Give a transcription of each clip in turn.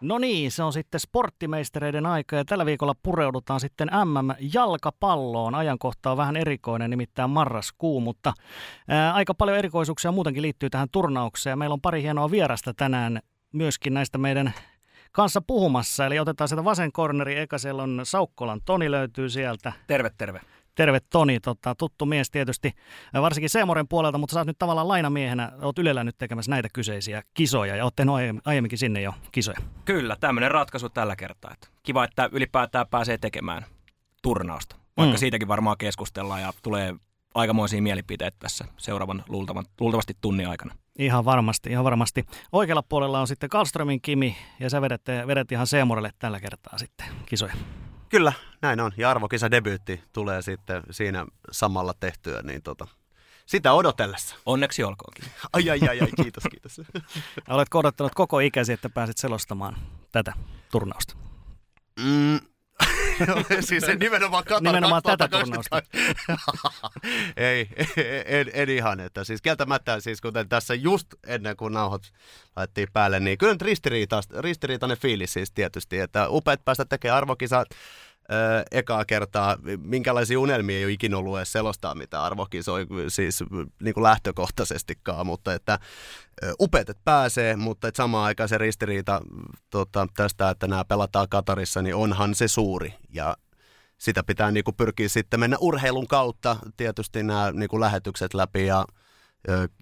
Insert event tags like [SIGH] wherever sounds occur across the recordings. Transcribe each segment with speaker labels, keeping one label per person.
Speaker 1: No niin, se on sitten sporttimeistereiden aika ja tällä viikolla pureudutaan sitten MM-jalkapalloon. Ajankohta on vähän erikoinen, nimittäin marraskuu, mutta ää, aika paljon erikoisuuksia muutenkin liittyy tähän turnaukseen. Meillä on pari hienoa vierasta tänään myöskin näistä meidän kanssa puhumassa. Eli otetaan sieltä vasen korneri, eka siellä on Saukkolan Toni löytyy sieltä.
Speaker 2: Terve, terve.
Speaker 1: Terve Toni, tota, tuttu mies tietysti, varsinkin Seemoren puolelta, mutta sä oot nyt tavallaan lainamiehenä, oot Ylellä nyt tekemässä näitä kyseisiä kisoja ja oot tehnyt aiemminkin sinne jo kisoja.
Speaker 2: Kyllä, tämmöinen ratkaisu tällä kertaa. Että kiva, että ylipäätään pääsee tekemään turnausta, vaikka mm. siitäkin varmaan keskustellaan ja tulee aikamoisia mielipiteitä tässä seuraavan luultavan, luultavasti tunnin aikana.
Speaker 1: Ihan varmasti, ihan varmasti. Oikealla puolella on sitten Karlströmin Kimi ja sä vedet, vedet ihan Seemorelle tällä kertaa sitten kisoja.
Speaker 3: Kyllä, näin on. Ja arvokisa debyytti tulee sitten siinä samalla tehtyä, niin tota, sitä odotellessa.
Speaker 2: Onneksi olkoonkin.
Speaker 3: Ai, ai, ai, ai kiitos, kiitos. [LAUGHS]
Speaker 1: Oletko odottanut koko ikäsi, että pääsit selostamaan tätä turnausta?
Speaker 3: Mm, [LAUGHS] siis se nimenomaan Katar
Speaker 1: Nimenomaan tätä turnausta. [LAUGHS]
Speaker 3: ei, en, en, ihan, että siis kieltämättä siis kuten tässä just ennen kuin nauhot laitettiin päälle, niin kyllä nyt ristiriitainen fiilis siis tietysti, että upeat päästä tekemään arvokisat, öö, ekaa kertaa. Minkälaisia unelmia ei ole ikinä ollut edes selostaa mitä arvokisoi siis niin kuin lähtökohtaisestikaan, mutta että upeat, että pääsee, mutta että samaan aikaan se ristiriita tota, tästä, että nämä pelataan Katarissa, niin onhan se suuri ja sitä pitää niin kuin pyrkiä sitten mennä urheilun kautta tietysti nämä niin kuin lähetykset läpi ja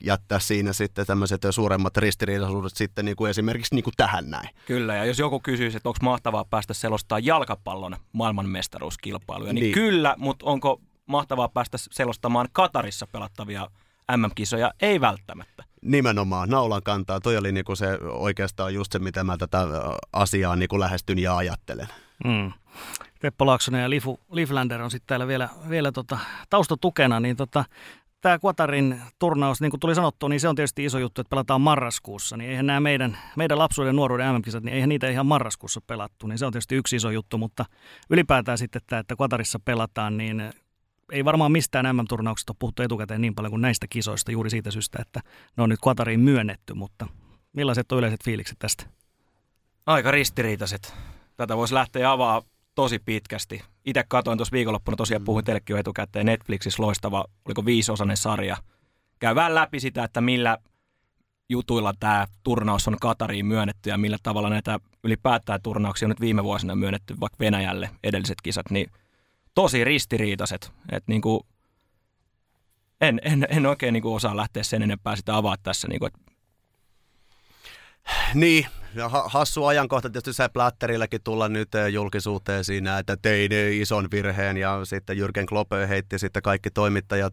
Speaker 3: jättää siinä sitten tämmöiset suuremmat ristiriitaisuudet sitten niin kuin esimerkiksi niin kuin tähän näin.
Speaker 2: Kyllä, ja jos joku kysyisi, että onko mahtavaa päästä selostaa jalkapallon maailmanmestaruuskilpailuja, niin, niin. kyllä, mutta onko mahtavaa päästä selostamaan Katarissa pelattavia MM-kisoja? Ei välttämättä.
Speaker 3: Nimenomaan, naulan kantaa. Toi oli niinku se oikeastaan just se, mitä mä tätä asiaa niinku lähestyn ja ajattelen. Mm.
Speaker 1: Teppo Laaksonen ja Lifu, Liflander on sitten täällä vielä, vielä tota, taustatukena, niin tota, tämä Quatarin turnaus, niin kuin tuli sanottu, niin se on tietysti iso juttu, että pelataan marraskuussa. Niin eihän nämä meidän, meidän lapsuuden nuoruuden MM-kisat, niin eihän niitä ihan marraskuussa pelattu. Niin se on tietysti yksi iso juttu, mutta ylipäätään sitten tämä, että Quatarissa pelataan, niin ei varmaan mistään MM-turnauksesta ole puhuttu etukäteen niin paljon kuin näistä kisoista juuri siitä syystä, että ne on nyt Qatariin myönnetty, mutta millaiset on yleiset fiilikset tästä?
Speaker 2: Aika ristiriitaiset. Tätä voisi lähteä avaa tosi pitkästi. Itse katoin tuossa viikonloppuna, tosiaan puhuin teillekin jo etukäteen, Netflixissä loistava, oliko viisiosainen sarja. Käydään läpi sitä, että millä jutuilla tämä turnaus on Katariin myönnetty ja millä tavalla näitä ylipäätään turnauksia on nyt viime vuosina myönnetty vaikka Venäjälle edelliset kisat, niin tosi ristiriitaiset. Että niin kuin, en, en, en oikein niin kuin osaa lähteä sen enempää sitä avaa tässä. Niin, kuin, että...
Speaker 3: niin ja hassu ajankohta tietysti se Platterilläkin tulla nyt eh, julkisuuteen siinä, että tein ison virheen ja sitten Jürgen Klopp heitti sitten kaikki toimittajat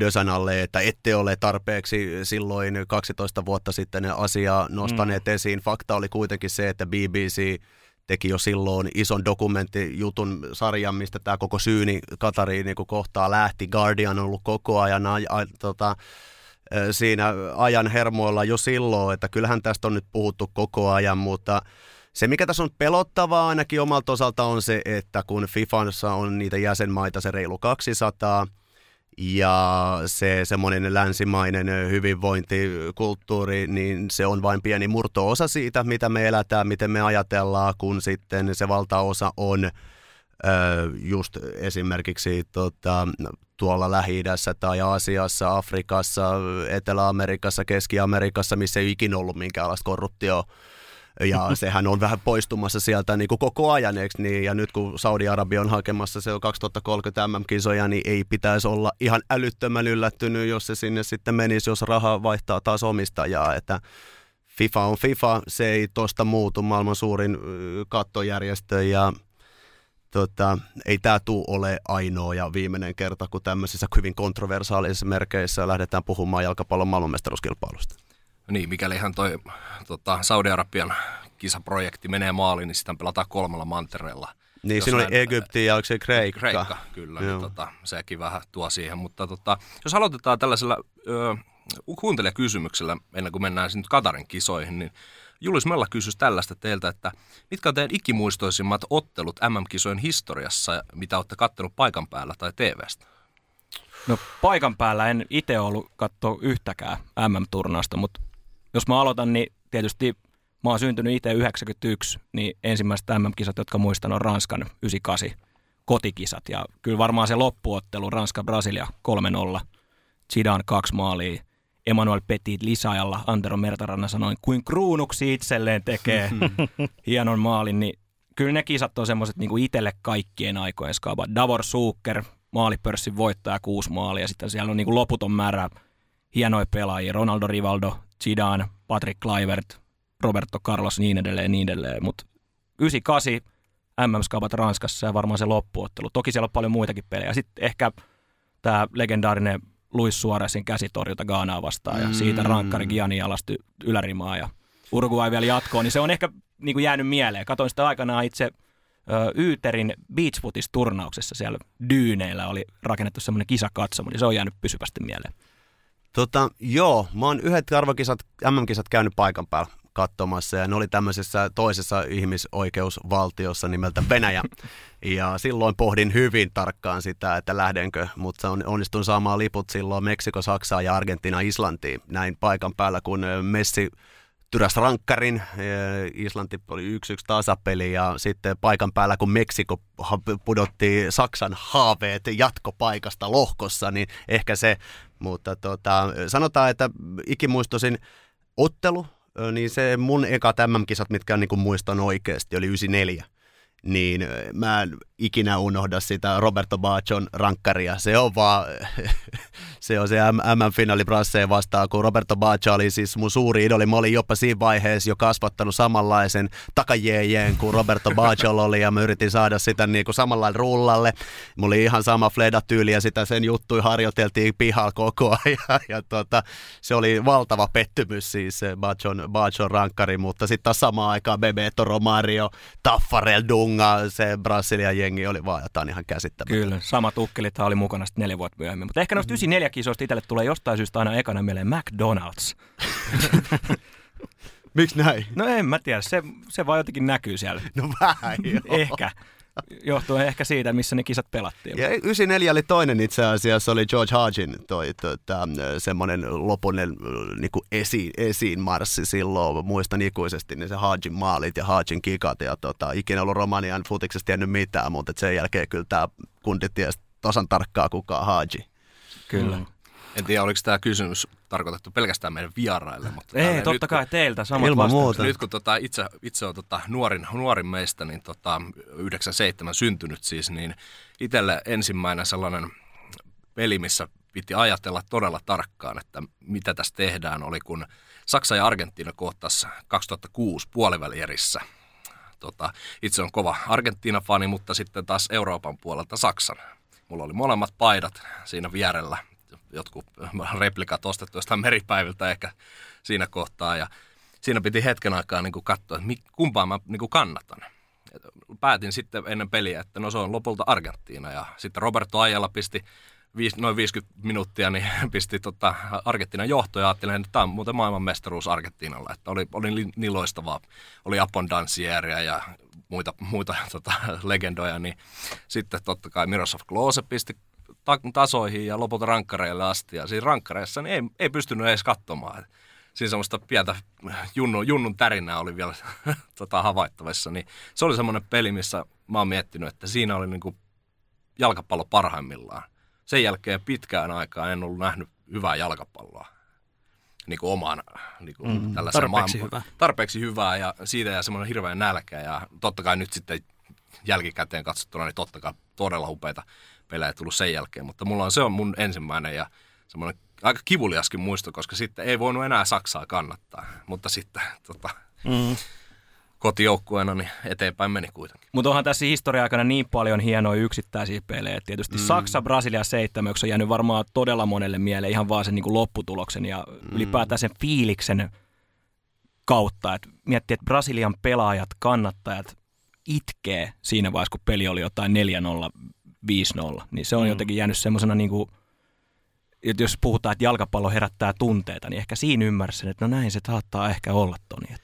Speaker 3: Dösan alle, että ette ole tarpeeksi silloin 12 vuotta sitten asiaa nostaneet mm. esiin. Fakta oli kuitenkin se, että BBC teki jo silloin ison dokumenttijutun sarjan, mistä tämä koko syyni Katariin niin kohtaa lähti. Guardian on ollut koko ajan a, a, tota, siinä ajan hermoilla jo silloin, että kyllähän tästä on nyt puhuttu koko ajan, mutta se, mikä tässä on pelottavaa ainakin omalta osalta on se, että kun FIFAssa on niitä jäsenmaita se reilu 200, ja se semmoinen länsimainen hyvinvointikulttuuri, niin se on vain pieni murto-osa siitä, mitä me elätään, miten me ajatellaan, kun sitten se valtaosa on just esimerkiksi tota, tuolla lähi tai Aasiassa, Afrikassa, Etelä-Amerikassa, Keski-Amerikassa, missä ei ikinä ollut minkäänlaista korruptioa ja [LAUGHS] sehän on vähän poistumassa sieltä niin kuin koko ajan, niin? ja nyt kun Saudi-Arabia on hakemassa se on 2030 MM-kisoja, niin ei pitäisi olla ihan älyttömän yllättynyt, jos se sinne sitten menisi, jos raha vaihtaa taas omistajaa, että FIFA on FIFA, se ei tosta muutu, maailman suurin kattojärjestö ja tota, ei tämä tule ole ainoa ja viimeinen kerta, kun tämmöisissä hyvin kontroversaalisissa merkeissä lähdetään puhumaan jalkapallon maailmanmestaruuskilpailusta.
Speaker 4: Niin, mikäli ihan toi tota, Saudi-Arabian kisaprojekti menee maaliin, niin sitä pelataan kolmella mantereella.
Speaker 3: Niin, siinä oli Egypti ja se Kreikka?
Speaker 4: Kreikka, kyllä. Niin, tota, sekin vähän tuo siihen. Mutta tota, jos aloitetaan tällaisella ö, kuuntelijakysymyksellä, ennen kuin mennään nyt Katarin kisoihin, niin Julius Mella kysyisi tällaista teiltä, että mitkä on teidän ikimuistoisimmat ottelut MM-kisojen historiassa, mitä olette kattelut paikan päällä tai TVstä?
Speaker 2: No paikan päällä en itse ollut katsoa yhtäkään MM-turnausta, mutta jos mä aloitan, niin tietysti Mä oon syntynyt itse 91, niin ensimmäiset MM-kisat, jotka muistan, on Ranskan 98 kotikisat. Ja kyllä varmaan se loppuottelu, Ranska-Brasilia 3-0, Zidane kaksi maalia, Emmanuel Petit lisäajalla, Antero Mertaranna sanoi, kuin kruunuksi itselleen tekee [LAUGHS] hienon maalin, niin kyllä ne kisat on semmoiset niin kuin itselle kaikkien aikojen skaaba. Davor Suuker, maalipörssin voittaja, kuusi maalia, sitten siellä on niin kuin loputon määrä hienoja pelaajia, Ronaldo Rivaldo, Zidane, Patrick Kluivert, Roberto Carlos, niin edelleen, niin edelleen, mutta 98 MM-skaupat Ranskassa ja varmaan se loppuottelu. Toki siellä on paljon muitakin pelejä. Sitten ehkä tämä legendaarinen Luis Suarezin käsitorjunta Gaanaa vastaan ja mm. siitä rankkari Gianni alasti ylärimaa ja Uruguay vielä jatkoon, niin se on ehkä niin kuin jäänyt mieleen. Katoin sitä aikanaan itse ö, Yyterin Beachfootis-turnauksessa siellä Dyyneillä oli rakennettu semmoinen kisakatsomo, niin se on jäänyt pysyvästi mieleen.
Speaker 3: Tota, joo, mä oon yhdet arvokisat, MM-kisat käynyt paikan päällä katsomassa ja ne oli tämmöisessä toisessa ihmisoikeusvaltiossa nimeltä Venäjä. [LAUGHS] Ja silloin pohdin hyvin tarkkaan sitä, että lähdenkö, mutta onnistun saamaan liput silloin Meksiko, Saksaa ja Argentina Islantiin näin paikan päällä, kun Messi tyräs rankkarin, Islanti oli yksi yksi tasapeli ja sitten paikan päällä, kun Meksiko pudotti Saksan haaveet jatkopaikasta lohkossa, niin ehkä se, mutta tota, sanotaan, että ikimuistoisin ottelu, niin se mun eka MM-kisat, mitkä niin kuin muistan oikeasti, oli 94 niin mä en ikinä unohda sitä Roberto Baccion rankkaria. Se on vaan, [LAUGHS] se on se MM-finaali Brasseen vastaan, kun Roberto Baccio oli siis mun suuri idoli. Mä olin jopa siinä vaiheessa jo kasvattanut samanlaisen takajeejeen kuin Roberto Baccio oli, ja mä yritin saada sitä niin kuin samalla rullalle. Mulla oli ihan sama fleda-tyyli, ja sitä sen juttui harjoiteltiin pihalla koko [LAUGHS] ajan, ja tota, se oli valtava pettymys siis se Baccion, Baccion rankkari, mutta sitten taas samaan aikaan Bebeto Romario, Taffarel Dung, Dunga, se Brasilian jengi oli vaan jotain ihan käsittämätöntä.
Speaker 2: Kyllä, sama tukkelithan oli mukana sitten neljä vuotta myöhemmin. Mutta ehkä noista 94 kisoista itselle tulee jostain syystä aina ekana mieleen McDonald's. [LAUGHS]
Speaker 3: Miksi näin?
Speaker 2: No en mä tiedä, se, se vaan jotenkin näkyy siellä.
Speaker 3: No vähän [LAUGHS] joo.
Speaker 2: Ehkä johtuen ehkä siitä, missä ne kisat pelattiin.
Speaker 3: Ja 94 oli toinen itse asiassa, oli George Hargin toi, tota, semmoinen lopunen niin esiin, esiin marssi silloin, muistan ikuisesti, niin se Hargin maalit ja Hargin kikat, ja tota, ikinä ollut Romanian futiksesta tiennyt mitään, mutta sen jälkeen kyllä tämä kundi tiesi tasan tarkkaa kuka Haji.
Speaker 2: Kyllä. Mm.
Speaker 4: En tiedä, oliko tämä kysymys tarkoitettu pelkästään meidän vieraille. Mutta
Speaker 2: Ei, totta nyt, kai teiltä samat
Speaker 3: Ilman muuta.
Speaker 4: Nyt kun tota, itse, itse on tota, nuorin, nuorin meistä, niin tota, 97 syntynyt siis, niin itselle ensimmäinen sellainen peli, missä piti ajatella todella tarkkaan, että mitä tässä tehdään, oli kun Saksa ja Argentiina kohtas 2006 puolivälierissä. Tota, itse on kova Argentiina-fani, mutta sitten taas Euroopan puolelta Saksan. Mulla oli molemmat paidat siinä vierellä jotkut [LAUGHS] replikat ostettu jostain meripäiviltä ehkä siinä kohtaa. Ja siinä piti hetken aikaa niin kuin katsoa, että kumpaa mä niin kuin kannatan. Päätin sitten ennen peliä, että no se on lopulta Argentiina. Ja sitten Roberto Ajala pisti noin 50 minuuttia, niin [LAUGHS] pisti tota Argentiinan johtoja. Ajattelin, että tämä on muuten maailmanmestaruus Argentiinalla. Että oli, oli niin loistavaa. Oli Apondansieria ja muita, muita tota, [LAUGHS] legendoja. Niin sitten totta kai Miroslav Klose pisti tasoihin ja lopulta rankkareille asti. Ja siinä rankkareissa niin ei, ei pystynyt edes katsomaan. Siinä semmoista pientä junnun, junnun tärinää oli vielä [LAUGHS] tota, havaittavissa. Niin se oli semmoinen peli, missä mä oon miettinyt, että siinä oli niin kuin jalkapallo parhaimmillaan. Sen jälkeen pitkään aikaan en ollut nähnyt hyvää jalkapalloa niin kuin omaan niin kuin mm,
Speaker 1: tarpeeksi, maailman, hyvä.
Speaker 4: tarpeeksi hyvää ja siitä ja semmoinen hirveä nälkä ja totta kai nyt sitten jälkikäteen katsottuna niin totta kai todella upeita pelejä tullut sen jälkeen, mutta mulla on, se on mun ensimmäinen ja semmoinen aika kivuliaskin muisto, koska sitten ei voinut enää Saksaa kannattaa, mutta sitten tota, mm. kotijoukkueena niin eteenpäin meni kuitenkin.
Speaker 2: Mutta onhan tässä historia aikana niin paljon hienoja yksittäisiä pelejä. Tietysti mm. Saksa, Brasilia 7, on jäänyt varmaan todella monelle mieleen ihan vaan sen niin kuin lopputuloksen ja mm. ylipäätään sen fiiliksen kautta. Et miettii, että Brasilian pelaajat, kannattajat itkee siinä vaiheessa, kun peli oli jotain 4-0 5-0, niin se on mm. jotenkin jäänyt semmoisena niin kuin, että jos puhutaan, että jalkapallo herättää tunteita, niin ehkä siinä ymmärsin, että no näin se saattaa ehkä olla, Toni.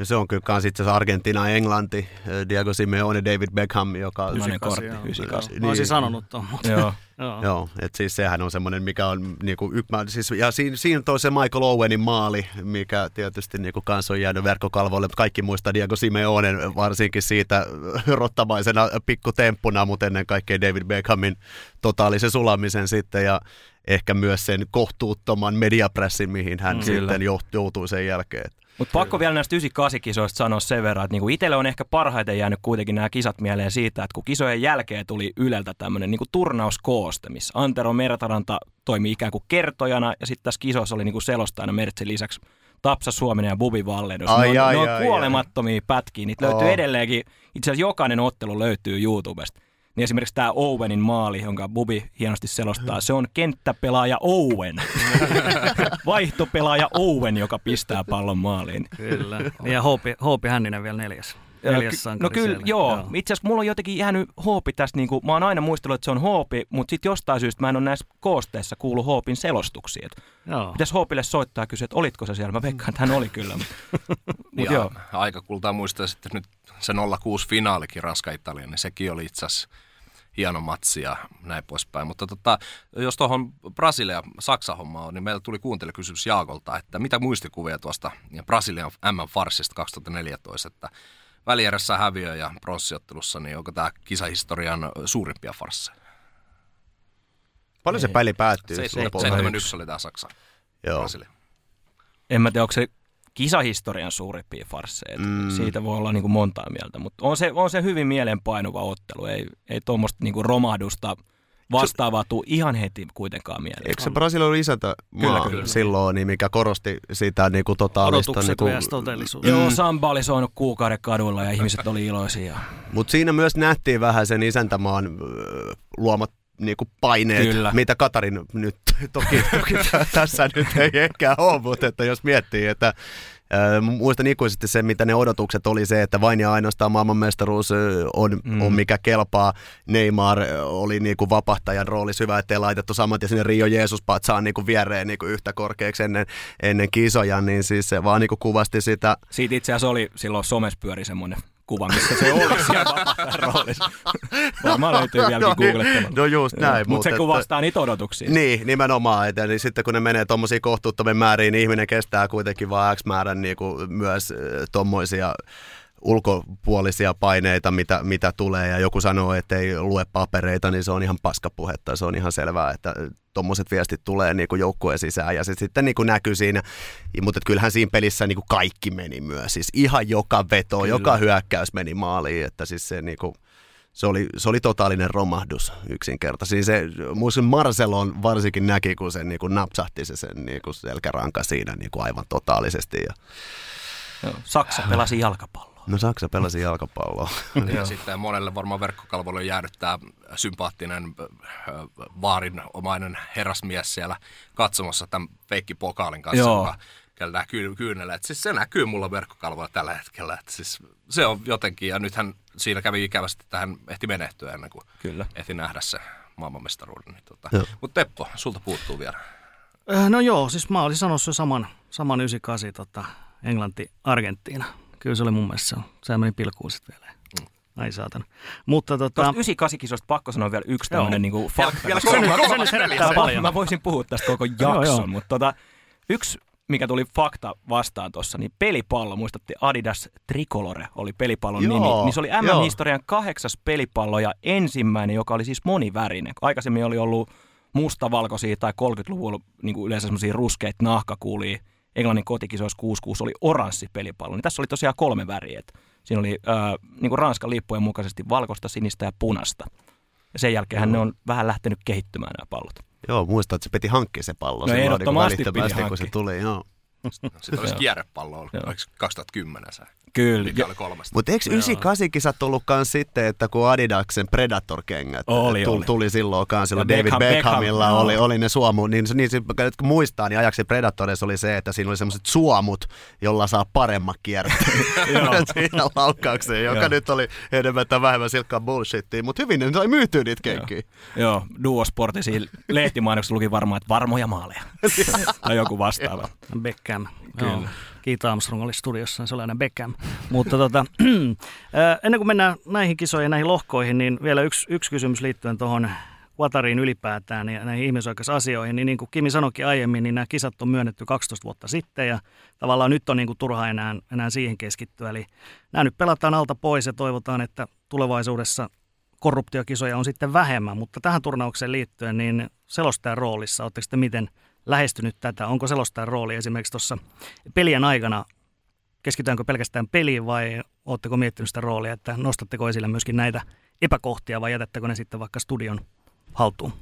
Speaker 3: Ja se on kyllä kans itse asiassa Argentina, Englanti, eh, Diego Simeone, David Beckham, joka...
Speaker 2: Punainen kortti,
Speaker 1: joo.
Speaker 2: 98.
Speaker 1: Joo. Mä olisin sanonut tuon, mutta
Speaker 2: Joo. [LAUGHS]
Speaker 1: joo.
Speaker 3: Joo, että siis sehän on semmoinen, mikä on niinku, y, mä, siis, ja siinä, siinä toi se Michael Owenin maali, mikä tietysti niinku kans on jäänyt verkkokalvoille, mutta kaikki muistaa Diego Simeonen varsinkin siitä [LAUGHS] rottamaisena pikkutemppuna, mutta ennen kaikkea David Beckhamin totaalisen sulamisen sitten ja ehkä myös sen kohtuuttoman mediapressin, mihin hän
Speaker 2: Mm. Kyllä.
Speaker 3: sitten jout- joutui sen jälkeen.
Speaker 2: Mutta pakko vielä näistä 98-kisoista sanoa sen verran, että niinku itselle on ehkä parhaiten jäänyt kuitenkin nämä kisat mieleen siitä, että kun kisojen jälkeen tuli Yleltä tämmöinen niinku turnauskooste, missä Antero Mertaranta toimi ikään kuin kertojana, ja sitten tässä kisoissa oli niinku selostajana Mertsin lisäksi Tapsa Suominen ja Bubi Valledus.
Speaker 3: Ai,
Speaker 2: ne on,
Speaker 3: ai,
Speaker 2: ne on
Speaker 3: ai,
Speaker 2: kuolemattomia pätkiä, niitä löytyy
Speaker 3: Oo.
Speaker 2: edelleenkin. Itse asiassa jokainen ottelu löytyy YouTubesta. Niin esimerkiksi tämä Owenin maali, jonka Bubi hienosti selostaa, se on kenttäpelaaja Owen. [LAUGHS] Vaihtopelaaja Owen, joka pistää pallon maaliin.
Speaker 1: Kyllä. Ja Hoopi, Hoopi Hänninen vielä neljäs.
Speaker 2: Joo, No kyllä,
Speaker 1: siellä.
Speaker 2: joo. Itse asiassa mulla on jotenkin jäänyt Hoopi tästä, niin kuin, mä oon aina muistellut, että se on Hoopi, mutta sitten jostain syystä mä en ole näissä koosteissa kuullut Hoopin
Speaker 1: Joo.
Speaker 2: Pitäisi Hoopille soittaa ja kysyä, että olitko se siellä. Mä veikkaan, että hän oli kyllä. Mut [LAUGHS]
Speaker 4: ja
Speaker 2: joo.
Speaker 4: aika kultaa muistaa sitten nyt se 06 finaalikin Ranska-Italia, niin sekin oli itse asiassa hieno matsi ja näin poispäin. Mutta tota, jos tuohon Brasilia-Saksa-hommaan on, niin meillä tuli kuuntelijakysymys Jaakolta, että mitä muistikuvia tuosta Brasilian M-farsista 2014, että välierässä häviö ja pronssiottelussa, niin onko tämä kisahistorian suurimpia farsseja?
Speaker 3: Paljon se peli päättyy?
Speaker 4: Se-
Speaker 3: lopulta?
Speaker 4: 71 oli tämä Saksa.
Speaker 3: Joo.
Speaker 4: Brasilia.
Speaker 2: En mä tiedä, onko se kisahistorian suurimpia farsseja.
Speaker 3: Mm.
Speaker 2: Mm. Siitä voi olla niin kuin montaa mieltä, mutta on se, on se hyvin mielenpainuva ottelu. Ei, ei tuommoista niin romahdusta vastaavaa tuu ihan heti kuitenkaan mieleen.
Speaker 3: Eikö se Brasilia ollut isätä maa
Speaker 2: Kyllä, kyllä.
Speaker 3: silloin, niin mikä korosti sitä niin kuin totaalista...
Speaker 1: Odotukset
Speaker 3: Niin
Speaker 1: vs. todellisuus.
Speaker 2: Joo, Samba oli soinut kuukauden kadulla ja ihmiset oli iloisia.
Speaker 3: Mutta siinä myös nähtiin vähän sen isäntämaan luomat niinku paineet,
Speaker 2: Kyllä.
Speaker 3: mitä Katarin nyt [LAUGHS] toki, toki tä- tässä nyt ei ehkä ole, mutta että jos miettii, että Öö, muistan ikuisesti se, mitä ne odotukset oli se, että vain ja ainoastaan maailmanmestaruus on,
Speaker 2: Mm.
Speaker 3: on mikä kelpaa. Neymar oli niinku vapahtajan roolissa hyvä, ettei laitettu samat ja sinne Rio Jesus patsaan niinku viereen niinku yhtä korkeaksi ennen, ennen kisoja, niin siis se vaan niinku kuvasti sitä,
Speaker 2: Siitä itse asiassa oli silloin somessa pyöri semmoinen kuva, missä se oli [LAUGHS] siellä roolissa. Varmaan löytyy vieläkin
Speaker 3: No niin,
Speaker 2: googlettamalla.
Speaker 3: no just näin,
Speaker 2: Mutta se
Speaker 3: että-
Speaker 2: kuvastaa niitä odotuksia.
Speaker 3: Niin, nimenomaan. Että, niin sitten kun ne menee tuommoisiin kohtuuttomiin määriin, niin ihminen kestää kuitenkin vain X määrän niin kuin myös tuommoisia ulkopuolisia paineita, mitä, mitä tulee, ja joku sanoo, että ei lue papereita, niin se on ihan paskapuhetta, se on ihan selvää, että tuommoiset viestit tulee niin kuin joukkueen sisään, ja se sitten niin kuin näkyy siinä, mutta kyllähän siinä pelissä niin kuin kaikki meni myös, siis ihan joka veto,
Speaker 2: Kyllä.
Speaker 3: Joka hyökkäys meni maaliin, että siis se niin kuin, se oli, se oli totaalinen romahdus yksinkertaisesti. Se, muistin Marcelon varsinkin näki, kun se niin kuin napsahti se sen niin kuin selkäranka siinä niin kuin aivan totaalisesti. Ja,
Speaker 2: Saksa pelasi jalkapalloa.
Speaker 3: No Saksa pelasi jalkapalloa. [LAUGHS]
Speaker 4: Ja sitten monelle varmaan verkkokalvoille on jäänyt tämä sympaattinen äh, vaarinomainen herrasmies siellä katsomassa tämän feikkipokaalin kanssa,
Speaker 2: Joo.
Speaker 4: joka kellää ky- kyynellä. Et siis se näkyy mulla verkkokalvoilla tällä hetkellä. Et siis se on jotenkin, ja nythän siinä kävi ikävästi, että hän ehti menehtyä ennen kuin
Speaker 2: Kyllä.
Speaker 4: ehti nähdä se maailmanmestaruuden. Niin tota. Mutta Teppo, sulta puuttuu vielä.
Speaker 1: Äh, No joo, siis mä olisin sanonut se saman, saman 98 tota, Englanti-Argentiina. Kyllä se oli mun mielestä se. on- Sehän meni pilkuun sitten vielä. Ai saatana. Mutta tota,
Speaker 2: Tuosta 98 kisosta pakko sanoa vielä yksi tämmöinen niinku fakta.
Speaker 4: vielä
Speaker 1: se nyt herättää
Speaker 2: Mä-
Speaker 1: paljon.
Speaker 2: Mä voisin puhua tästä koko
Speaker 1: Joo, joo.
Speaker 2: jakson, mutta tota, yksi mikä tuli fakta vastaan tuossa, niin pelipallo, muistatte Adidas Tricolore oli pelipallon
Speaker 3: Joo,
Speaker 2: nimi, niin se oli
Speaker 3: joo.
Speaker 2: MM-historian kahdeksas pelipallo ja ensimmäinen, joka oli siis monivärinen. Aikaisemmin oli ollut mustavalkoisia tai 30-luvulla niin kuin yleensä semmoisia ruskeita nahkakuulia. Englannin kotikisoissa 66 oli oranssi pelipallo. Niin tässä oli tosiaan kolme väriä. Et Siinä oli äh, niin kuin Ranskan lippujen mukaisesti valkoista, sinistä ja punasta. Ja sen jälkeen ne on vähän lähtenyt kehittymään nämä pallot.
Speaker 3: Joo, muistan, että se piti hankkia se pallo.
Speaker 2: No ehdottomasti
Speaker 3: niin
Speaker 2: piti
Speaker 3: kun se
Speaker 2: hankkia.
Speaker 3: tuli. Joo. [LAUGHS]
Speaker 4: Sitten olisi kierrepallo, ollut,
Speaker 2: Joo.
Speaker 4: oliko 2010 se,
Speaker 2: Kyllä.
Speaker 4: mikä oli kolmesta.
Speaker 3: Mutta eikö 98 kisat tullut kans sitten, että kun Adidaksen Predator-kengät
Speaker 2: Oli,
Speaker 3: tuli,
Speaker 2: oli.
Speaker 3: tuli silloin kans, silloin
Speaker 2: Ja
Speaker 3: David
Speaker 2: Beckham-
Speaker 3: Beckhamilla
Speaker 2: Beckham,
Speaker 3: oli, oli ne suomu, niin, niin nyt kun muistaa, niin ajaksi Predatoreissa oli se, että siinä oli semmoiset suomut, jolla saa paremmat kierteet [LAUGHS] [LAUGHS] siinä laukkaukseen, joka nyt oli enemmän tai vähemmän silkkaa bullshittia, mutta hyvin ne sai myytyä niitä kenkiä.
Speaker 2: Joo, Duo Sportissa lehtimainoksessa luki varmaan, että varmoja maaleja. tai joku vastaava.
Speaker 1: Beckham Beckham.
Speaker 2: Kyllä.
Speaker 1: Joo. Keith Armstrong oli studiossa, se oli aina Beckham. [LAUGHS] Mutta tota, [CLEARS THROAT] ennen kuin mennään näihin kisoihin ja näihin lohkoihin, niin vielä yksi, yksi kysymys liittyen tuohon Qatariin ylipäätään ja näihin ihmisoikeusasioihin, niin niin kuin Kimi sanoikin aiemmin, niin nämä kisat on myönnetty 12 vuotta sitten ja tavallaan nyt on niin kuin turha enää, enää siihen keskittyä. Eli nämä nyt pelataan alta pois ja toivotaan, että tulevaisuudessa korruptiokisoja on sitten vähemmän, mutta tähän turnaukseen liittyen, niin selostajan roolissa, oletteko te miten lähestynyt tätä? Onko selostajan rooli esimerkiksi tuossa pelien aikana, keskitytäänkö pelkästään peliin vai oletteko miettinyt sitä roolia, että nostatteko esille myöskin näitä epäkohtia vai jätättekö ne sitten vaikka studion haltuun?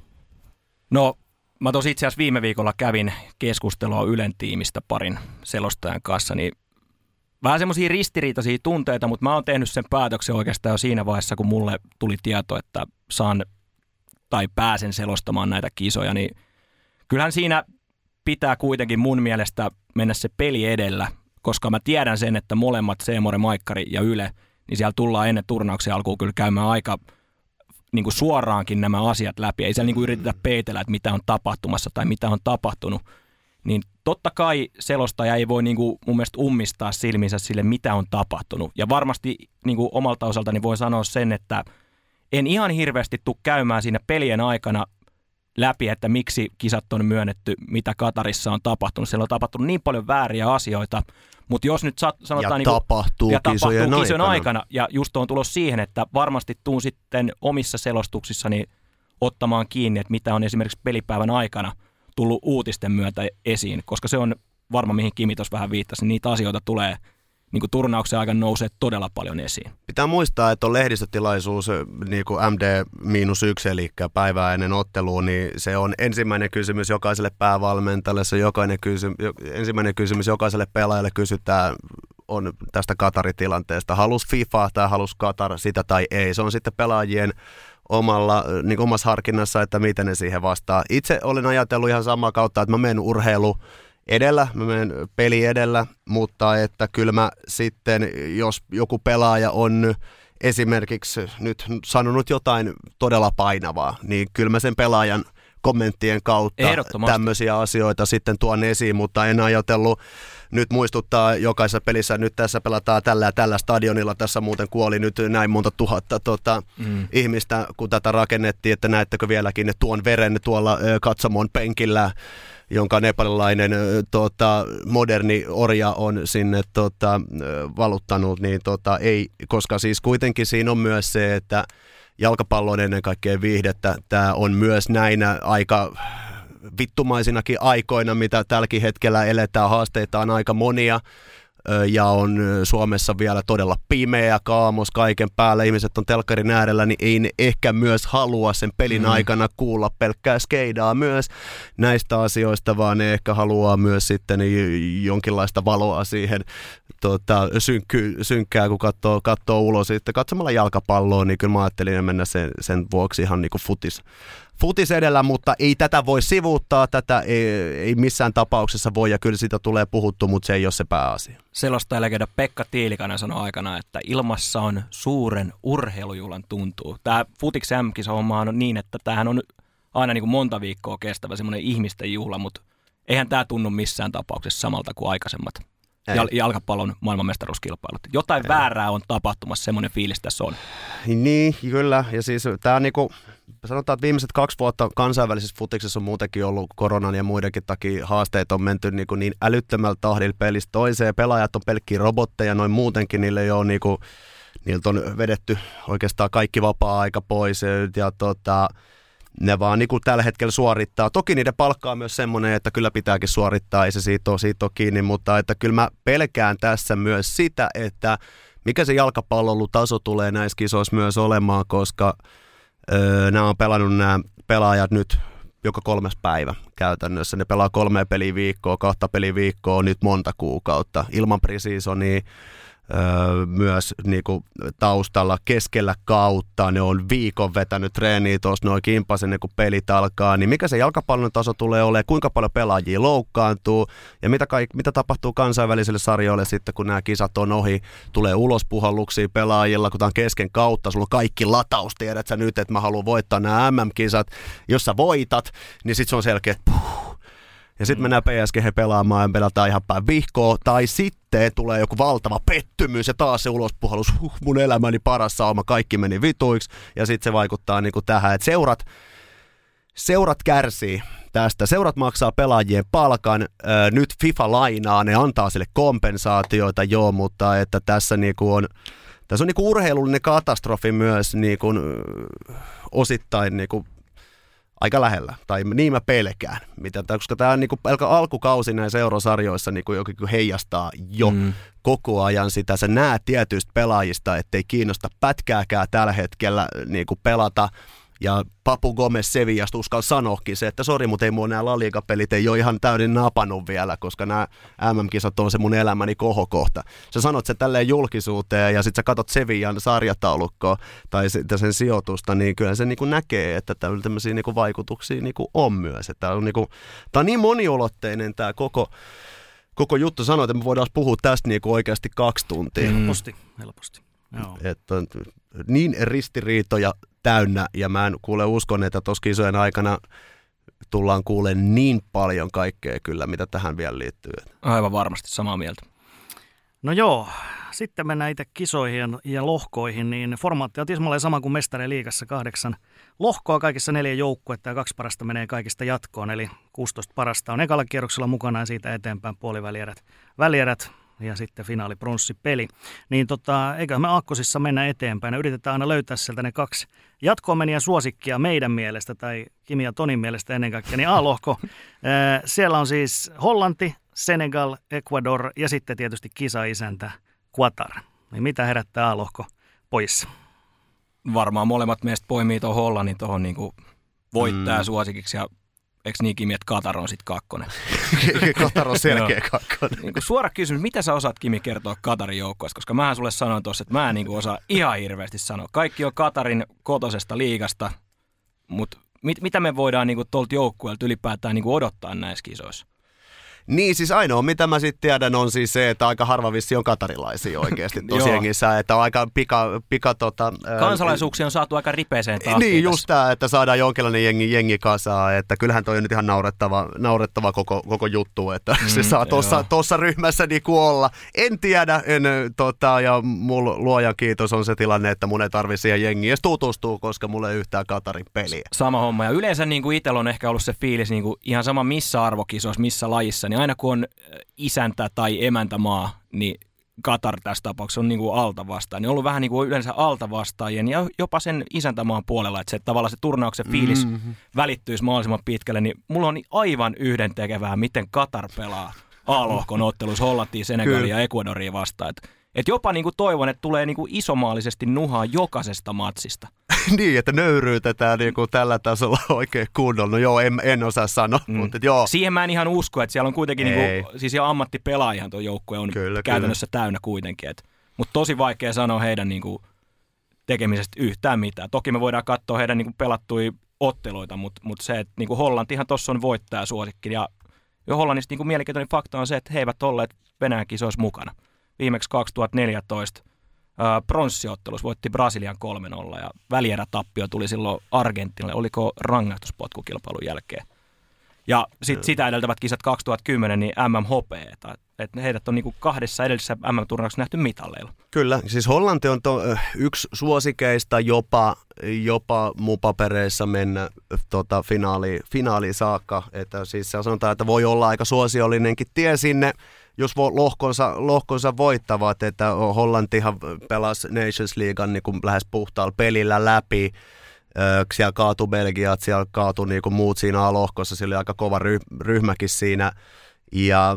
Speaker 2: No, mä tosi itse asiassa viime viikolla kävin keskustelua Ylen tiimistä parin selostajan kanssa, niin vähän semmoisia ristiriitaisia tunteita, mutta mä oon tehnyt sen päätöksen oikeastaan jo siinä vaiheessa, kun mulle tuli tieto, että saan tai pääsen selostamaan näitä kisoja, niin kyllähän siinä pitää kuitenkin mun mielestä mennä se peli edellä, koska mä tiedän sen, että molemmat Seemore, Maikkari ja Yle, niin siellä tullaan ennen turnauksen alkuun kyllä käymään aika niin kuin suoraankin nämä asiat läpi. Ei siellä niin kuin yritetä peitellä, että mitä on tapahtumassa tai mitä on tapahtunut. Niin totta kai selostaja ei voi niin kuin mun mielestä ummistaa silminsä sille, mitä on tapahtunut. Ja varmasti niin kuin omalta osaltani voi sanoa sen, että en ihan hirveästi tule käymään siinä pelien aikana läpi, että miksi kisat on myönnetty, mitä Katarissa on tapahtunut. Siellä on tapahtunut niin paljon vääriä asioita, mutta jos nyt sanotaan...
Speaker 3: Ja
Speaker 2: niin
Speaker 3: kuin, tapahtuu,
Speaker 2: ja
Speaker 3: kisojen,
Speaker 2: tapahtuu kisojen
Speaker 3: aikana.
Speaker 2: aikana. Ja just on tulos siihen, että varmasti tuun sitten omissa selostuksissani ottamaan kiinni, että mitä on esimerkiksi pelipäivän aikana tullut uutisten myötä esiin, koska se on varma, mihin Kimi tuossa vähän viittasi, niin niitä asioita tulee niin kuin turnauksen aikana nousee todella paljon esiin.
Speaker 3: Pitää muistaa, että on lehdistötilaisuus niin kuin MD-1, eli päivää ennen ottelua, niin se on ensimmäinen kysymys jokaiselle päävalmentajalle, se on jokainen kysymys, ensimmäinen kysymys jokaiselle pelaajalle kysytään on tästä Kataritilanteesta. Halus FIFA tai halus Katar sitä tai ei. Se on sitten pelaajien omalla, niin omassa harkinnassa, että miten ne siihen vastaa. Itse olen ajatellut ihan samaa kautta, että mä menen urheilu edellä, mä menen peli edellä, mutta että kyllä mä sitten, jos joku pelaaja on esimerkiksi nyt sanonut jotain todella painavaa, niin kyllä mä sen pelaajan kommenttien kautta tämmöisiä asioita sitten tuon esiin, mutta en ajatellut nyt muistuttaa jokaisessa pelissä, nyt tässä pelataan tällä ja tällä stadionilla, tässä muuten kuoli nyt näin monta tuhatta tota, mm. ihmistä, kun tätä rakennettiin, että näettekö vieläkin tuon veren tuolla katsomon penkillä, jonka nepalilainen tota, moderni orja on sinne tota, valuttanut, niin tota, ei, koska siis kuitenkin siinä on myös se, että jalkapallo on ennen kaikkea viihdettä. Tämä on myös näinä aika vittumaisinakin aikoina, mitä tälläkin hetkellä eletään. Haasteita on aika monia ja on Suomessa vielä todella pimeä kaamos kaiken päällä. Ihmiset on telkkarin äärellä, niin ei ne ehkä myös halua sen pelin mm. aikana kuulla pelkkää skeidaa myös näistä asioista, vaan ne ehkä haluaa myös sitten jonkinlaista valoa siihen tota, synkky, synkkää, kun katsoo, katsoo ulos. Sitten katsomalla jalkapalloa, niin kyllä mä ajattelin mennä sen, sen vuoksi ihan niin kuin futis, futis edellä, mutta ei tätä voi sivuuttaa, tätä ei, ei missään tapauksessa voi, ja kyllä sitä tulee puhuttu, mutta se ei ole se pääasia.
Speaker 2: Selostaja legenda Pekka Tiilikainen sanoi aikana, että ilmassa on suuren urheilujuhlan tuntuu. Tämä Futix m homma on niin, että tämähän on aina niin kuin monta viikkoa kestävä semmoinen ihmisten juhla, mutta eihän tämä tunnu missään tapauksessa samalta kuin aikaisemmat Jal- jalkapallon maailmanmestaruuskilpailut. Jotain Ei. väärää on tapahtumassa, semmoinen fiilis tässä on.
Speaker 3: Niin, kyllä. Ja siis tämä niinku, sanotaan, että viimeiset kaksi vuotta kansainvälisessä futiksessa on muutenkin ollut koronan ja muidenkin takia haasteet on menty niinku niin älyttömällä tahdilla pelistä toiseen. Pelaajat on pelkkiä robotteja, noin muutenkin niille jo niinku, niiltä on vedetty oikeastaan kaikki vapaa-aika pois. Ja tota, ne vaan niin kuin tällä hetkellä suorittaa. Toki niiden palkka on myös semmoinen, että kyllä pitääkin suorittaa, ei se siitä ole, siitä ole kiinni, mutta että kyllä mä pelkään tässä myös sitä, että mikä se jalkapallolutaso tulee näissä kisoissa myös olemaan, koska öö, nämä on pelannut nämä pelaajat nyt joka kolmas päivä käytännössä. Ne pelaa kolme peliä viikkoa, kahta peliä viikkoa nyt monta kuukautta. Ilman precisionia myös niin kuin taustalla keskellä kautta. Ne on viikon vetänyt treeniä tuossa noin kimpasen, kun pelit alkaa. Niin mikä se jalkapallon taso tulee olemaan, kuinka paljon pelaajia loukkaantuu ja mitä, kaik, mitä tapahtuu kansainvälisille sarjoille sitten, kun nämä kisat on ohi. Tulee ulospuhalluksia pelaajilla, kun tämä on kesken kautta. Sulla on kaikki lataus, tiedät sä nyt, että mä haluan voittaa nämä MM-kisat. Jos sä voitat, niin sitten se on selkeä, että puh, Ja sitten mennään PSG pelaamaan ja pelataan ihan päin vihkoa. Tai sitten tulee joku valtava pettymys ja taas se ulospuhalus, huh, mun elämäni paras sauma, kaikki meni vituiksi. Ja sitten se vaikuttaa niinku tähän, että seurat, seurat kärsii tästä. Seurat maksaa pelaajien palkan, öö, nyt FIFA lainaa, ne antaa sille kompensaatioita, joo, mutta että tässä niinku on, tässä on niinku urheilullinen katastrofi myös niinku, osittain niinku aika lähellä, tai niin mä pelkään, mitä, koska tämä on niinku, alkukausi näissä eurosarjoissa niinku, heijastaa jo mm. koko ajan sitä. Sä näet tietyistä pelaajista, ettei kiinnosta pätkääkään tällä hetkellä niinku, pelata ja Papu Gomez Sevillasta uskal sanoakin se, että sori, mutta ei mua nämä La Liga-pelit ei ole ihan täyden napannut vielä, koska nämä MM-kisat on se mun elämäni kohokohta. Sä sanot se tälleen julkisuuteen ja sitten sä katot Sevillan sarjataulukkoa tai sen sijoitusta, niin kyllä se niin näkee, että tämmöisiä niin vaikutuksia niin on myös. Tämä on, niin kuin, on niin moniulotteinen tämä koko, koko juttu. Sanoit, että me voidaan puhua tästä niin oikeasti kaksi tuntia.
Speaker 1: Helposti, helposti.
Speaker 3: Joo. Että niin ristiriitoja täynnä ja mä en kuule uskon, että tuossa kisojen aikana tullaan kuulemaan niin paljon kaikkea kyllä, mitä tähän vielä liittyy.
Speaker 2: Aivan varmasti samaa mieltä.
Speaker 1: No joo, sitten mennään itse kisoihin ja lohkoihin, niin formaatti on tismalleen sama kuin Mestarien liigassa kahdeksan lohkoa kaikissa neljä joukkuetta ja kaksi parasta menee kaikista jatkoon, eli 16 parasta on ekalla kierroksella mukana ja siitä eteenpäin puolivälierät välierät ja sitten finaali peli. Niin tota, eiköhän me aakkosissa mennä eteenpäin ja yritetään aina löytää sieltä ne kaksi jatkoon meniä suosikkia meidän mielestä tai Kimi ja Tonin mielestä ennen kaikkea, niin A-lohko. [LAUGHS] Siellä on siis Hollanti, Senegal, Ecuador ja sitten tietysti kisaisäntä Qatar. Niin mitä herättää A-lohko poissa?
Speaker 2: Varmaan molemmat meistä poimii tuon Hollannin tuohon niin voittaja mm. suosikiksi ja Eikö niin Kimi, että Katar on sitten kakkonen? [LAUGHS]
Speaker 3: Katar on selkeä kakkonen.
Speaker 2: niin suora kysymys, mitä sä osaat Kimi kertoa Katarin joukkueesta? Koska mä sulle sanoin tuossa, että mä en niin osaa ihan hirveästi sanoa. Kaikki on Katarin kotosesta liigasta, mutta mit, mitä me voidaan niin tuolta joukkueelta ylipäätään niin odottaa näissä kisoissa?
Speaker 3: Niin, siis ainoa mitä mä sitten tiedän on siis se, että aika harva vissi on katarilaisia oikeasti [LAUGHS] tosiaankin, että on aika pika, pika tota...
Speaker 2: Kansalaisuuksia on saatu aika ripeeseen tahtiin
Speaker 3: Niin, just tämä, että saadaan jonkinlainen jengi, jengi kasaa, että kyllähän toi on nyt ihan naurettava, naurettava koko, koko juttu, että mm, se saa tuossa ryhmässä niinku olla. En tiedä, en, tota, ja mulla luojan kiitos on se tilanne, että mun ei tarvi siihen jengiin edes tutustua, koska mulla ei yhtään Katarin peliä.
Speaker 2: Sama homma, ja yleensä niin kuin itsellä on ehkä ollut se fiilis niin kuin ihan sama missä arvokisoissa, missä lajissa, niin aina kun on isäntä tai emäntämaa, niin Katar tässä tapauksessa on niin kuin alta vastaan. Niin on ollut vähän niin kuin yleensä alta vastaajien ja jopa sen isäntämaan puolella, että se että tavallaan se turnauksen fiilis mm-hmm. välittyisi mahdollisimman pitkälle. Niin mulla on aivan yhden tekevää, miten Katar pelaa A-lohkon otteluissa Hollantiin, Senegalia ja Ecuadoria vastaan. Että et jopa niin kuin toivon, että tulee niin kuin isomaalisesti nuhaa jokaisesta matsista. [LAUGHS]
Speaker 3: niin, että nöyryytetään niin kuin tällä tasolla [LAUGHS] oikein kunnolla. No joo, en, en osaa sanoa, mm. mutta joo.
Speaker 2: Siihen mä en ihan usko, että siellä on kuitenkin, niin kuin, siis jo ammattipelaajahan tuo joukkue on kyllä, käytännössä kyllä. täynnä kuitenkin. Mutta tosi vaikea sanoa heidän niin kuin, tekemisestä yhtään mitään. Toki me voidaan katsoa heidän niin kuin, pelattuja otteluita, mutta, mutta se, että niin kuin Hollantihan tuossa on voittaja suosikki. Ja jo Hollannista niin kuin mielenkiintoinen fakta on se, että he eivät olleet Venäjän kisoissa mukana viimeksi 2014 pronssiottelussa voitti Brasilian 3-0 ja välierätappio tuli silloin Argentinalle, oliko rangaistuspotkukilpailun jälkeen. Ja sitten sitä edeltävät kisat 2010, niin MMHP, että, heidät on niinku kahdessa edellisessä MM-turnauksessa nähty mitalleilla.
Speaker 3: Kyllä, siis Hollanti on to, yksi suosikeista jopa, jopa mupapereissa mennä tota, finaali, finaaliin saakka. Että siis sanotaan, että voi olla aika suosiollinenkin tie sinne jos lohkonsa, lohkonsa voittavat, että Hollantihan pelasi Nations Leaguean niin lähes puhtaalla pelillä läpi, siellä kaatu Belgiat, siellä kaatu niin kuin muut siinä lohkossa, sillä oli aika kova ryhmäkin siinä, ja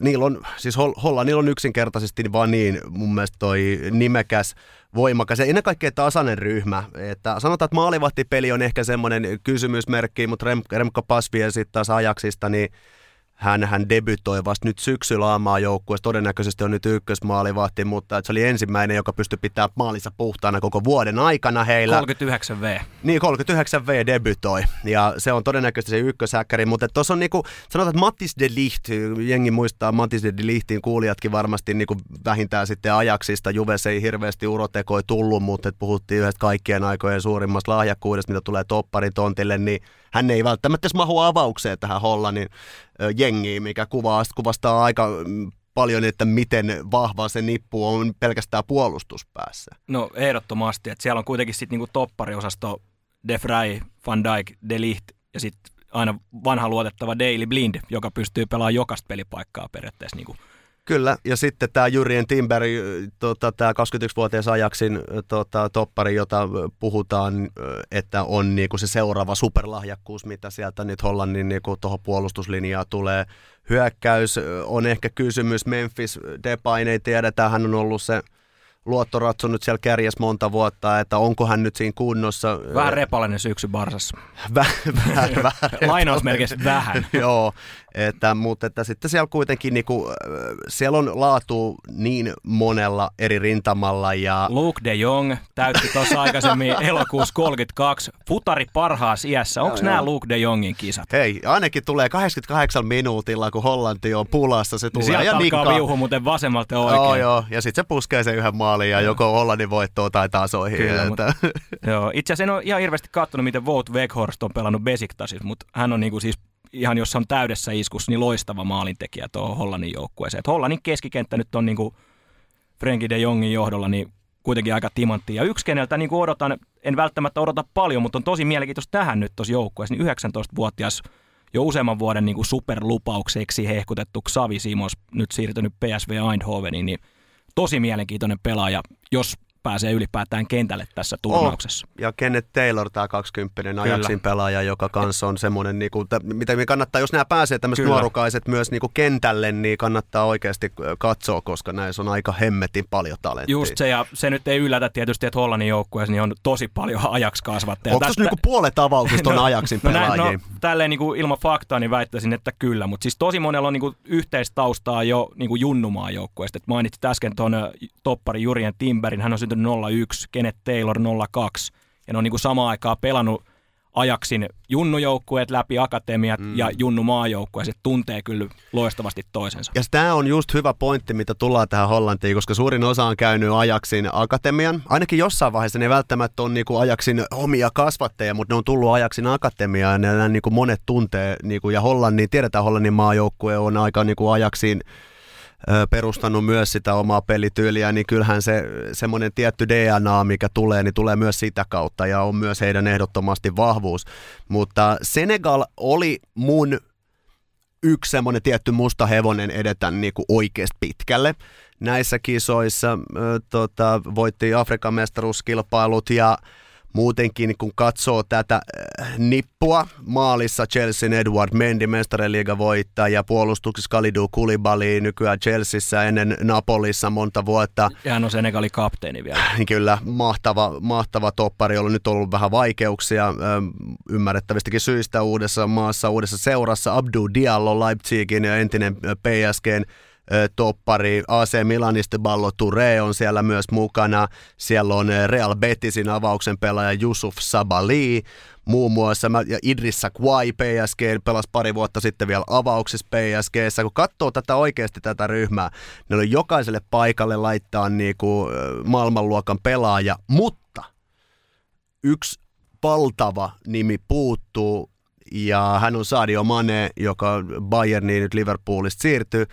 Speaker 3: niillä on, siis Hollannilla on yksinkertaisesti vaan niin mun mielestä toi nimekäs, voimakas ja ennen kaikkea tasainen ryhmä. Että sanotaan, että maalivahtipeli on ehkä semmoinen kysymysmerkki, mutta Remco Pasvien sitten taas ajaksista, niin hän, hän debytoi vasta nyt syksyllä aamaa joukkueessa. Todennäköisesti on nyt ykkösmaalivahti, mutta se oli ensimmäinen, joka pystyi pitämään maalinsa puhtaana koko vuoden aikana heillä.
Speaker 2: 39 V.
Speaker 3: Niin, 39 V debytoi. Ja se on todennäköisesti se ykköshäkkäri, mutta tuossa on niinku, sanotaan, että Mattis de Ligt, jengi muistaa Mattis de Lichtin kuulijatkin varmasti niinku vähintään sitten ajaksista. Juves ei hirveästi urotekoi tullut, mutta puhuttiin yhdestä kaikkien aikojen suurimmasta lahjakkuudesta, mitä tulee topparin tontille, niin hän ei välttämättä mahu avaukseen tähän Hollannin jengiin, mikä kuvaa, kuvastaa aika mm, paljon, että miten vahva se nippu on pelkästään puolustuspäässä.
Speaker 2: No ehdottomasti, että siellä on kuitenkin sitten niinku toppariosasto De Vrij, Van Dijk, De Ligt ja sitten aina vanha luotettava Daily Blind, joka pystyy pelaamaan jokaista pelipaikkaa periaatteessa niinku
Speaker 3: Kyllä, ja sitten tämä Jurien Timberi, tota, tämä 21-vuotias ajaksin tota, toppari, jota puhutaan, että on niinku se seuraava superlahjakkuus, mitä sieltä nyt Hollannin niinku, tuohon puolustuslinjaan tulee. Hyökkäys on ehkä kysymys, Memphis Depain ei tiedetä, hän on ollut se luottoratsu nyt siellä kärjessä monta vuotta, että onko hän nyt siinä kunnossa.
Speaker 2: Vähän repalainen syksy Barsassa.
Speaker 3: Vähän, vähän, vähän
Speaker 2: Lainausmerkeissä vähän. [LAUGHS]
Speaker 3: Joo, että, mutta että sitten siellä kuitenkin niinku, siellä on laatu niin monella eri rintamalla. Ja...
Speaker 2: Luke de Jong täytti tuossa aikaisemmin [LAUGHS] elokuussa 32. Futari parhaassa iässä. Onko nämä Luke de Jongin kisat?
Speaker 3: Hei, ainakin tulee 88 minuutilla, kun Hollanti on pulassa. Se tulee.
Speaker 2: Niin
Speaker 3: ja
Speaker 2: alkaa viuhu muuten vasemmalta oikein.
Speaker 3: Joo, joo. Ja sitten se puskee sen yhden maalin ja joko Hollannin voittoa tai taas ohi.
Speaker 2: Kyllä, että... mutta, joo. Itse asiassa en ole ihan hirveästi katsonut, miten Wout Weghorst on pelannut Besiktasissa, mutta hän on niinku siis ihan jos on täydessä iskussa, niin loistava maalintekijä tuohon Hollannin joukkueeseen. Et Hollannin keskikenttä nyt on niinku Frenkie de Jongin johdolla niin kuitenkin aika timantti. Ja yksi, keneltä niin odotan, en välttämättä odota paljon, mutta on tosi mielenkiintoista tähän nyt tuossa joukkueessa, niin 19-vuotias jo useamman vuoden niin kuin superlupaukseksi hehkutettu Xavi Simons, nyt siirtynyt PSV Eindhoveniin, niin tosi mielenkiintoinen pelaaja, jos pääsee ylipäätään kentälle tässä turnauksessa.
Speaker 3: Oh, ja Kenneth Taylor, tämä 20 ajaksin pelaaja, joka kanssa on semmoinen, niin kuin, mitä me kannattaa, jos nämä pääsee tämmöiset nuorukaiset myös niin kuin kentälle, niin kannattaa oikeasti katsoa, koska näissä on aika hemmetin paljon talenttia.
Speaker 2: Just se, ja se nyt ei yllätä tietysti, että Hollannin joukkueessa niin on tosi paljon ajaks kasvattajia.
Speaker 3: Onko Tästä... niin puolet avauksista on [LAUGHS] no, ajaksin no, pelaajia?
Speaker 2: No, tälleen niin kuin ilman faktaa niin väittäisin, että kyllä, mutta siis tosi monella on niin kuin yhteistaustaa jo niin kuin junnumaa joukkueesta. Mainitsit äsken tuon toppari Jurien Timberin, hän on syntynyt 01, Kenneth Taylor 02. Ja ne on niin kuin samaan aikaan pelannut ajaksin junnujoukkueet läpi akatemiat mm. ja junnu maajoukkueet, tuntee kyllä loistavasti toisensa.
Speaker 3: Ja tämä on just hyvä pointti, mitä tullaan tähän Hollantiin, koska suurin osa on käynyt ajaksin akatemian. Ainakin jossain vaiheessa ne välttämättä on niinku ajaksin omia kasvatteja, mutta ne on tullut ajaksin akatemiaan ja nämä niinku monet tuntee. Niinku, ja Hollannin, tiedetään Hollannin maajoukkue on aika niinku ajaksin perustanut myös sitä omaa pelityyliä, niin kyllähän se semmoinen tietty DNA, mikä tulee, niin tulee myös sitä kautta ja on myös heidän ehdottomasti vahvuus. Mutta Senegal oli mun yksi semmoinen tietty musta hevonen edetä niin kuin oikeasti pitkälle. Näissä kisoissa äh, tota, voitti Afrikan mestaruuskilpailut ja muutenkin kun katsoo tätä äh, nippua, maalissa Chelsean Edward Mendy mestareliiga voittaa ja puolustuksessa Kalidou Koulibaly nykyään Chelseassa ennen Napolissa monta vuotta.
Speaker 2: Ja hän on Senegalin kapteeni vielä. [CLEARS THROAT]
Speaker 3: Kyllä, mahtava, mahtava toppari, on nyt ollut vähän vaikeuksia ähm, ymmärrettävistäkin syistä uudessa maassa, uudessa seurassa. Abdu Diallo Leipzigin ja entinen äh, PSGn toppari. AC Milanista Ballo Touré on siellä myös mukana. Siellä on Real Betisin avauksen pelaaja Yusuf Sabali muun muassa. Ja Idrissa Kwai PSG pelasi pari vuotta sitten vielä avauksessa PSG. Kun katsoo tätä oikeasti tätä ryhmää, ne on jokaiselle paikalle laittaa niinku maailmanluokan pelaaja, mutta yksi valtava nimi puuttuu ja hän on Sadio Mane, joka Bayerniin nyt Liverpoolista siirtyy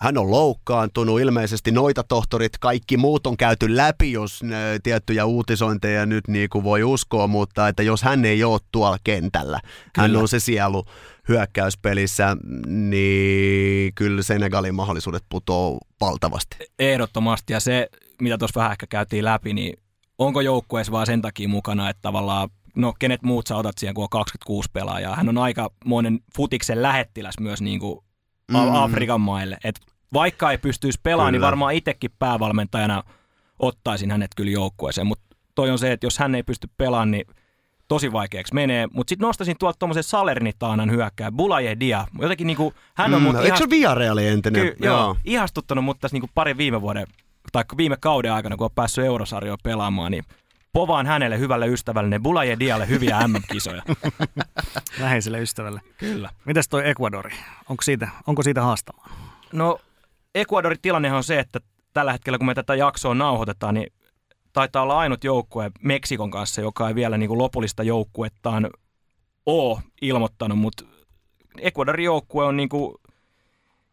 Speaker 3: hän on loukkaantunut, ilmeisesti noita tohtorit, kaikki muut on käyty läpi, jos tiettyjä uutisointeja nyt niin kuin voi uskoa, mutta että jos hän ei ole tuolla kentällä, kyllä. hän on se sielu hyökkäyspelissä, niin kyllä Senegalin mahdollisuudet putoo valtavasti.
Speaker 2: Ehdottomasti, ja se, mitä tuossa vähän ehkä käytiin läpi, niin onko joukkueessa vaan sen takia mukana, että tavallaan no kenet muut sä otat siihen, kun on 26 pelaajaa. Hän on aika monen futiksen lähettiläs myös niin kuin mm. Afrikan maille. Et vaikka ei pystyisi pelaamaan, niin varmaan itsekin päävalmentajana ottaisin hänet kyllä joukkueeseen. Mutta toi on se, että jos hän ei pysty pelaamaan, niin tosi vaikeaksi menee. Mutta sitten nostaisin tuolta tuommoisen Salernitaanan hyökkää, Bulaye Dia. Jotenkin niinku, hän on
Speaker 3: Mm,
Speaker 2: mut
Speaker 3: eikö se ole Viareali entinen?
Speaker 2: Ky- joo, ihastuttanut mut tässä niinku parin viime vuoden, tai viime kauden aikana, kun on päässyt eurosarjoa pelaamaan, niin povaan hänelle hyvälle ystävälle, Bulaye Dialle hyviä [LAUGHS] MM-kisoja.
Speaker 1: Läheiselle ystävälle.
Speaker 2: Kyllä.
Speaker 1: Mitäs toi Ecuadori? Onko siitä, onko siitä haastamaan?
Speaker 2: No, Ecuadorin tilannehan on se, että tällä hetkellä kun me tätä jaksoa nauhoitetaan, niin taitaa olla ainut joukkue Meksikon kanssa, joka ei vielä niin kuin lopullista joukkuettaan ole ilmoittanut, mutta Ecuadorin joukkue on niin kuin,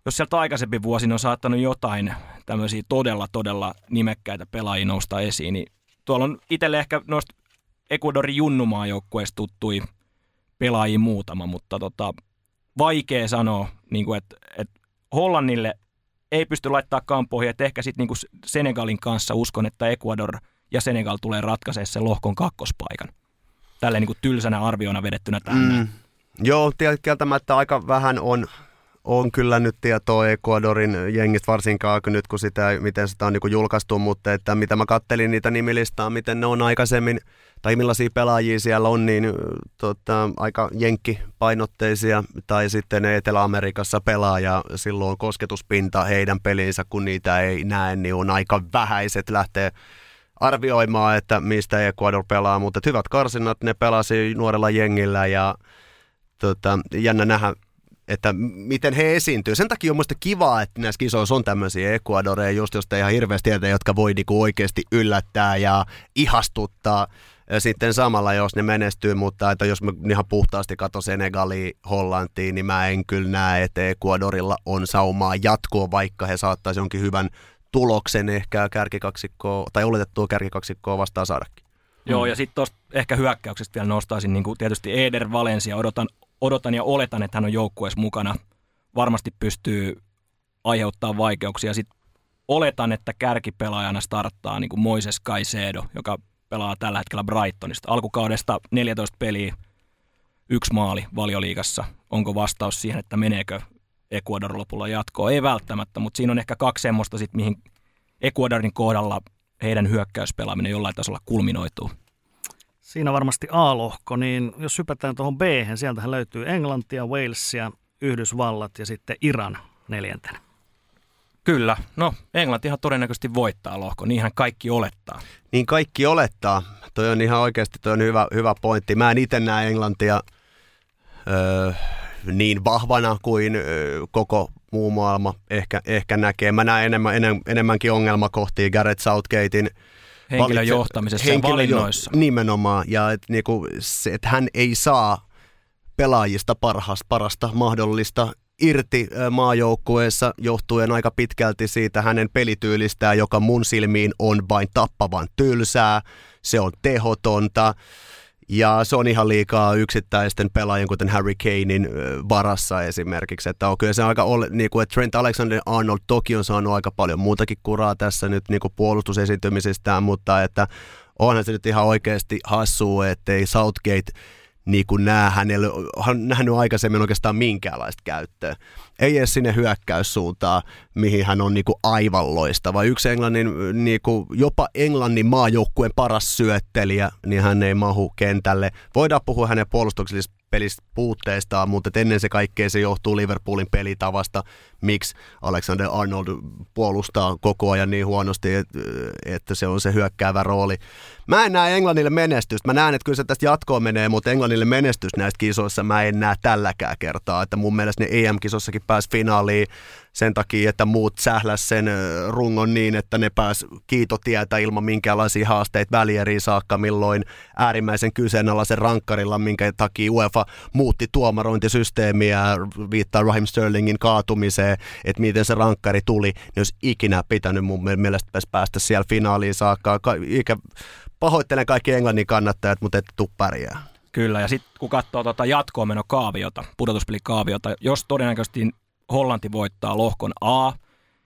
Speaker 2: jos sieltä aikaisempi vuosin on saattanut jotain tämmöisiä todella, todella nimekkäitä pelaajia nousta esiin, niin tuolla on itselle ehkä noista Ecuadorin junnumaa joukkueista tuttui pelaajia muutama, mutta tota, vaikea sanoa, niin kuin, että, että Hollannille ei pysty laittaa kampoihin, että ehkä sitten niinku Senegalin kanssa uskon, että Ecuador ja Senegal tulee ratkaisemaan sen lohkon kakkospaikan. Tälleen niinku tylsänä arviona vedettynä tähän. Mm.
Speaker 3: Joo, kieltämättä aika vähän on, on kyllä nyt tietoa Ecuadorin jengistä, varsinkaan kun nyt kun sitä, miten sitä on niin julkaistu, mutta että mitä mä kattelin niitä nimilistaa, miten ne on aikaisemmin, tai millaisia pelaajia siellä on, niin tota, aika jenkkipainotteisia, tai sitten Etelä-Amerikassa pelaa, ja silloin kosketuspinta heidän peliinsä, kun niitä ei näe, niin on aika vähäiset lähtee arvioimaan, että mistä Ecuador pelaa, mutta hyvät karsinnat, ne pelasi nuorella jengillä ja tota, jännä nähdä, että miten he esiintyy. Sen takia on mielestäni kiva, että näissä kisoissa on tämmöisiä Ecuadoreja, just jos te ihan hirveästi tietää, jotka voi niinku oikeasti yllättää ja ihastuttaa. Sitten samalla, jos ne menestyy, mutta että jos mä ihan puhtaasti katson Senegalia, Hollantiin, niin mä en kyllä näe, että Ecuadorilla on saumaa jatkoa, vaikka he saattaisi jonkin hyvän tuloksen ehkä kärkikaksikkoa, tai oletettua kärkikaksikkoa vastaan saadakin.
Speaker 2: Joo, ja sitten tuosta ehkä hyökkäyksestä vielä nostaisin niin tietysti Eder Valencia. Odotan, odotan ja oletan, että hän on joukkueessa mukana. Varmasti pystyy aiheuttaa vaikeuksia. Sitten oletan, että kärkipelaajana starttaa niin kuin Moises Caicedo, joka pelaa tällä hetkellä Brightonista. Alkukaudesta 14 peliä, yksi maali valioliigassa. Onko vastaus siihen, että meneekö Ecuador lopulla jatkoon? Ei välttämättä, mutta siinä on ehkä kaksi semmoista, sit, mihin Ecuadorin kohdalla heidän hyökkäyspelaaminen jollain tasolla kulminoituu.
Speaker 1: Siinä varmasti A-lohko, niin jos hypätään tuohon b sieltähän löytyy Englantia, Walesia, Yhdysvallat ja sitten Iran neljäntenä.
Speaker 2: Kyllä, no Englantihan todennäköisesti voittaa lohko, niinhän kaikki olettaa.
Speaker 3: Niin kaikki olettaa. Toi on ihan oikeasti toi on hyvä, hyvä pointti. Mä en itse näe Englantia öö, niin vahvana kuin öö, koko muu maailma ehkä, ehkä näkee. Mä näen enemmän, enem, enemmänkin ongelmakohtia Gareth Southgatein
Speaker 2: Henkilön johtamisessa ja valinnoissa.
Speaker 3: Nimenomaan, ja et, niinku, se, että hän ei saa pelaajista parhaasta, parasta mahdollista irti maajoukkueessa johtuen aika pitkälti siitä hänen pelityylistään, joka mun silmiin on vain tappavan tylsää, se on tehotonta, ja se on ihan liikaa yksittäisten pelaajien, kuten Harry Kanein varassa esimerkiksi. Että on kyllä se aika, ole, niin kuin, että Trent Alexander-Arnold toki on saanut aika paljon muutakin kuraa tässä nyt niin kuin mutta että onhan se nyt ihan oikeasti hassua, ettei Southgate niin kuin näe hänelle, hän nähnyt aikaisemmin oikeastaan minkäänlaista käyttöä. Ei edes sinne hyökkäyssuuntaan, mihin hän on niin kuin aivan loistava. Yksi Englannin, niin kuin jopa Englannin maajoukkueen paras syöttelijä, niin hän ei mahu kentälle. Voidaan puhua hänen puolustuksellisista pelistä puutteistaan, mutta ennen se kaikkea se johtuu Liverpoolin pelitavasta, miksi Alexander Arnold puolustaa koko ajan niin huonosti, että se on se hyökkäävä rooli. Mä en näe Englannille menestystä. Mä näen, että kyllä se tästä jatkoon menee, mutta Englannille menestys näistä kisoissa mä en näe tälläkään kertaa. Että mun mielestä ne EM-kisossakin pääsi finaaliin sen takia, että muut sähläs sen rungon niin, että ne pääs kiitotietä ilman minkäänlaisia haasteita välieriin saakka, milloin äärimmäisen kyseenalaisen rankkarilla, minkä takia UEFA muutti tuomarointisysteemiä, viittaa Raheem Sterlingin kaatumiseen, että miten se rankkari tuli, niin olisi ikinä pitänyt mun mielestä päästä siellä finaaliin saakka. Ikä, pahoittelen kaikki Englannin kannattajat, mutta et tuu pärjää.
Speaker 2: Kyllä, ja sitten kun katsoo tuota jatkoon meno kaaviota, pudotuspelikaaviota, jos todennäköisesti Hollanti voittaa lohkon A,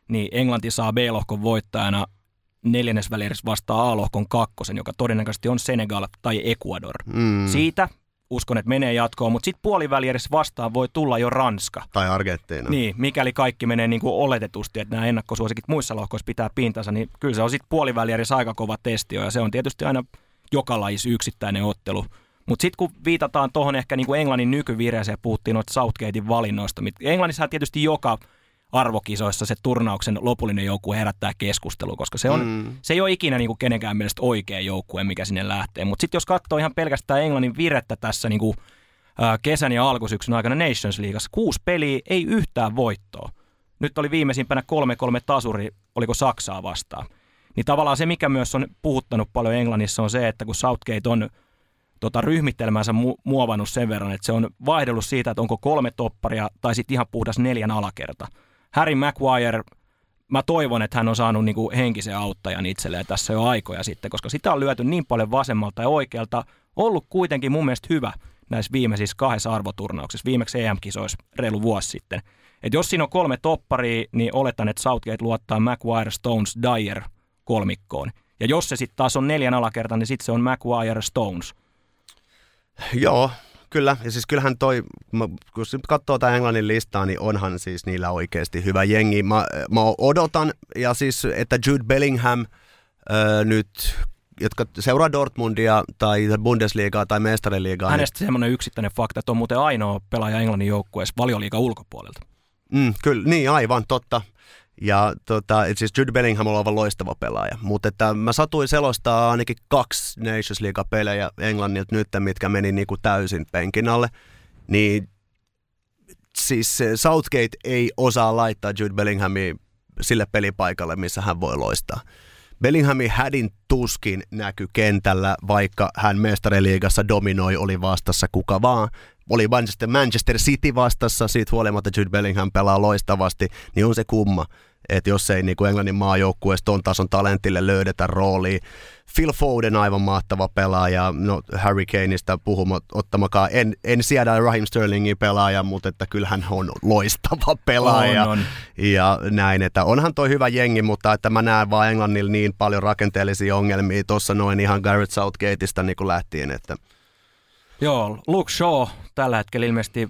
Speaker 2: niin Englanti saa B-lohkon voittajana neljännesvälierissä vastaa A-lohkon kakkosen, joka todennäköisesti on Senegal tai Ecuador. Mm. Siitä uskon, että menee jatkoon, mutta sitten puolivälierissä vastaan voi tulla jo Ranska.
Speaker 3: Tai Argentiina.
Speaker 2: Niin, mikäli kaikki menee niin kuin oletetusti, että nämä ennakkosuosikit muissa lohkoissa pitää pintansa, niin kyllä se on sitten puolivälierissä aika kova testi ja se on tietysti aina joka lajissa yksittäinen ottelu. Mutta sitten kun viitataan tuohon ehkä niin kuin Englannin nykyvireeseen, puhuttiin noista Southgatein valinnoista. Englannissa tietysti joka arvokisoissa se turnauksen lopullinen joukkue herättää keskustelua, koska se, on, mm. se ei ole ikinä niin kuin kenenkään mielestä oikea joukkue, mikä sinne lähtee. Mutta sitten jos katsoo ihan pelkästään Englannin virettä tässä niin kuin, äh, kesän ja alkusyksyn aikana Nations Leagueassa, kuusi peliä, ei yhtään voittoa. Nyt oli viimeisimpänä kolme-kolme tasuri, oliko Saksaa vastaan. Niin tavallaan se, mikä myös on puhuttanut paljon Englannissa, on se, että kun Southgate on tota, ryhmittelmänsä mu- muovannut sen verran, että se on vaihdellut siitä, että onko kolme topparia tai sitten ihan puhdas neljän alakerta. Harry Maguire, mä toivon, että hän on saanut niin kuin henkisen auttajan itselleen tässä jo aikoja sitten, koska sitä on lyöty niin paljon vasemmalta ja oikealta, ollut kuitenkin mun mielestä hyvä näissä viimeisissä kahdessa arvoturnauksissa, viimeksi EM-kisoissa reilu vuosi sitten. Et jos siinä on kolme topparia, niin oletan, että Southgate luottaa Maguire, Stones, Dyer kolmikkoon. Ja jos se sitten taas on neljän alakerta, niin sitten se on Maguire, Stones.
Speaker 3: Joo, kyllä. Ja siis kyllähän toi, kun katsoo tämän Englannin listaa, niin onhan siis niillä oikeasti hyvä jengi. Mä, mä odotan, ja siis, että Jude Bellingham öö, nyt jotka seuraa Dortmundia tai Bundesliigaa tai Mestariliigaa.
Speaker 2: Niin- Hänestä niin... semmoinen yksittäinen fakta, että on muuten ainoa pelaaja Englannin joukkueessa valioliiga ulkopuolelta.
Speaker 3: Mm, kyllä, niin aivan, totta. Ja tota, siis Jude Bellingham on aivan loistava pelaaja, mutta että mä satuin selostaa ainakin kaksi Nations League-pelejä Englannilta nyt, mitkä meni niinku täysin penkin alle, niin siis Southgate ei osaa laittaa Jude Bellinghamia sille pelipaikalle, missä hän voi loistaa. Bellinghamin hädin tuskin näky kentällä, vaikka hän mestariliigassa dominoi, oli vastassa kuka vaan. Oli Manchester, Manchester City vastassa, siitä huolimatta Jude Bellingham pelaa loistavasti, niin on se kumma että jos ei niin kuin Englannin maajoukkueesta ton tason talentille löydetä roolia. Phil Foden aivan mahtava pelaaja, no Harry Kaneista puhumat, ottamakaan, en, en siedä Raheem Sterlingin pelaaja, mutta että kyllähän on loistava pelaaja. On, on. Ja näin, että onhan toi hyvä jengi, mutta että mä näen vaan Englannilla niin paljon rakenteellisia ongelmia tuossa noin ihan Garrett Southgateista niin kuin lähtien, että
Speaker 2: Joo, Luke Shaw tällä hetkellä ilmeisesti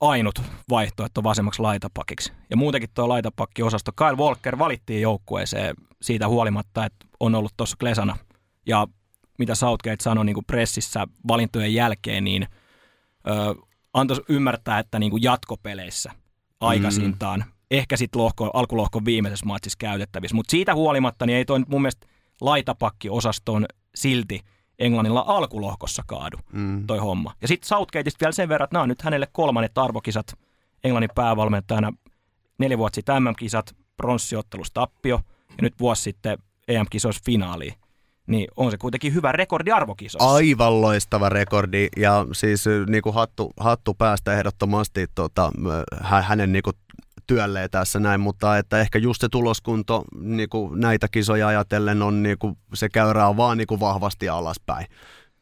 Speaker 2: ainut vaihtoehto vasemmaksi laitapakiksi. Ja muutenkin tuo laitapakki-osasto, Kyle Walker valittiin joukkueeseen siitä huolimatta, että on ollut tuossa Klesana. Ja mitä Southgate sanoi niin kuin pressissä valintojen jälkeen, niin ö, antoi ymmärtää, että niin kuin jatkopeleissä aikaisintaan, mm. ehkä sitten lohko, alkulohkon viimeisessä matsissa käytettävissä. Mutta siitä huolimatta niin ei toi mun mielestä laitapakki-osaston silti – Englannilla alkulohkossa kaadu mm. toi homma. Ja sitten Southgateista vielä sen verran, että nämä on nyt hänelle kolmannet arvokisat Englannin päävalmentajana. Neljä vuotta sitten MM-kisat, pronssiottelusta tappio ja nyt vuosi sitten EM-kisoissa finaaliin niin on se kuitenkin hyvä rekordi arvokisoissa.
Speaker 3: Aivan loistava rekordi ja siis niin kuin hattu, hattu päästä ehdottomasti tota, hänen niin kuin työlleen tässä näin, mutta että ehkä just se tuloskunto niin kuin näitä kisoja ajatellen on niin kuin, se käyrää vaan niin kuin vahvasti alaspäin.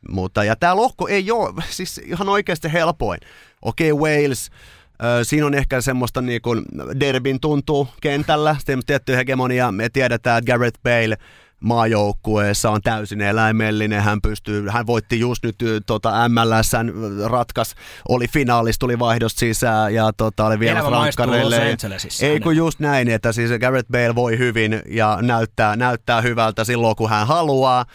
Speaker 3: Mutta, ja tämä lohko ei ole [LAUGHS] siis ihan oikeasti helpoin. Okei, okay, Wales, Siinä on ehkä semmoista niin kuin derbin tuntuu kentällä, tietty hegemonia. Me tiedetään, Gareth Bale maajoukkueessa on täysin eläimellinen. Hän pystyy, hän voitti just nyt tota, MLSn ratkas, oli finaalista, tuli vaihdosta sisään ja tota, oli vielä frankkareille. Ei kun just näin, että siis Gareth Bale voi hyvin ja näyttää, näyttää hyvältä silloin kun hän haluaa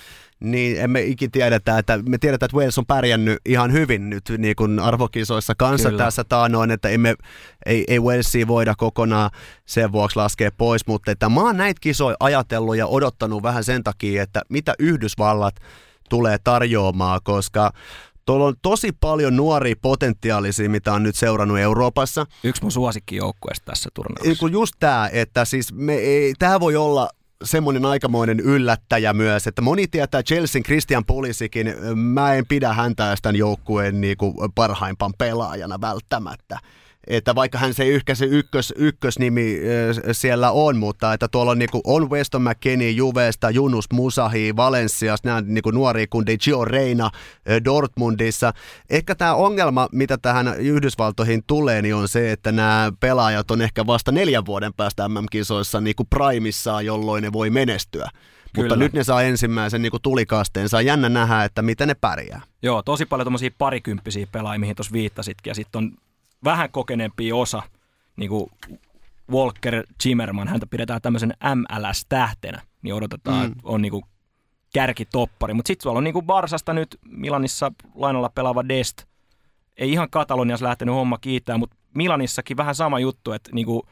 Speaker 3: niin emme ikin tiedetä, että me tiedetään, että Wales on pärjännyt ihan hyvin nyt niin kuin arvokisoissa kanssa Kyllä. tässä taanoin, että emme, ei, ei Walesia voida kokonaan sen vuoksi laskea pois, mutta että mä oon näitä kisoja ajatellut ja odottanut vähän sen takia, että mitä Yhdysvallat tulee tarjoamaan, koska Tuolla on tosi paljon nuoria potentiaalisia, mitä on nyt seurannut Euroopassa.
Speaker 2: Yksi mun suosikkijoukkueesta tässä turnauksessa.
Speaker 3: Just tämä, että siis me ei, tämä voi olla semmoinen aikamoinen yllättäjä myös, että moni tietää Chelsean Christian Pulisikin, mä en pidä häntä tämän joukkueen niin kuin parhaimpan pelaajana välttämättä että vaikka hän se ehkä se ykkös, ykkösnimi siellä on, mutta että tuolla on, niin kuin, on Weston McKennie Juvesta, Junus Musahi, Valensias, nämä niin kuin nuoria kundi Gio Reina Dortmundissa. Ehkä tämä ongelma, mitä tähän Yhdysvaltoihin tulee, niin on se, että nämä pelaajat on ehkä vasta neljän vuoden päästä MM-kisoissa niin kuin primissaan, jolloin ne voi menestyä. Kyllä. Mutta nyt ne saa ensimmäisen niin tulikasteen. Saa jännä nähdä, että miten ne pärjää.
Speaker 2: Joo, tosi paljon tuommoisia parikymppisiä pelaajia, mihin tuossa viittasitkin. Ja sitten on vähän kokeneempi osa, niin kuin Walker Zimmerman, häntä pidetään tämmöisen MLS-tähtenä, niin odotetaan, mm. on niin kuin kärkitoppari. Mutta sitten sulla on niinku Barsasta nyt Milanissa lainalla pelaava Dest. Ei ihan Kataloniassa lähtenyt homma kiittää, mutta Milanissakin vähän sama juttu, että niinku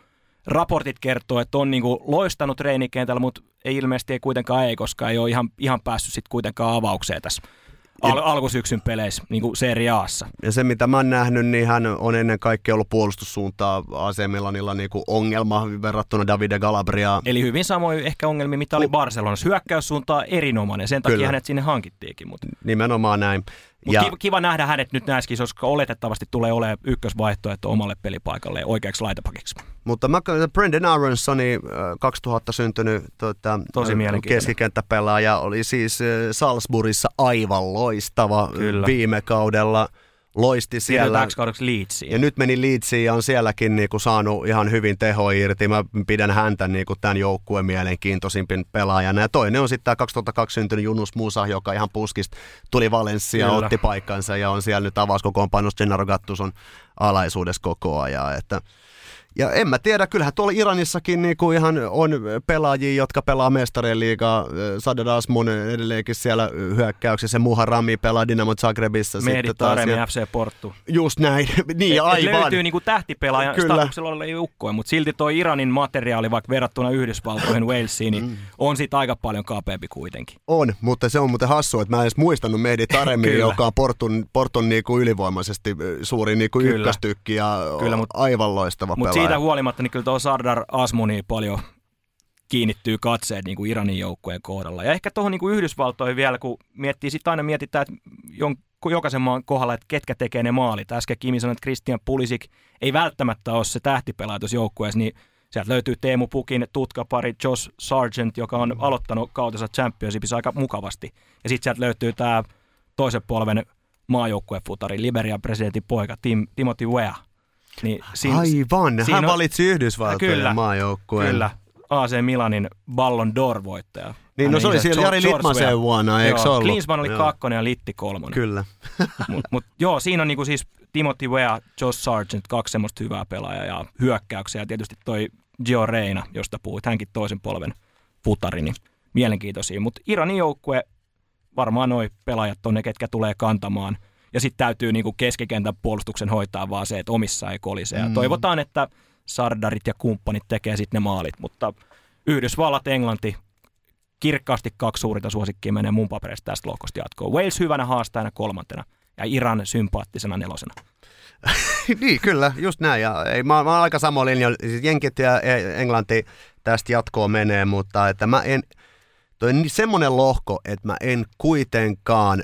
Speaker 2: raportit kertoo, että on niinku loistanut treenikentällä, mutta ei ilmeisesti ei kuitenkaan ei, koska ei ole ihan, ihan päässyt sitten kuitenkaan avaukseen tässä al- alkusyksyn peleissä niin kuin Serie Aassa.
Speaker 3: Ja se, mitä mä oon nähnyt, niin hän on ennen kaikkea ollut puolustussuuntaa AC Milanilla niin kuin ongelma verrattuna Davide Galabria.
Speaker 2: Eli hyvin samoin ehkä ongelmia, mitä oli Barcelonassa. Hyökkäyssuuntaa erinomainen, sen takia Kyllä. hänet sinne hankittiinkin. Mutta...
Speaker 3: Nimenomaan näin.
Speaker 2: Mutta kiva, kiva nähdä hänet nyt näissä kisoissa, koska oletettavasti tulee olemaan ykkösvaihtoehto omalle pelipaikalle oikeaksi laitapakiksi.
Speaker 3: Mutta mä, Brendan Aronsoni, 2000 syntynyt tuota,
Speaker 2: Tosi
Speaker 3: keskikenttäpelaaja, oli siis Salzburgissa aivan loistava Kyllä. viime kaudella – loisti siellä.
Speaker 2: Leedsiin.
Speaker 3: Ja nyt meni Leedsiin ja on sielläkin niinku saanut ihan hyvin teho irti. Mä pidän häntä niinku tämän joukkueen mielenkiintoisimpin pelaajana. Ja toinen on sitten tämä 2002 syntynyt Junus Musa, joka ihan puskista tuli Valencia, Kyllä. otti paikkansa ja on siellä nyt avauskokoonpanossa Gennaro Gattuson alaisuudessa koko ajan. Että ja en mä tiedä, kyllähän tuolla Iranissakin niinku ihan on pelaajia, jotka pelaa mestarien liigaa. Sadad Asmun edelleenkin siellä hyökkäyksessä. Muharami pelaa Dinamo Zagrebissa.
Speaker 2: Mehdi Taremi, FC Portu.
Speaker 3: Just näin, [LAUGHS] niin et, aivan.
Speaker 2: Et löytyy niinku tähtipelaajan Kyllä. statuksella ei ukkoja, mutta silti tuo Iranin materiaali vaikka verrattuna Yhdysvaltoihin, [LAUGHS] Walesiin, niin mm. on siitä aika paljon kapeampi kuitenkin.
Speaker 3: On, mutta se on muuten hassua, että mä en edes muistanut Mehdi Taremi, [LAUGHS] joka on Portun, Portun niinku ylivoimaisesti suuri niinku ykköstykki ja Kyllä, mut, aivan loistava mut pelaaja
Speaker 2: siitä huolimatta, niin kyllä tuo Sardar Asmuni paljon kiinnittyy katseet niin kuin Iranin joukkueen kohdalla. Ja ehkä tuohon niin Yhdysvaltoihin vielä, kun miettii, sitten aina mietitään, että jon, jokaisen maan kohdalla, että ketkä tekee ne maalit. Äsken Kimi sanoi, että Christian Pulisic ei välttämättä ole se tähtipelaaja tuossa joukkueessa, niin sieltä löytyy Teemu Pukin tutkapari Josh Sargent, joka on aloittanut kautensa Championshipissa aika mukavasti. Ja sitten sieltä löytyy tämä toisen polven maajoukkuefutari, Liberian presidentin poika Tim, Timothy Wea,
Speaker 3: niin siinä, Aivan, siinä hän on, valitsi Yhdysvaltojen maajoukkueen.
Speaker 2: Kyllä, AC Milanin Ballon d'Or-voittaja.
Speaker 3: Niin, no se oli siellä Jari Litmasen vuonna, eikö joo, ollut?
Speaker 2: Klinsmann oli joo. kakkonen ja Litti kolmonen.
Speaker 3: Kyllä. [LAUGHS]
Speaker 2: mut, mut, joo, siinä on niinku siis Timothy Wea, Josh Sargent, kaksi semmoista hyvää pelaajaa ja hyökkäyksiä. Ja tietysti toi Gio Reina, josta puhuit, hänkin toisen polven futari, niin mielenkiintoisia. Mutta Iranin joukkue, varmaan noi pelaajat on ne, ketkä tulee kantamaan – ja sitten täytyy niinku keskikentän puolustuksen hoitaa vaan se, että omissa ei kolise. Ja mm. toivotaan, että Sardarit ja kumppanit tekee sitten ne maalit, mutta Yhdysvallat, Englanti, kirkkaasti kaksi suurinta suosikkia menee mun paperista tästä lohkosta jatkoon. Wales hyvänä haastajana kolmantena ja Iran sympaattisena nelosena. [LAUGHS]
Speaker 3: niin, kyllä, just näin. Ja ei, mä, mä olen aika samoin linjoilla. Siis Jenkit ja e- Englanti tästä jatkoon menee, mutta että mä en, toi semmoinen lohko, että mä en kuitenkaan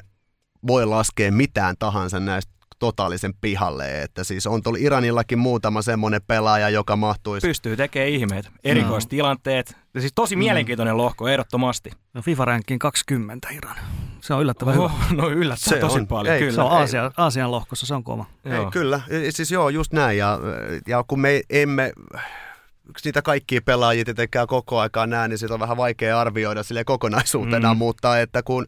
Speaker 3: voi laskea mitään tahansa näistä totaalisen pihalle. Että siis on tuolla Iranillakin muutama semmoinen pelaaja, joka mahtuisi...
Speaker 2: Pystyy tekemään ihmeet, erikoistilanteet. Ja siis tosi mm. mielenkiintoinen lohko, ehdottomasti.
Speaker 1: No FIFA rankin 20 Iran. Se on yllättävän
Speaker 2: oh, hyvä. No yllättävän se tosi on. paljon,
Speaker 1: ei,
Speaker 2: kyllä.
Speaker 1: Se on Aasian, Aasian lohkossa, se on kova.
Speaker 3: Ei, kyllä, siis joo, just näin. Ja, ja kun me emme niitä kaikkia pelaajia tietenkään koko aikaa näe, niin sitä on vähän vaikea arvioida sille kokonaisuutena, mm. mutta että kun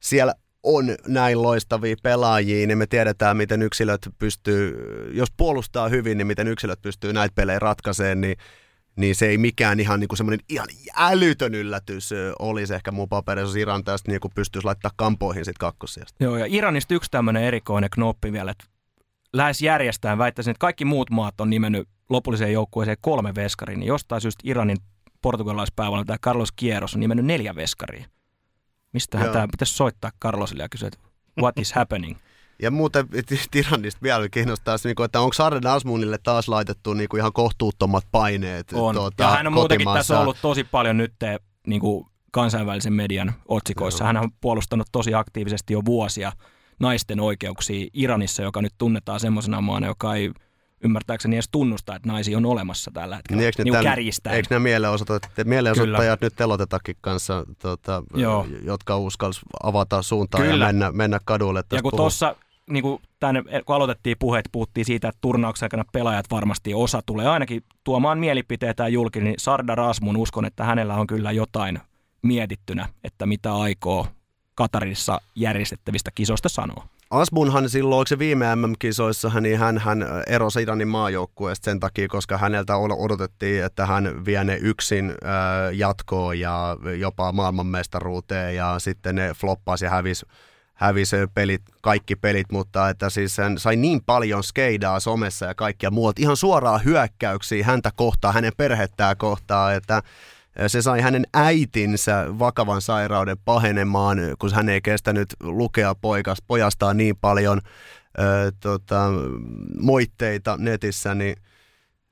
Speaker 3: siellä on näin loistavia pelaajia, niin me tiedetään, miten yksilöt pystyy, jos puolustaa hyvin, niin miten yksilöt pystyy näitä pelejä ratkaisemaan, niin niin se ei mikään ihan niin semmoinen ihan älytön yllätys olisi ehkä mun paperissa, jos Iran tästä niin pystyisi laittaa kampoihin sitten kakkosijasta.
Speaker 2: Joo, ja Iranista yksi tämmöinen erikoinen knoppi vielä, että lähes järjestään väittäisin, että kaikki muut maat on nimennyt lopulliseen joukkueeseen kolme veskaria, niin jostain syystä Iranin portugalaispäävalmentaja Carlos Kieros on nimennyt neljä veskaria. Mistähän tämä pitäisi soittaa Carlosille ja kysyä, että what is happening? [LAUGHS]
Speaker 3: Ja muuten Tirannista vielä kiinnostaa, niinku, että onko Sarden Asmunille taas laitettu niinku ihan kohtuuttomat paineet?
Speaker 2: On. Tuota, ja hän on muutenkin tässä ollut tosi paljon nyt niinku kansainvälisen median otsikoissa. Joo. Hän on puolustanut tosi aktiivisesti jo vuosia naisten oikeuksia Iranissa, joka nyt tunnetaan semmoisena maana, joka ei – ymmärtääkseni edes tunnustaa, että naisia on olemassa tällä hetkellä. Niin, eikö, niin kärjistää.
Speaker 3: eikö nämä mielenosoittajat, mielenosoittajat nyt telotetakin kanssa, tuota, jotka uskalsi avata suuntaan Kyllä. ja mennä, mennä kadulle?
Speaker 2: Ja kun tuossa niin kuin tänne, kun aloitettiin puheet, puhuttiin siitä, että turnauksen aikana pelaajat varmasti osa tulee ainakin tuomaan mielipiteitä julki, niin Sarda Rasmun uskon, että hänellä on kyllä jotain mietittynä, että mitä aikoo Katarissa järjestettävistä kisoista sanoa.
Speaker 3: Asmunhan silloin, oliko se viime MM-kisoissa, niin hän, hän erosi Iranin maajoukkueesta sen takia, koska häneltä odotettiin, että hän vie ne yksin äh, jatkoon ja jopa maailmanmestaruuteen ja sitten ne floppasi ja hävisi hävisi pelit, kaikki pelit, mutta että siis hän sai niin paljon skeidaa somessa ja kaikkia muuta, ihan suoraan hyökkäyksiä häntä kohtaan, hänen perhettää kohtaan, että se sai hänen äitinsä vakavan sairauden pahenemaan, kun hän ei kestänyt lukea poikasta, pojastaan niin paljon ö, tota, moitteita netissä, niin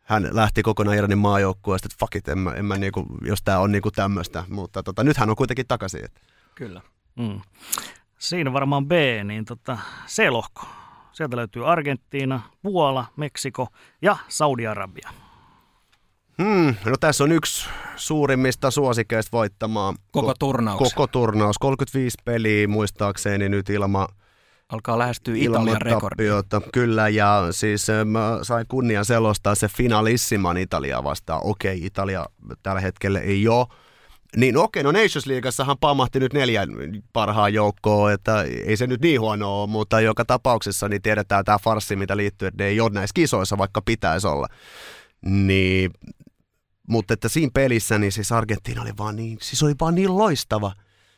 Speaker 3: hän lähti kokonaan Iranin maajoukkueesta, että fuck it, en mä, en mä niinku, jos tämä on niinku tämmöistä. Mutta tota, nyt hän on kuitenkin takaisin. Että.
Speaker 1: Kyllä. Mm. Siinä varmaan B, niin tota, C-lohko. Sieltä löytyy Argentiina, Puola, Meksiko ja Saudi-Arabia.
Speaker 3: Hmm, no tässä on yksi suurimmista suosikeista voittamaan
Speaker 2: koko turnaus.
Speaker 3: Koko turnaus, 35 peliä muistaakseni nyt ilma
Speaker 2: Alkaa lähestyä Italian rekordia.
Speaker 3: Kyllä, ja siis mä sain kunnian selostaa se finalissiman Italia vastaan. Okei, Italia tällä hetkellä ei ole. Niin okei, no Nations Leagueassahan pamahti nyt neljän parhaan joukkoon, että ei se nyt niin huono ole, mutta joka tapauksessa niin tiedetään tämä farssi, mitä liittyy, että ne ei ole näissä kisoissa, vaikka pitäisi olla. Niin mutta että siinä pelissä niin siis Argentiina oli vaan niin, siis oli vaan niin loistava.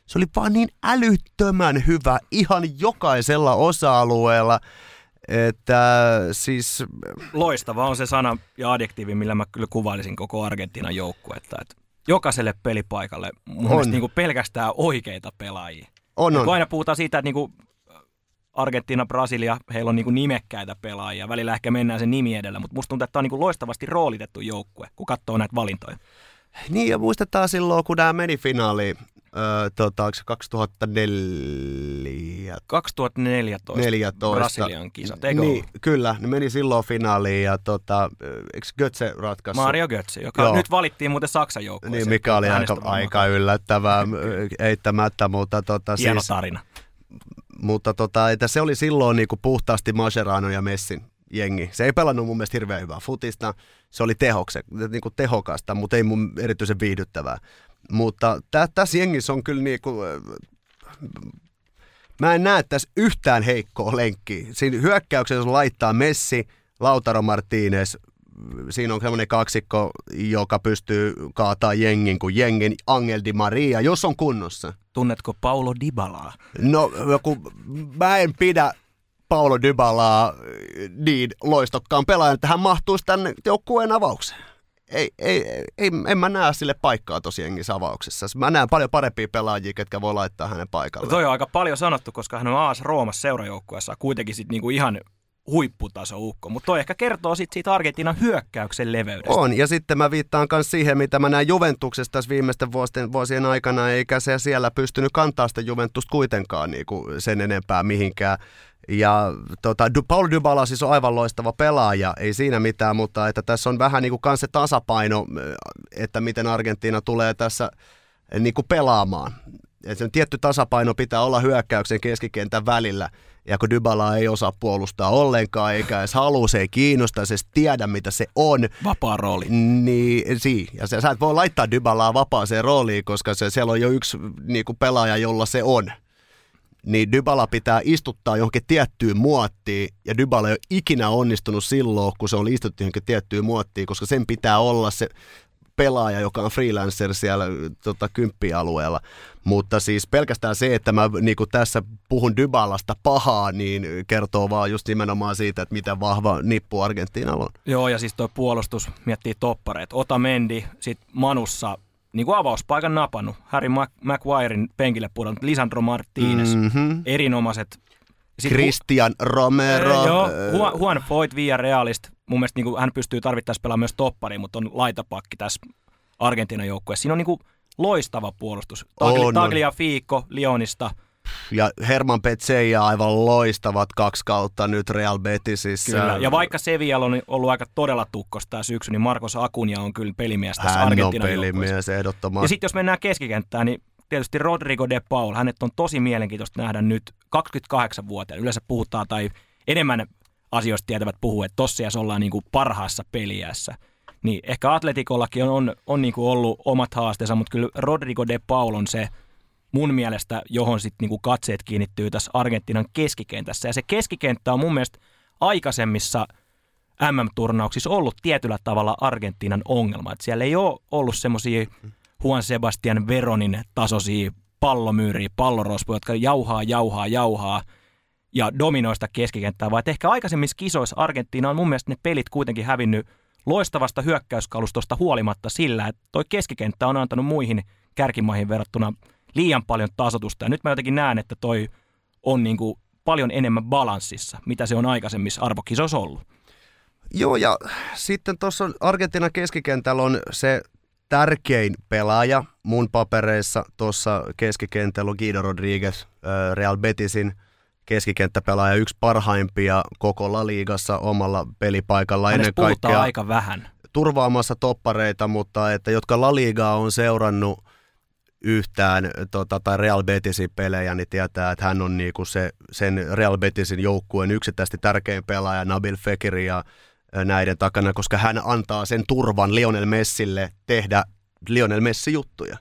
Speaker 3: Se oli vaan niin älyttömän hyvä ihan jokaisella osa-alueella. Että siis...
Speaker 2: Loistava on se sana ja adjektiivi, millä mä kyllä kuvailisin koko Argentiinan joukkuetta. Että jokaiselle pelipaikalle mun on. niin kuin pelkästään oikeita pelaajia. On, on. Kun aina puhutaan siitä, että niin kuin Argentiina, Brasilia, heillä on niin kuin nimekkäitä pelaajia. Välillä ehkä mennään sen nimi edellä, mutta musta tuntuu, että tämä on niin kuin loistavasti roolitettu joukkue, kun katsoo näitä valintoja.
Speaker 3: Niin, ja muistetaan silloin, kun nämä meni finaaliin, öö, tota, 2004?
Speaker 2: 2014 14. Brasilian kisat, eikö
Speaker 3: niin, Kyllä, ne meni silloin finaaliin ja tota, eikö Götze ratkaisi?
Speaker 2: Mario Götze, joka Joo. nyt valittiin muuten Saksan joukkueeseen.
Speaker 3: Niin, mikä oli aika, aika yllättävää, eittämättä, mutta tota,
Speaker 2: Hieno siis, tarina
Speaker 3: mutta tota, että se oli silloin niin kuin puhtaasti Mascherano ja Messin jengi. Se ei pelannut mun mielestä hirveän hyvää futista. Se oli tehokse, niin kuin tehokasta, mutta ei mun erityisen viihdyttävää. Mutta tä, tässä jengissä on kyllä niin kuin, mä en näe tässä yhtään heikkoa lenkkiä. Siinä hyökkäyksessä laittaa Messi, Lautaro Martinez, siinä on semmoinen kaksikko, joka pystyy kaataa jengin kuin jengin Angel Di Maria, jos on kunnossa.
Speaker 2: Tunnetko Paulo Dybalaa?
Speaker 3: No, joku, mä en pidä Paulo Dybalaa niin loistokkaan pelaajan, että hän mahtuisi tänne joukkueen avaukseen. Ei, ei, ei, en mä näe sille paikkaa tosi jengissä avauksessa. Mä näen paljon parempia pelaajia, ketkä voi laittaa hänen paikalle.
Speaker 2: Toi on aika paljon sanottu, koska hän on AS Roomassa seurajoukkueessa kuitenkin sit niinku ihan huipputaso ukko, mutta toi ehkä kertoo sit siitä Argentiinan hyökkäyksen leveydestä.
Speaker 3: On, ja sitten mä viittaan myös siihen, mitä mä näen Juventuksesta tässä viimeisten vuosien, vuosien aikana, eikä se siellä pystynyt kantaa sitä Juventusta kuitenkaan niin kuin sen enempää mihinkään. Ja tota, Paul Dybala siis on aivan loistava pelaaja, ei siinä mitään, mutta että tässä on vähän niin kuin kans se tasapaino, että miten Argentiina tulee tässä niin kuin pelaamaan. Sen tietty tasapaino pitää olla hyökkäyksen keskikentän välillä. Ja kun Dybala ei osaa puolustaa ollenkaan, eikä edes halua, se ei kiinnosta, se tiedä, mitä se on.
Speaker 2: Vapaa rooli.
Speaker 3: Niin, si. Ja se, sä et voi laittaa Dybalaa vapaaseen rooliin, koska se, siellä on jo yksi niin kuin pelaaja, jolla se on. Niin Dybala pitää istuttaa johonkin tiettyyn muottiin, ja Dybala ei ole ikinä onnistunut silloin, kun se on istuttu johonkin tiettyyn muottiin, koska sen pitää olla se pelaaja, joka on freelancer siellä tota, kymppialueella. Mutta siis pelkästään se, että mä niin tässä puhun Dybalasta pahaa, niin kertoo vaan just nimenomaan siitä, että miten vahva nippu Argentiinalla on.
Speaker 2: Joo, ja siis tuo puolustus miettii toppareet. Ota Mendi, sitten Manussa niin kuin avauspaikan napannut. Harry Maguirein penkille pudonnut. Lisandro Martinez, mm-hmm. erinomaiset
Speaker 3: sitten Christian Romero.
Speaker 2: Äh, joo, Juan, Foyt Via Realist. Mun mielestä niin kuin, hän pystyy tarvittaessa pelaamaan myös toppariin, mutta on laitapakki tässä Argentiinan joukkueessa. Siinä on niin kuin, loistava puolustus. Tagli, Taglia Fiikko Lionista.
Speaker 3: Ja Herman Petseja aivan loistavat kaksi kautta nyt Real Betisissa.
Speaker 2: Kyllä. Ja vaikka Sevilla on ollut aika todella tukkosta tämä syksy, niin Marcos Acuña on kyllä pelimies tässä
Speaker 3: Hän on pelimies ehdottomasti.
Speaker 2: Ja sitten jos mennään keskikenttään, niin tietysti Rodrigo de Paul, hänet on tosi mielenkiintoista nähdä nyt 28-vuotiaana. Yleensä puhutaan tai enemmän asioista tietävät puhuu, että tossa ollaan niin kuin parhaassa peliässä. Niin ehkä Atletikollakin on, on, on niin kuin ollut omat haasteensa, mutta kyllä Rodrigo de Paul on se mun mielestä, johon sitten niinku katseet kiinnittyy tässä Argentiinan keskikentässä. Ja se keskikenttä on mun mielestä aikaisemmissa MM-turnauksissa ollut tietyllä tavalla Argentiinan ongelma. Et siellä ei ole ollut semmoisia Juan Sebastian Veronin tasoisia pallomyyriä, pallorospuja, jotka jauhaa, jauhaa, jauhaa ja dominoista keskikenttää, vaan ehkä aikaisemmissa kisoissa Argentiina on mun mielestä ne pelit kuitenkin hävinnyt loistavasta hyökkäyskalustosta huolimatta sillä, että toi keskikenttä on antanut muihin kärkimaihin verrattuna liian paljon tasotusta. Ja nyt mä jotenkin näen, että toi on niin kuin paljon enemmän balanssissa, mitä se on aikaisemmissa arvokisoissa ollut.
Speaker 3: Joo, ja sitten tuossa Argentiinan keskikentällä on se tärkein pelaaja mun papereissa tuossa keskikentällä on Guido Rodriguez, Real Betisin keskikenttäpelaaja, yksi parhaimpia koko La Ligassa omalla pelipaikalla
Speaker 2: Hänestä
Speaker 3: ennen kaikkea.
Speaker 2: aika vähän.
Speaker 3: Turvaamassa toppareita, mutta että jotka La on seurannut yhtään tota, tai Real Betisin pelejä, niin tietää, että hän on niinku se, sen Real Betisin joukkueen yksittäisesti tärkein pelaaja Nabil Fekiri ja näiden takana, koska hän antaa sen turvan Lionel Messille tehdä Lionel Messi-juttuja.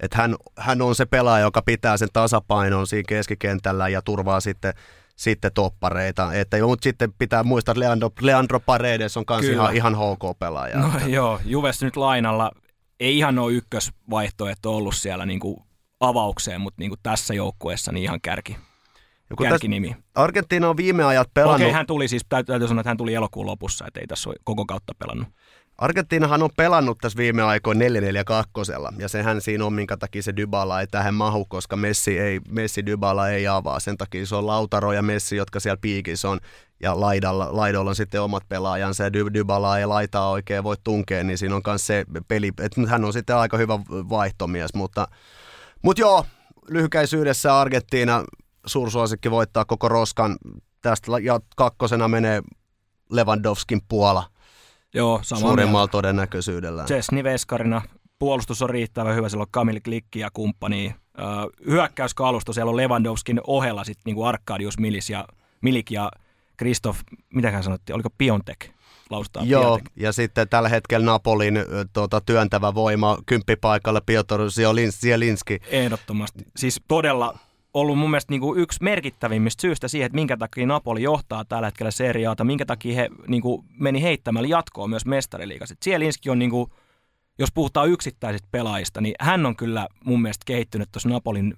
Speaker 3: Et hän, hän on se pelaaja, joka pitää sen tasapainon siinä keskikentällä ja turvaa sitten, sitten toppareita. Että, mutta sitten pitää muistaa, että Leandro, Leandro Paredes on myös ihan, ihan HK-pelaaja.
Speaker 2: No joo, Juves nyt lainalla ei ihan ole ykkösvaihtoehto ollut siellä niin kuin avaukseen, mutta niin kuin tässä joukkueessa niin ihan kärki. Joku kärkinimi.
Speaker 3: Argentiina on viime ajat pelannut.
Speaker 2: Okei, hän tuli siis, täytyy sanoa, että hän tuli elokuun lopussa, että ei tässä ole koko kautta pelannut.
Speaker 3: Argentiinahan on pelannut tässä viime aikoina 4-4-2, ja sehän siinä on, minkä takia se Dybala ei tähän mahu, koska Messi, ei, Messi Dybala ei avaa. Sen takia se on Lautaro ja Messi, jotka siellä piikissä on, ja laidalla, laidolla on sitten omat pelaajansa, ja Dybala ei laitaa oikein voi tunkea, niin siinä on myös se peli, että hän on sitten aika hyvä vaihtomies, mutta, mutta joo, lyhykäisyydessä Argentiina suursuosikki voittaa koko roskan. Tästä ja kakkosena menee Lewandowskin Puola.
Speaker 2: Joo, sama
Speaker 3: Suurimmalla mieltä. todennäköisyydellä.
Speaker 2: Chesney Veskarina. Puolustus on riittävän hyvä, siellä on Kamil Klikki ja kumppani. Öö, hyökkäyskalusto, siellä on Lewandowskin ohella sitten niinku Arkadius Milis ja, Milik ja Kristoff, mitä hän sanottiin, oliko Piontek? Lausutaan
Speaker 3: Joo, Piontek. ja sitten tällä hetkellä Napolin tuota, työntävä voima kymppipaikalle Piotr Zielinski.
Speaker 2: Ehdottomasti. Siis todella ollut mun mielestä niin kuin yksi merkittävimmistä syystä siihen, että minkä takia Napoli johtaa tällä hetkellä seriaata, minkä takia he niin kuin, meni heittämällä jatkoon myös mestariliigassa. Sielinski on, niin kuin, jos puhutaan yksittäisistä pelaajista, niin hän on kyllä mun mielestä kehittynyt tuossa Napolin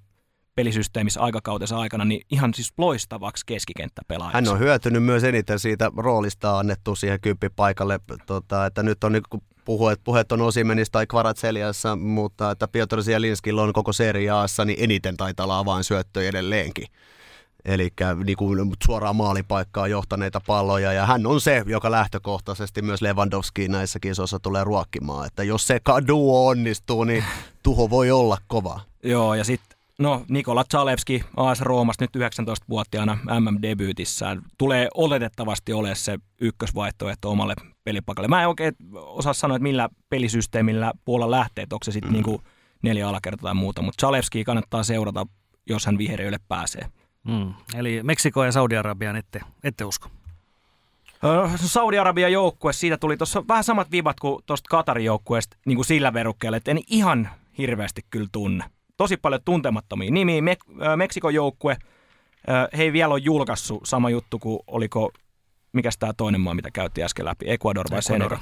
Speaker 2: pelisysteemissä aikakautensa aikana niin ihan siis loistavaksi keskikenttäpelaajaksi.
Speaker 3: Hän on hyötynyt myös eniten siitä roolista annettu siihen kymppipaikalle, tota, että nyt on niin puhuet, puheet on Osimenista tai Kvaratseliassa, mutta että Piotr Zielinskillä on koko seriaassa, niin eniten taitaa olla avain syöttöjä edelleenkin. Eli niin suoraan maalipaikkaa johtaneita palloja, ja hän on se, joka lähtökohtaisesti myös Lewandowski näissä kisoissa tulee ruokkimaan. Että jos se duo onnistuu, niin tuho voi olla kova.
Speaker 2: Joo, ja sitten No, Nikola Zalewski AS Roomasta nyt 19-vuotiaana MM-debyytissään tulee oletettavasti ole se ykkösvaihtoehto omalle pelipaikalle. Mä en oikein osaa sanoa, että millä pelisysteemillä puolella lähtee, että onko se sitten mm. niinku neljä alakertaa tai muuta, mutta Zalewski kannattaa seurata, jos hän vihreille pääsee.
Speaker 1: Mm. Eli Meksiko ja Saudi-Arabian ette, ette usko?
Speaker 2: Saudi-Arabian joukkue, siitä tuli tuossa vähän samat vivat kuin tuosta Katarin joukkueesta niin kuin sillä verukkeella, että en ihan hirveästi kyllä tunne tosi paljon tuntemattomia nimiä. Me- äh, Meksikon joukkue, äh, he ei vielä ole julkaissut sama juttu kuin oliko, mikä tämä toinen maa, mitä käytiin äsken läpi, Ecuador vai Senegal.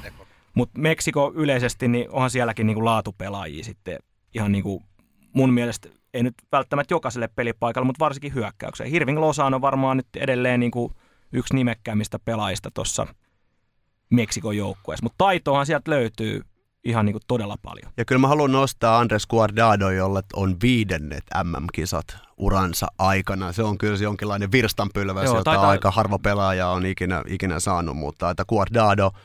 Speaker 2: Mutta Meksiko yleisesti, niin onhan sielläkin niinku laatupelaajia sitten ihan niinku mun mielestä, ei nyt välttämättä jokaiselle pelipaikalle, mutta varsinkin hyökkäykseen. Hirving Lozano on varmaan nyt edelleen niinku yksi nimekkäimmistä pelaajista tuossa Meksikon joukkueessa, mutta taitoahan sieltä löytyy ihan niin kuin todella paljon.
Speaker 3: Ja kyllä mä haluan nostaa Andres Guardado, jolle on viidennet MM-kisat uransa aikana. Se on kyllä se jonkinlainen virstanpylväs, Joo, jota taitaa... aika harva pelaaja on ikinä, ikinä saanut, mutta että Guardado –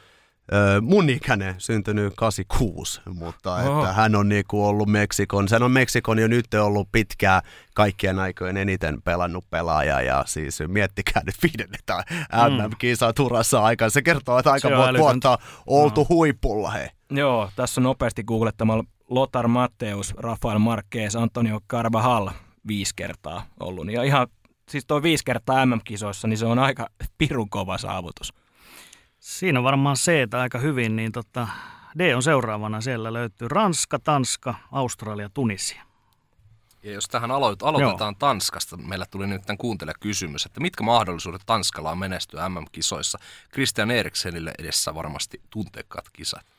Speaker 3: mun ikäinen, syntynyt 86, mutta että hän on niinku ollut Meksikon, sen on Meksikon jo nyt ollut pitkää kaikkien aikojen eniten pelannut pelaaja ja siis miettikää nyt viidennetään MM-kisaa mm. Turassa aikaan. Se kertoo, että aika monta vuotta oltu no. huipulla he.
Speaker 2: Joo, tässä on nopeasti googlettamalla Lothar Matteus, Rafael Marquez, Antonio Carvajal viisi kertaa ollut. Ja ihan, siis toi viisi kertaa MM-kisoissa, niin se on aika [LAUGHS] pirun kova saavutus.
Speaker 1: Siinä on varmaan C aika hyvin, niin tota, D on seuraavana. Siellä löytyy Ranska, Tanska, Australia, Tunisia.
Speaker 4: Ja jos tähän aloit, aloitetaan Joo. Tanskasta, meillä tuli nyt tämän kuuntele kysymys, että mitkä mahdollisuudet Tanskalla on menestyä MM-kisoissa? Christian Eriksenille edessä varmasti tunteekkaat kisat.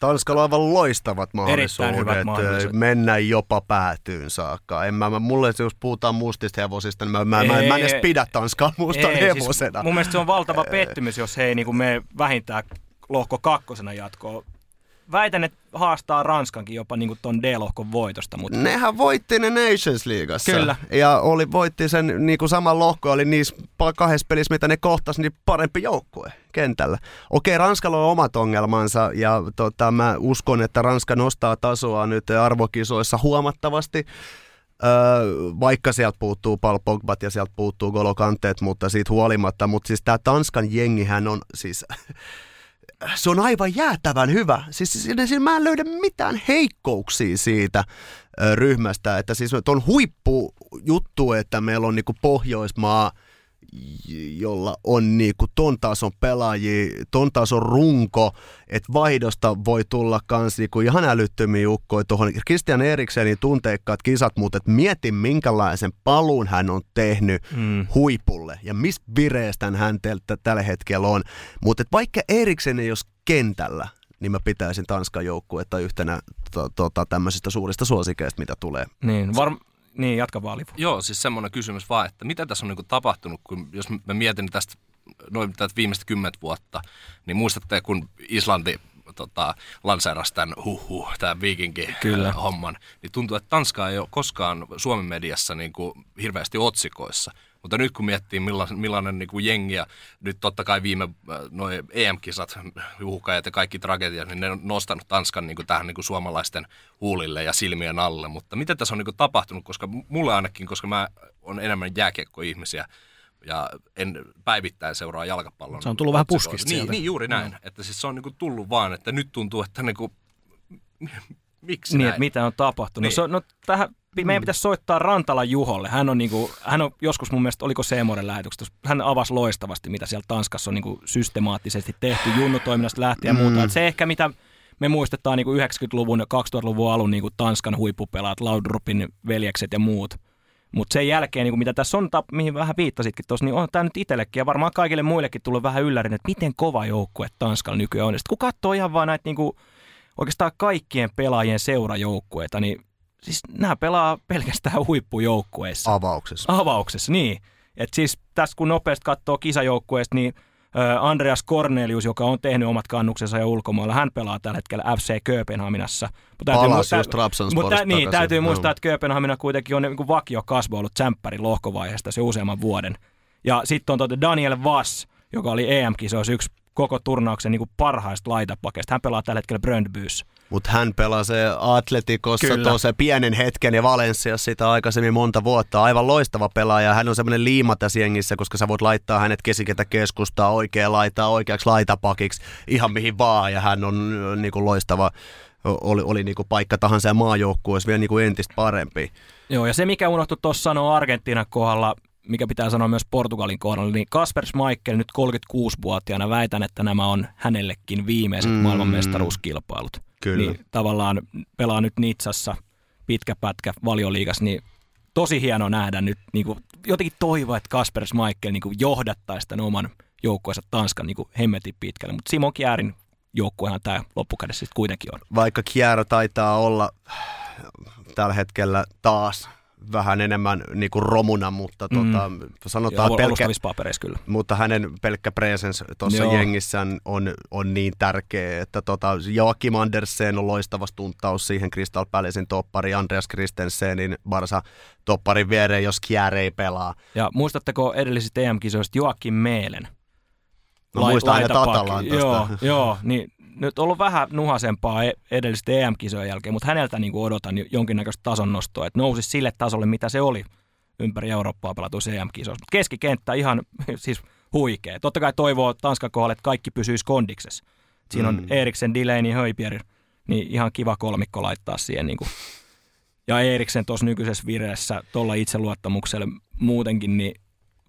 Speaker 3: Tanskalla on aivan loistavat mahdollisuudet, mahdollisuudet mennä jopa päätyyn saakka. En mä, mä, mulle, jos puhutaan mustista hevosista, niin mä, mä, ei, mä, mä en edes pidä Tanskaa mustan ei, siis hevosena.
Speaker 2: Siis mun mielestä se on valtava pettymys, jos he ei niin mene vähintään lohko kakkosena jatkoon väitän, että haastaa Ranskankin jopa niin tuon D-lohkon voitosta. Mutta...
Speaker 3: Nehän voitti ne Nations Leagueassa.
Speaker 2: Kyllä.
Speaker 3: Ja oli, voitti sen niin kuin sama lohko, oli niissä kahdessa pelissä, mitä ne kohtasi, niin parempi joukkue kentällä. Okei, Ranskalla on omat ongelmansa ja tota, mä uskon, että Ranska nostaa tasoa nyt arvokisoissa huomattavasti. Öö, vaikka sieltä puuttuu Paul Pogbat ja sieltä puuttuu Golo Kanteet, mutta siitä huolimatta. Mutta siis tämä Tanskan jengihän on siis [LAUGHS] se on aivan jäätävän hyvä. Siis siinä, siinä mä en löydä mitään heikkouksia siitä ryhmästä. Että siis on huippujuttu, että meillä on niinku Pohjoismaa – jolla on niinku ton tason pelaajia, ton tason runko, että vaihdosta voi tulla kans niinku ihan älyttömiä ukkoja tuohon Christian Eriksenin tunteikkaat kisat, mutta et mieti minkälaisen paluun hän on tehnyt mm. huipulle ja missä vireestä hän tällä hetkellä on. Mutta vaikka Eriksen ei olisi kentällä, niin mä pitäisin Tanskan joukkuetta yhtenä to, tota, tämmöisistä suurista suosikeista, mitä tulee.
Speaker 2: Niin, var- niin, jatka vaan Lifu.
Speaker 4: Joo, siis semmoinen kysymys vaan, että mitä tässä on niin tapahtunut, kun jos mä mietin tästä noin tätä viimeistä kymmentä vuotta, niin muistatte, kun Islanti tota, lanseerasi tämän huh tämän viikinki-homman, niin tuntuu, että Tanska ei ole koskaan Suomen mediassa niin kuin hirveästi otsikoissa. Mutta nyt kun miettii millainen, millainen niin kuin jengi ja nyt totta kai viime äh, noin EM-kisat, uhkajat ja kaikki tragediat, niin ne on nostanut Tanskan niin kuin tähän niin kuin suomalaisten huulille ja silmien alle. Mutta mitä tässä on niin kuin tapahtunut, koska mulle ainakin, koska mä on enemmän jääkiekko-ihmisiä, ja en päivittäin seuraa jalkapallon.
Speaker 2: Se on tullut vähän puskista
Speaker 4: niin, niin, juuri näin. Mm. Että siis se on niin kuin tullut vaan, että nyt tuntuu, että niin kuin, [LAUGHS] miksi
Speaker 2: niin,
Speaker 4: näin?
Speaker 2: Mitä on tapahtunut. Niin. So, no, tähän meidän pitäisi soittaa Rantala Juholle. Hän on, niinku, hän on joskus mun mielestä, oliko Seemoren lähetyksessä, hän avasi loistavasti, mitä siellä Tanskassa on niinku systemaattisesti tehty junnutoiminnasta lähtien ja muuta. Et se ehkä, mitä me muistetaan niinku 90-luvun ja 2000-luvun alun niinku Tanskan huippupelaat, Laudrupin veljekset ja muut. Mutta sen jälkeen, niin mitä tässä on, mihin vähän viittasitkin tuossa, niin on tämä nyt itsellekin ja varmaan kaikille muillekin tullut vähän yllärin, että miten kova joukkue Tanskalla nykyään on. Ja kun katsoo ihan vaan näitä niin kuin, oikeastaan kaikkien pelaajien seurajoukkueita, niin siis nämä pelaa pelkästään huippujoukkueissa.
Speaker 3: Avauksessa.
Speaker 2: Avauksessa, niin. Et siis tässä kun nopeasti katsoo kisajoukkueesta, niin Andreas Cornelius, joka on tehnyt omat kannuksensa ja ulkomailla, hän pelaa tällä hetkellä FC Kööpenhaminassa.
Speaker 3: Mutta täytyy, muistaa, just mutta
Speaker 2: niin, täytyy muistaa, että Kööpenhamina kuitenkin on niin vakio kasvo ollut tsemppärin lohkovaiheesta se useamman vuoden. Ja sitten on tuota Daniel Vass, joka oli EM-kisoissa yksi koko turnauksen niin parhaista laitapakeista. Hän pelaa tällä hetkellä Bröndbyssä.
Speaker 3: Mutta hän pelasi Atletikossa tuossa pienen hetken ja Valenssiassa sitä aikaisemmin monta vuotta. Aivan loistava pelaaja. Hän on semmoinen liima tässä jengissä, koska sä voit laittaa hänet keskiketä keskustaa, oikea laitaa, oikeaksi laitapakiksi, ihan mihin vaan. Ja hän on niin kuin loistava, oli, oli niin kuin paikka tahansa ja maajoukkue olisi vielä niin kuin entistä parempi.
Speaker 2: Joo, ja se mikä unohtui tuossa sanoa Argentiinan kohdalla, mikä pitää sanoa myös Portugalin kohdalla, niin Kasper Schmeichel nyt 36-vuotiaana väitän, että nämä on hänellekin viimeiset mm. maailmanmestaruuskilpailut.
Speaker 3: Kyllä.
Speaker 2: Niin tavallaan pelaa nyt Nitsassa pitkä pätkä valioliigas, niin tosi hieno nähdä nyt niin kuin, jotenkin toivoa, että Kasper Schmeichel niin johdattaisi tämän oman joukkueensa Tanskan niin hemmetin pitkälle, mutta Simon Kjäärin joukkuehan tämä loppukädessä sitten kuitenkin on.
Speaker 3: Vaikka Kjär taitaa olla tällä hetkellä taas vähän enemmän niin kuin romuna, mutta mm. tota, sanotaan
Speaker 2: Joo,
Speaker 3: pelkkä,
Speaker 2: kyllä.
Speaker 3: mutta hänen pelkkä presence tuossa jengissään on, on niin tärkeä, että tota, Joakim Andersen on loistava stuntaus siihen Crystal Palacein toppari, Andreas Christensenin Barsa topparin viereen, jos Kjär ei pelaa.
Speaker 2: Ja muistatteko edellisistä EM-kisoista Joakim Meelen?
Speaker 3: Mä muistan aina Tatalantasta.
Speaker 2: Joo, joo, niin nyt ollut vähän nuhasempaa e- edellisten EM-kisojen jälkeen, mutta häneltä niin odotan jonkinnäköistä tason nostoa, että nousisi sille tasolle, mitä se oli ympäri Eurooppaa pelatuissa EM-kisoissa. Mutta keskikenttä ihan [LAUGHS] siis huikea. Totta kai toivoo Tanskan kohdalle, että kaikki pysyisi kondiksessa. Siinä on mm. Eriksen, Delaney, Höipier, niin ihan kiva kolmikko laittaa siihen. Niin kuin. Ja Eriksen tuossa nykyisessä vireessä, tuolla itseluottamuksella muutenkin, niin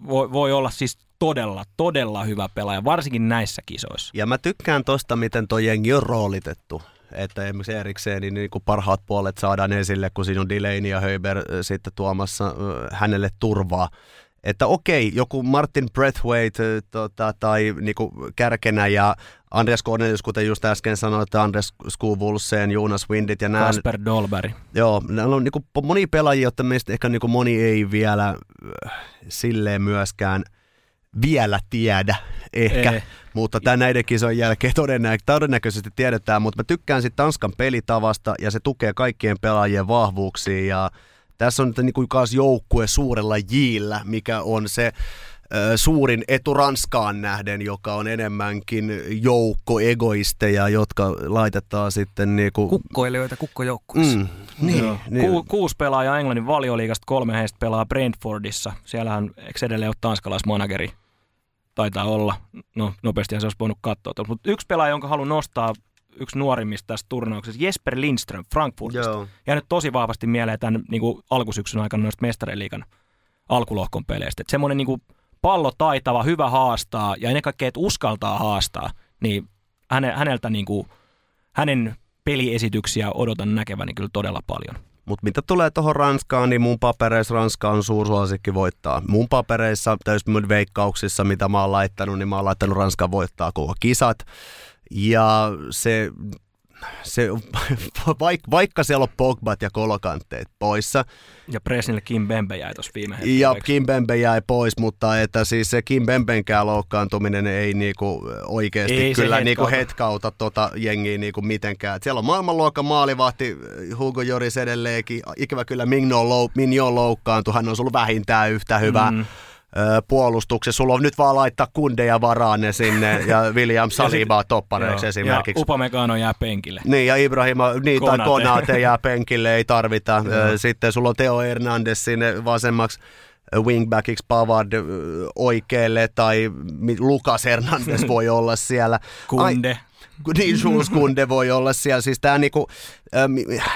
Speaker 2: voi, voi olla siis todella, todella hyvä pelaaja, varsinkin näissä kisoissa.
Speaker 3: Ja mä tykkään tosta, miten toi jengi on roolitettu. että esimerkiksi erikseen niin, niin kuin parhaat puolet saadaan esille, kun siinä on Delaney ja Höber sitten tuomassa hänelle turvaa. Että okei, joku Martin Breathwaite tota, tai niin kuin kärkenä ja Andreas Cornelius, kuten just äsken sanoin, että Andres Skuvulseen, Jonas Windit ja nämä.
Speaker 2: Kasper Dolberg.
Speaker 3: Joo, nämä on niin kuin, moni pelaajia, jotta meistä ehkä niin kuin moni ei vielä silleen myöskään – vielä tiedä ehkä, ei. mutta tämän näiden kisojen jälkeen todennä- todennäköisesti tiedetään, mutta mä tykkään sitten Tanskan pelitavasta ja se tukee kaikkien pelaajien vahvuuksia ja tässä on niin kuin joukkue suurella jillä, mikä on se suurin etu Ranskaan nähden, joka on enemmänkin joukko egoisteja, jotka laitetaan sitten niin kuin...
Speaker 2: Kukkoilijoita kukkojoukkueessa. Mm,
Speaker 3: niin, niin.
Speaker 2: Ku, kuusi pelaajaa Englannin valioliigasta, kolme heistä pelaa Brentfordissa. Siellähän eikö edelleen ole tanskalaismanageri? Taitaa olla. No nopeasti se olisi voinut katsoa. Mutta yksi pelaaja, jonka haluan nostaa, yksi nuorimmista tässä turnauksessa, Jesper Lindström Frankfurtista. Joo. Jäänyt tosi vahvasti mieleen tämän niin kuin alkusyksyn aikana noista mestariliikan alkulohkon peleistä. Että semmoinen niin kuin pallo taitava, hyvä haastaa ja ennen kaikkea, että uskaltaa haastaa, niin häneltä niin kuin, hänen peliesityksiä odotan näkeväni kyllä todella paljon.
Speaker 3: Mutta mitä tulee tuohon Ranskaan, niin mun papereissa Ranska on suursuosikki voittaa. Mun papereissa, täysin veikkauksissa, mitä mä oon laittanut, niin mä oon laittanut Ranska voittaa koko kisat. Ja se se, [LAUGHS] vaikka, vaikka siellä on Pogbat ja Kolokantteet poissa.
Speaker 2: Ja Presnille Kim Bembe jäi tuossa viime
Speaker 3: hetkellä. Ja Kim Bembe jäi pois, mutta että siis se Kim Bembenkään loukkaantuminen ei niinku oikeasti ei kyllä niinku hetkauta tota jengiä niinku mitenkään. Et siellä on maailmanluokan maalivahti Hugo Joris edelleenkin. Ikävä kyllä Mignon, lou, Mignon loukkaantui, hän on ollut vähintään yhtä hyvä. Mm puolustuksessa. Sulla on nyt vaan laittaa kundeja varaan ne sinne [LAUGHS] ja William Salibaa toppareiksi joo, esimerkiksi.
Speaker 2: Ja Upamecano jää penkille.
Speaker 3: Niin ja Ibrahima, niin, Konate. tai Konate jää penkille, ei tarvita. [LAUGHS] Sitten sulla on Teo Hernandez sinne vasemmaksi wingbackiksi Pavard oikealle tai Lukas Hernandez [LAUGHS] voi olla siellä.
Speaker 2: Kunde. Ai,
Speaker 3: niin [LAUGHS] Jules Kunde voi olla siellä. Siis tää niinku,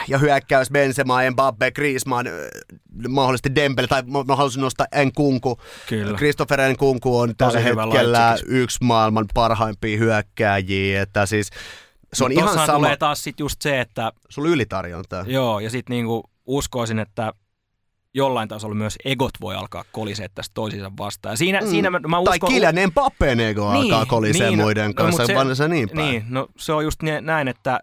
Speaker 3: ja hyökkäys Benzema, Mbappe, Griezmann, mahdollisesti Dembele, tai mä haluaisin nostaa Nkunku. Kyllä. Christopher Nkunku on tällä hetkellä yksi maailman parhaimpia hyökkääjiä, että siis se on ihan sama.
Speaker 2: tulee taas sit just se, että...
Speaker 3: Sulla ylitarjontaa.
Speaker 2: Joo, ja sitten niinku uskoisin, että jollain tasolla myös egot voi alkaa kolisee tästä toisiinsa vastaan. Siinä, mm. siinä mä, mä
Speaker 3: uskon... Tai Kylian Mbappén ego niin, alkaa kolisee niin, muiden no, kanssa, se, se niin päin.
Speaker 2: Niin, no se on just näin, että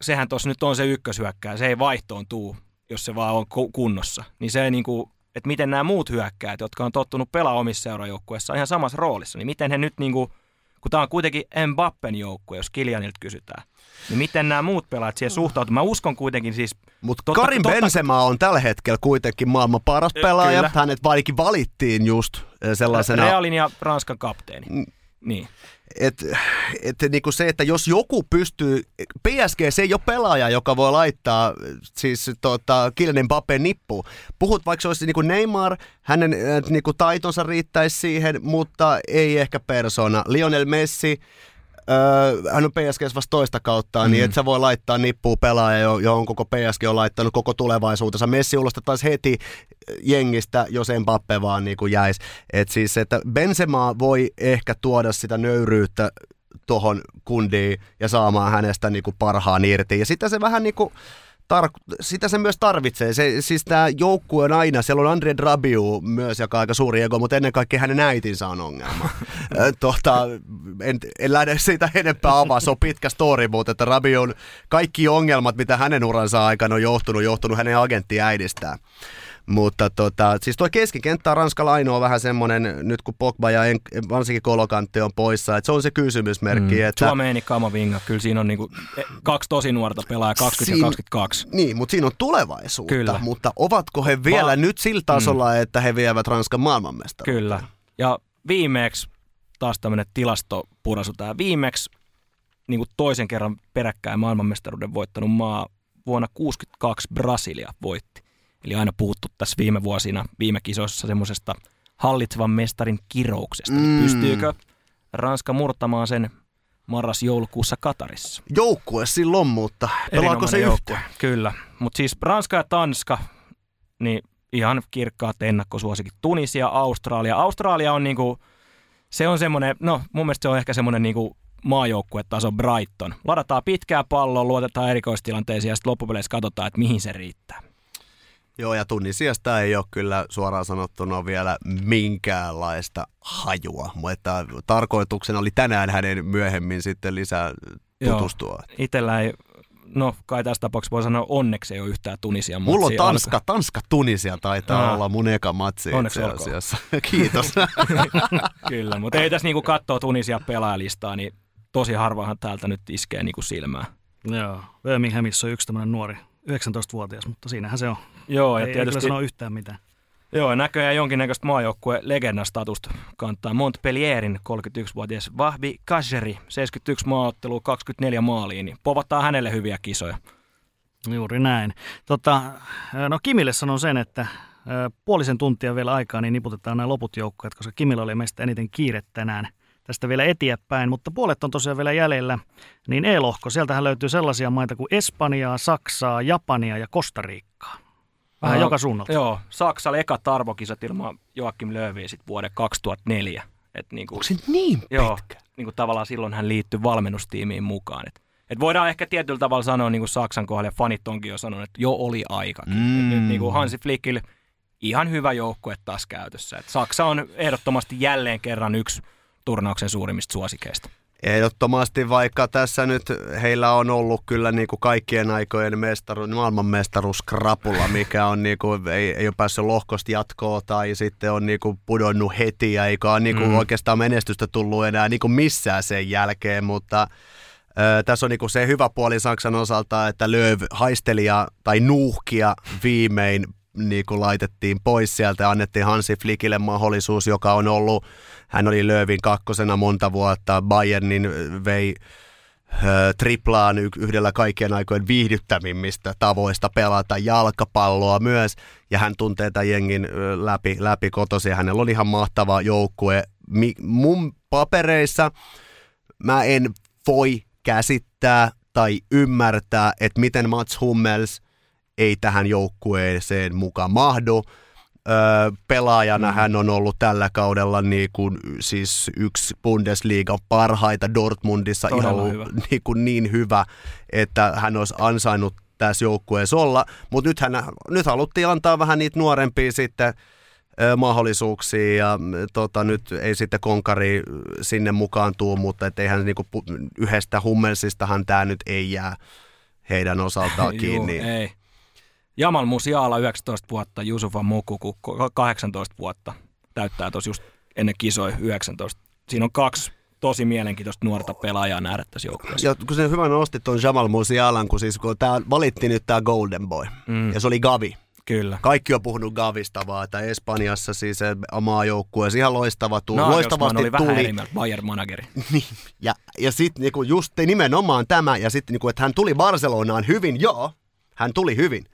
Speaker 2: sehän tuossa nyt on se ykköshyökkää, se ei vaihtoon tuu, jos se vaan on kunnossa. Niin se niinku, että miten nämä muut hyökkäät, jotka on tottunut pelaa omissa seurajoukkueissa ihan samassa roolissa, niin miten he nyt niinku, kun tämä on kuitenkin Mbappen joukkue, jos Kilianilta kysytään, niin miten nämä muut pelaajat siihen suhtautuvat? Mä uskon kuitenkin siis...
Speaker 3: Mutta Karim totta, Benzema on tällä hetkellä kuitenkin maailman paras pelaaja. Kyllä. Hänet vaikin valittiin just sellaisena...
Speaker 2: Realin ja Ranskan kapteeni. Mm. Niin.
Speaker 3: Et, et niinku se, että jos joku pystyy, PSG se ei ole pelaaja, joka voi laittaa siis tota, Kylian Mbappé nippuun. Puhut vaikka se olisi niinku Neymar, hänen niinku taitonsa riittäisi siihen, mutta ei ehkä persona. Lionel Messi, Öö, hän on PSG vasta toista kautta, niin mm. niin et sä voi laittaa nippuu pelaaja, johon koko PSG on laittanut koko tulevaisuutensa. Messi ulostettaisi heti jengistä, jos Mbappe vaan niin kuin jäisi. Et siis, että Benzema voi ehkä tuoda sitä nöyryyttä tuohon kundiin ja saamaan hänestä niin kuin parhaan irti. Ja sitten se vähän niin kuin, tar- sitä se myös tarvitsee. Se, siis tämä joukkue on aina, siellä on Andre Drabiu myös, joka on aika suuri ego, mutta ennen kaikkea hänen äitinsä on ongelma. [LAUGHS] tota, en, en lähde siitä enempää avaa, se on pitkä story, mutta että Rabiun kaikki ongelmat, mitä hänen uransa aikana on johtunut, johtunut hänen agenttiäidistään. Mutta tota, siis tuo keskikenttä on Ranskalla ainoa vähän semmoinen, nyt kun Pogba ja en, varsinkin Kolokantti on poissa, että se on se kysymysmerkki. Mm.
Speaker 2: Että... Suomeeni Kamavinga, kyllä siinä on niinku e, kaksi tosi nuorta pelaajaa, 20 Siin, ja 22.
Speaker 3: Niin, mutta siinä on tulevaisuutta. Kyllä. Mutta ovatko he vielä Va- nyt sillä tasolla, mm. että he vievät Ranskan maailmanmestaruutta?
Speaker 2: Kyllä. Ja viimeeksi taas tämmöinen tilastopurasu tämä. Viimeksi niin kuin toisen kerran peräkkäin maailmanmestaruuden voittanut maa vuonna 1962 Brasilia voitti. Eli aina puhuttu tässä viime vuosina, viime kisoissa semmoisesta hallitsevan mestarin kirouksesta. Mm. Pystyykö Ranska murtamaan sen marras-joulukuussa Katarissa?
Speaker 3: Joukkue silloin, mutta pelaako se joukkue?
Speaker 2: Kyllä, mutta siis Ranska ja Tanska, niin ihan kirkkaat ennakkosuosikin. Tunisia, Australia. Australia on niinku, se on semmoinen, no mun mielestä se on ehkä semmoinen niinku maajoukkuetason Brighton. Ladataan pitkää palloa, luotetaan erikoistilanteisiin ja sitten loppupeleissä katsotaan, että mihin se riittää.
Speaker 3: Joo, ja Tunisiasta ei ole kyllä suoraan sanottuna vielä minkäänlaista hajua, mutta tarkoituksena oli tänään hänen myöhemmin sitten lisää tutustua.
Speaker 2: Joo, itellä ei no kai tässä tapauksessa voi sanoa onneksi ei ole yhtään Tunisia
Speaker 3: Mulla on Tanska, alka. Tanska Tunisia taitaa Aa. olla mun eka matsi onneksi itse asiassa. [LAUGHS] Kiitos. [LAUGHS]
Speaker 2: Kyllä, mutta ei tässä niinku katsoo Tunisia pelaajalistaa, niin tosi harvahan täältä nyt iskee niinku silmään.
Speaker 1: Joo, Birminghamissa on yksi tämmöinen nuori 19-vuotias, mutta siinähän se on.
Speaker 2: Joo,
Speaker 1: ja ei, tietysti... Ei sano yhtään mitään.
Speaker 2: Joo, näköjään jonkinnäköistä maajoukkue legendastatusta kantaa Montpellierin 31-vuotias Vahvi Kajeri, 71 maaottelua, 24 maaliin, niin povattaa hänelle hyviä kisoja.
Speaker 1: Juuri näin. Tota, no Kimille sanon sen, että puolisen tuntia vielä aikaa, niin niputetaan nämä loput joukkueet, koska Kimillä oli meistä eniten kiire tänään tästä vielä eteenpäin, mutta puolet on tosiaan vielä jäljellä, niin E-lohko, sieltähän löytyy sellaisia maita kuin Espanjaa, Saksaa, Japania ja Kostariikkaa. Vähän uh, joka suunnalta.
Speaker 2: Joo, Saksalle eka tarvokisat ilman Joakim Lööviä sitten vuoden 2004.
Speaker 3: Et niinku, Onko se niin pitkä?
Speaker 2: Joo, niinku tavallaan silloin hän liittyi valmennustiimiin mukaan. Et, et voidaan ehkä tietyllä tavalla sanoa, niin kuin Saksan kohdalla, fanit onkin jo sanonut, että jo oli aikakin. Mm. Et nyt niin kuin Hansi Flickille ihan hyvä joukkue taas käytössä. Et Saksa on ehdottomasti jälleen kerran yksi turnauksen suurimmista suosikeista.
Speaker 3: Ehdottomasti, vaikka tässä nyt heillä on ollut kyllä niin kuin kaikkien aikojen mestaru, maailmanmestaruus krapulla, mikä on niin kuin, ei, ei ole päässyt lohkosta jatkoon tai sitten on niin kuin pudonnut heti ja eikä ole niin kuin mm. oikeastaan menestystä tullut enää niin kuin missään sen jälkeen, mutta ö, tässä on niin kuin se hyvä puoli Saksan osalta, että Lööv haistelija tai nuuhkia viimein niin kuin laitettiin pois sieltä ja annettiin Hansi Flickille mahdollisuus, joka on ollut, hän oli Löövin kakkosena monta vuotta, Bayernin vei triplaan yhdellä kaikkien aikojen viihdyttävimmistä tavoista pelata jalkapalloa myös, ja hän tuntee tämän jengin läpi, läpi kotosi, hänellä on ihan mahtava joukkue. mun papereissa mä en voi käsittää tai ymmärtää, että miten Mats Hummels – ei tähän joukkueeseen mukaan mahdu. Öö, pelaajana mm. hän on ollut tällä kaudella niin kuin, siis yksi Bundesliigan parhaita Dortmundissa Todella ihan hyvä. Niin, kuin niin hyvä, että hän olisi ansainnut tässä joukkueessa olla, mutta nyt, hän, nyt haluttiin antaa vähän niitä nuorempia sitten mahdollisuuksia ja tota, nyt ei sitten konkari sinne mukaan tuu, mutta et eihän niinku, yhdestä hummelsistahan tämä nyt ei jää heidän osaltaan [LAUGHS] kiinni.
Speaker 2: Juu, ei. Jamal Musiala 19 vuotta, Jusufa Mukuku 18 vuotta. Täyttää tuossa just ennen kisoja 19. Siinä on kaksi tosi mielenkiintoista nuorta pelaajaa nähdä tässä joukkueessa.
Speaker 3: Ja kun se hyvä nostit tuon Jamal Musialan, kun siis kun tää valittiin nyt tämä Golden Boy, mm. ja se oli Gavi.
Speaker 2: Kyllä.
Speaker 3: Kaikki on puhunut Gavista vaan, että Espanjassa siis maajoukkue, ihan loistava tuli. No,
Speaker 2: Loistavasti oli vähän eri Bayern manageri. [LAUGHS]
Speaker 3: niin, ja, ja sitten niinku just nimenomaan tämä, ja sitten niinku, että hän tuli Barcelonaan hyvin, joo, hän tuli hyvin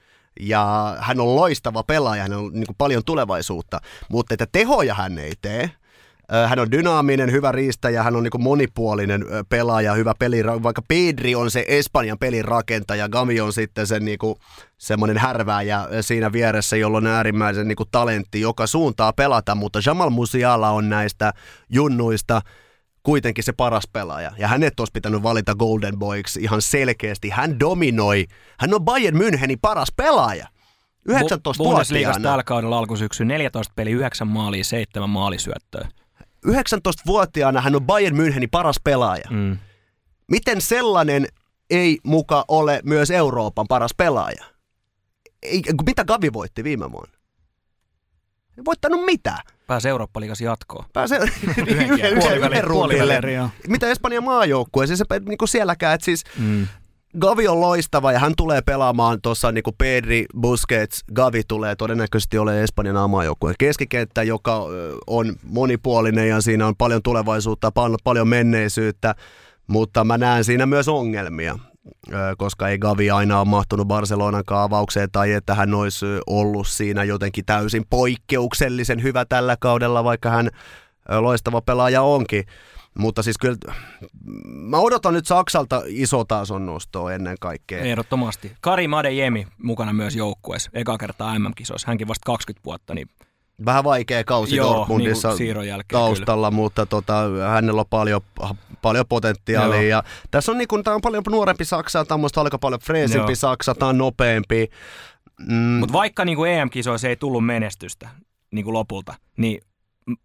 Speaker 3: ja hän on loistava pelaaja, hän on niin kuin paljon tulevaisuutta, mutta että tehoja hän ei tee. Hän on dynaaminen, hyvä riistäjä, hän on niin monipuolinen pelaaja, hyvä peli, vaikka Pedri on se Espanjan pelin rakentaja, Gami on sitten se niin semmoinen härvääjä siinä vieressä, jolla on äärimmäisen niin kuin, talentti, joka suuntaa pelata, mutta Jamal Musiala on näistä junnuista – kuitenkin se paras pelaaja. Ja hänet olisi pitänyt valita Golden Boyksi ihan selkeästi. Hän dominoi. Hän on Bayern Münchenin paras pelaaja. 19
Speaker 2: Bundesliigassa tällä kaudella alkusyksy 14 peli, 9 maalia, 7 maalisyöttöä.
Speaker 3: 19-vuotiaana hän on Bayern Münchenin paras pelaaja. Mm. Miten sellainen ei muka ole myös Euroopan paras pelaaja? Ei, mitä Gavi voitti viime vuonna? Ei voittanut mitään.
Speaker 2: Pääsee Eurooppa-liigas jatkoon.
Speaker 3: Pääsee [LAUGHS] [LAUGHS] yhden, yhden, yhden Mitä Espanjan maajoukkue, siis se niin kuin sielläkään, että siis mm. Gavi on loistava ja hän tulee pelaamaan tuossa niin kuin Pedri, Busquets, Gavi tulee todennäköisesti ole Espanjan maajoukkueen keskikenttä, joka on monipuolinen ja siinä on paljon tulevaisuutta, paljon menneisyyttä, mutta mä näen siinä myös ongelmia koska ei Gavi aina ole mahtunut Barcelonan kaavaukseen tai että hän olisi ollut siinä jotenkin täysin poikkeuksellisen hyvä tällä kaudella, vaikka hän loistava pelaaja onkin. Mutta siis kyllä mä odotan nyt Saksalta iso tason nostoa ennen kaikkea.
Speaker 2: Ehdottomasti. Kari Madejemi mukana myös joukkueessa. Eka kertaa MM-kisoissa. Hänkin vasta 20 vuotta, niin
Speaker 3: vähän vaikea kausi
Speaker 2: Joo,
Speaker 3: Dortmundissa
Speaker 2: niin siirron jälkeen
Speaker 3: taustalla, kyllä. mutta tota, hänellä on paljon, paljon potentiaalia. Ja tässä on, niin kun, tämä on paljon nuorempi Saksa, tämä on aika paljon freesimpi Joo. Saksa, tämä on nopeampi.
Speaker 2: Mm. Mutta vaikka niin kuin EM-kisoissa ei tullut menestystä niin kuin lopulta, niin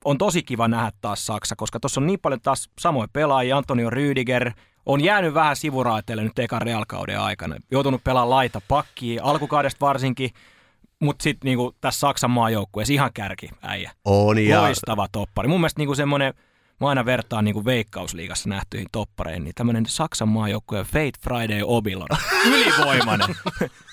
Speaker 2: on tosi kiva nähdä taas Saksa, koska tuossa on niin paljon taas samoja pelaajia, Antonio Rüdiger, on jäänyt vähän sivuraiteille nyt ekan realkauden aikana. Joutunut pelaamaan laita pakkiin, alkukaudesta varsinkin, mutta sitten niinku tässä Saksan maajoukkueessa ihan kärki äijä.
Speaker 3: On ja...
Speaker 2: Loistava toppari. Mun mielestä niinku semmoinen, mä aina vertaan niinku veikkausliigassa nähtyihin toppareihin, niin tämmöinen Saksan maajoukkueen Fate Friday Obilon. [LAUGHS] Ylivoimainen.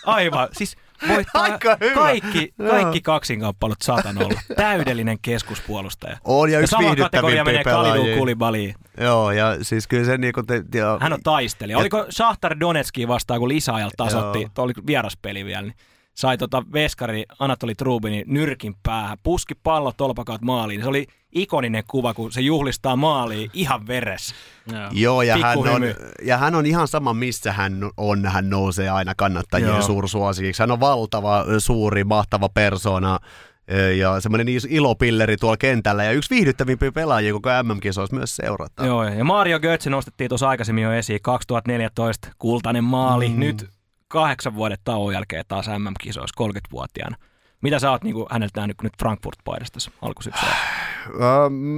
Speaker 2: Aivan. Siis voittaa
Speaker 3: Aika hyvä.
Speaker 2: kaikki, kaikki kaksinkamppalut satan olla. Täydellinen keskuspuolustaja.
Speaker 3: On ja, ja yksi
Speaker 2: sama kategoria menee Kalidou
Speaker 3: Kulibaliin. Joo, ja siis kyllä se niinku... Te,
Speaker 2: ja, Hän on taistelija. Oliko Shahtar Donetski vastaan, kun lisäajalla tasotti, oli vieraspeli vielä, niin sai tota veskari Anatoli Trubinin nyrkin päähän, puski pallo tolpakaat maaliin. Se oli ikoninen kuva, kun se juhlistaa maaliin ihan veressä.
Speaker 3: Joo, Joo ja, hän on, ja hän on ihan sama, missä hän on. Hän nousee aina kannattajien suursuosikiksi. Hän on valtava, suuri, mahtava persona ja semmoinen ilopilleri tuolla kentällä ja yksi viihdyttävimpiä pelaajia koko MM-kisoissa myös seurata.
Speaker 2: Joo, ja Mario Götze nostettiin tuossa aikaisemmin jo esiin, 2014 kultainen maali, mm. nyt kahdeksan vuoden tauon jälkeen taas MM-kisoissa 30-vuotiaana. Mitä sä oot niin kuin, häneltä nähnyt nyt Frankfurt-paidasta alkusyksyllä?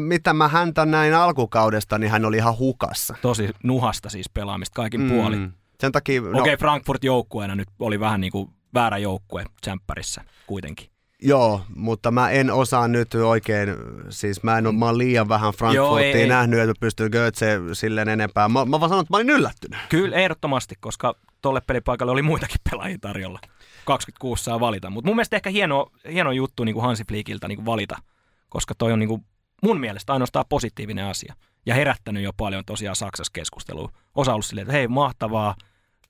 Speaker 3: mitä mä häntä näin alkukaudesta, niin hän oli ihan hukassa.
Speaker 2: Tosi nuhasta siis pelaamista kaikin mm. puolin.
Speaker 3: Sen takia... No...
Speaker 2: Okei, okay, Frankfurt joukkueena nyt oli vähän niin kuin väärä joukkue tsemppärissä kuitenkin.
Speaker 3: Joo, mutta mä en osaa nyt oikein, siis mä en ole, mä oon liian vähän Frankfurtia nähnyt, että pystyy Götze silleen enempää. Mä, mä vaan sanon, että mä olin yllättynyt.
Speaker 2: Kyllä, ehdottomasti, koska tolle pelipaikalle oli muitakin pelaajia tarjolla. 26 saa valita. Mutta mun mielestä ehkä hieno, hieno juttu niin kuin Hansi Flickiltä niin kuin valita, koska toi on niin kuin mun mielestä ainoastaan positiivinen asia. Ja herättänyt jo paljon tosiaan Saksassa keskustelua. Osa ollut silleen, että hei, mahtavaa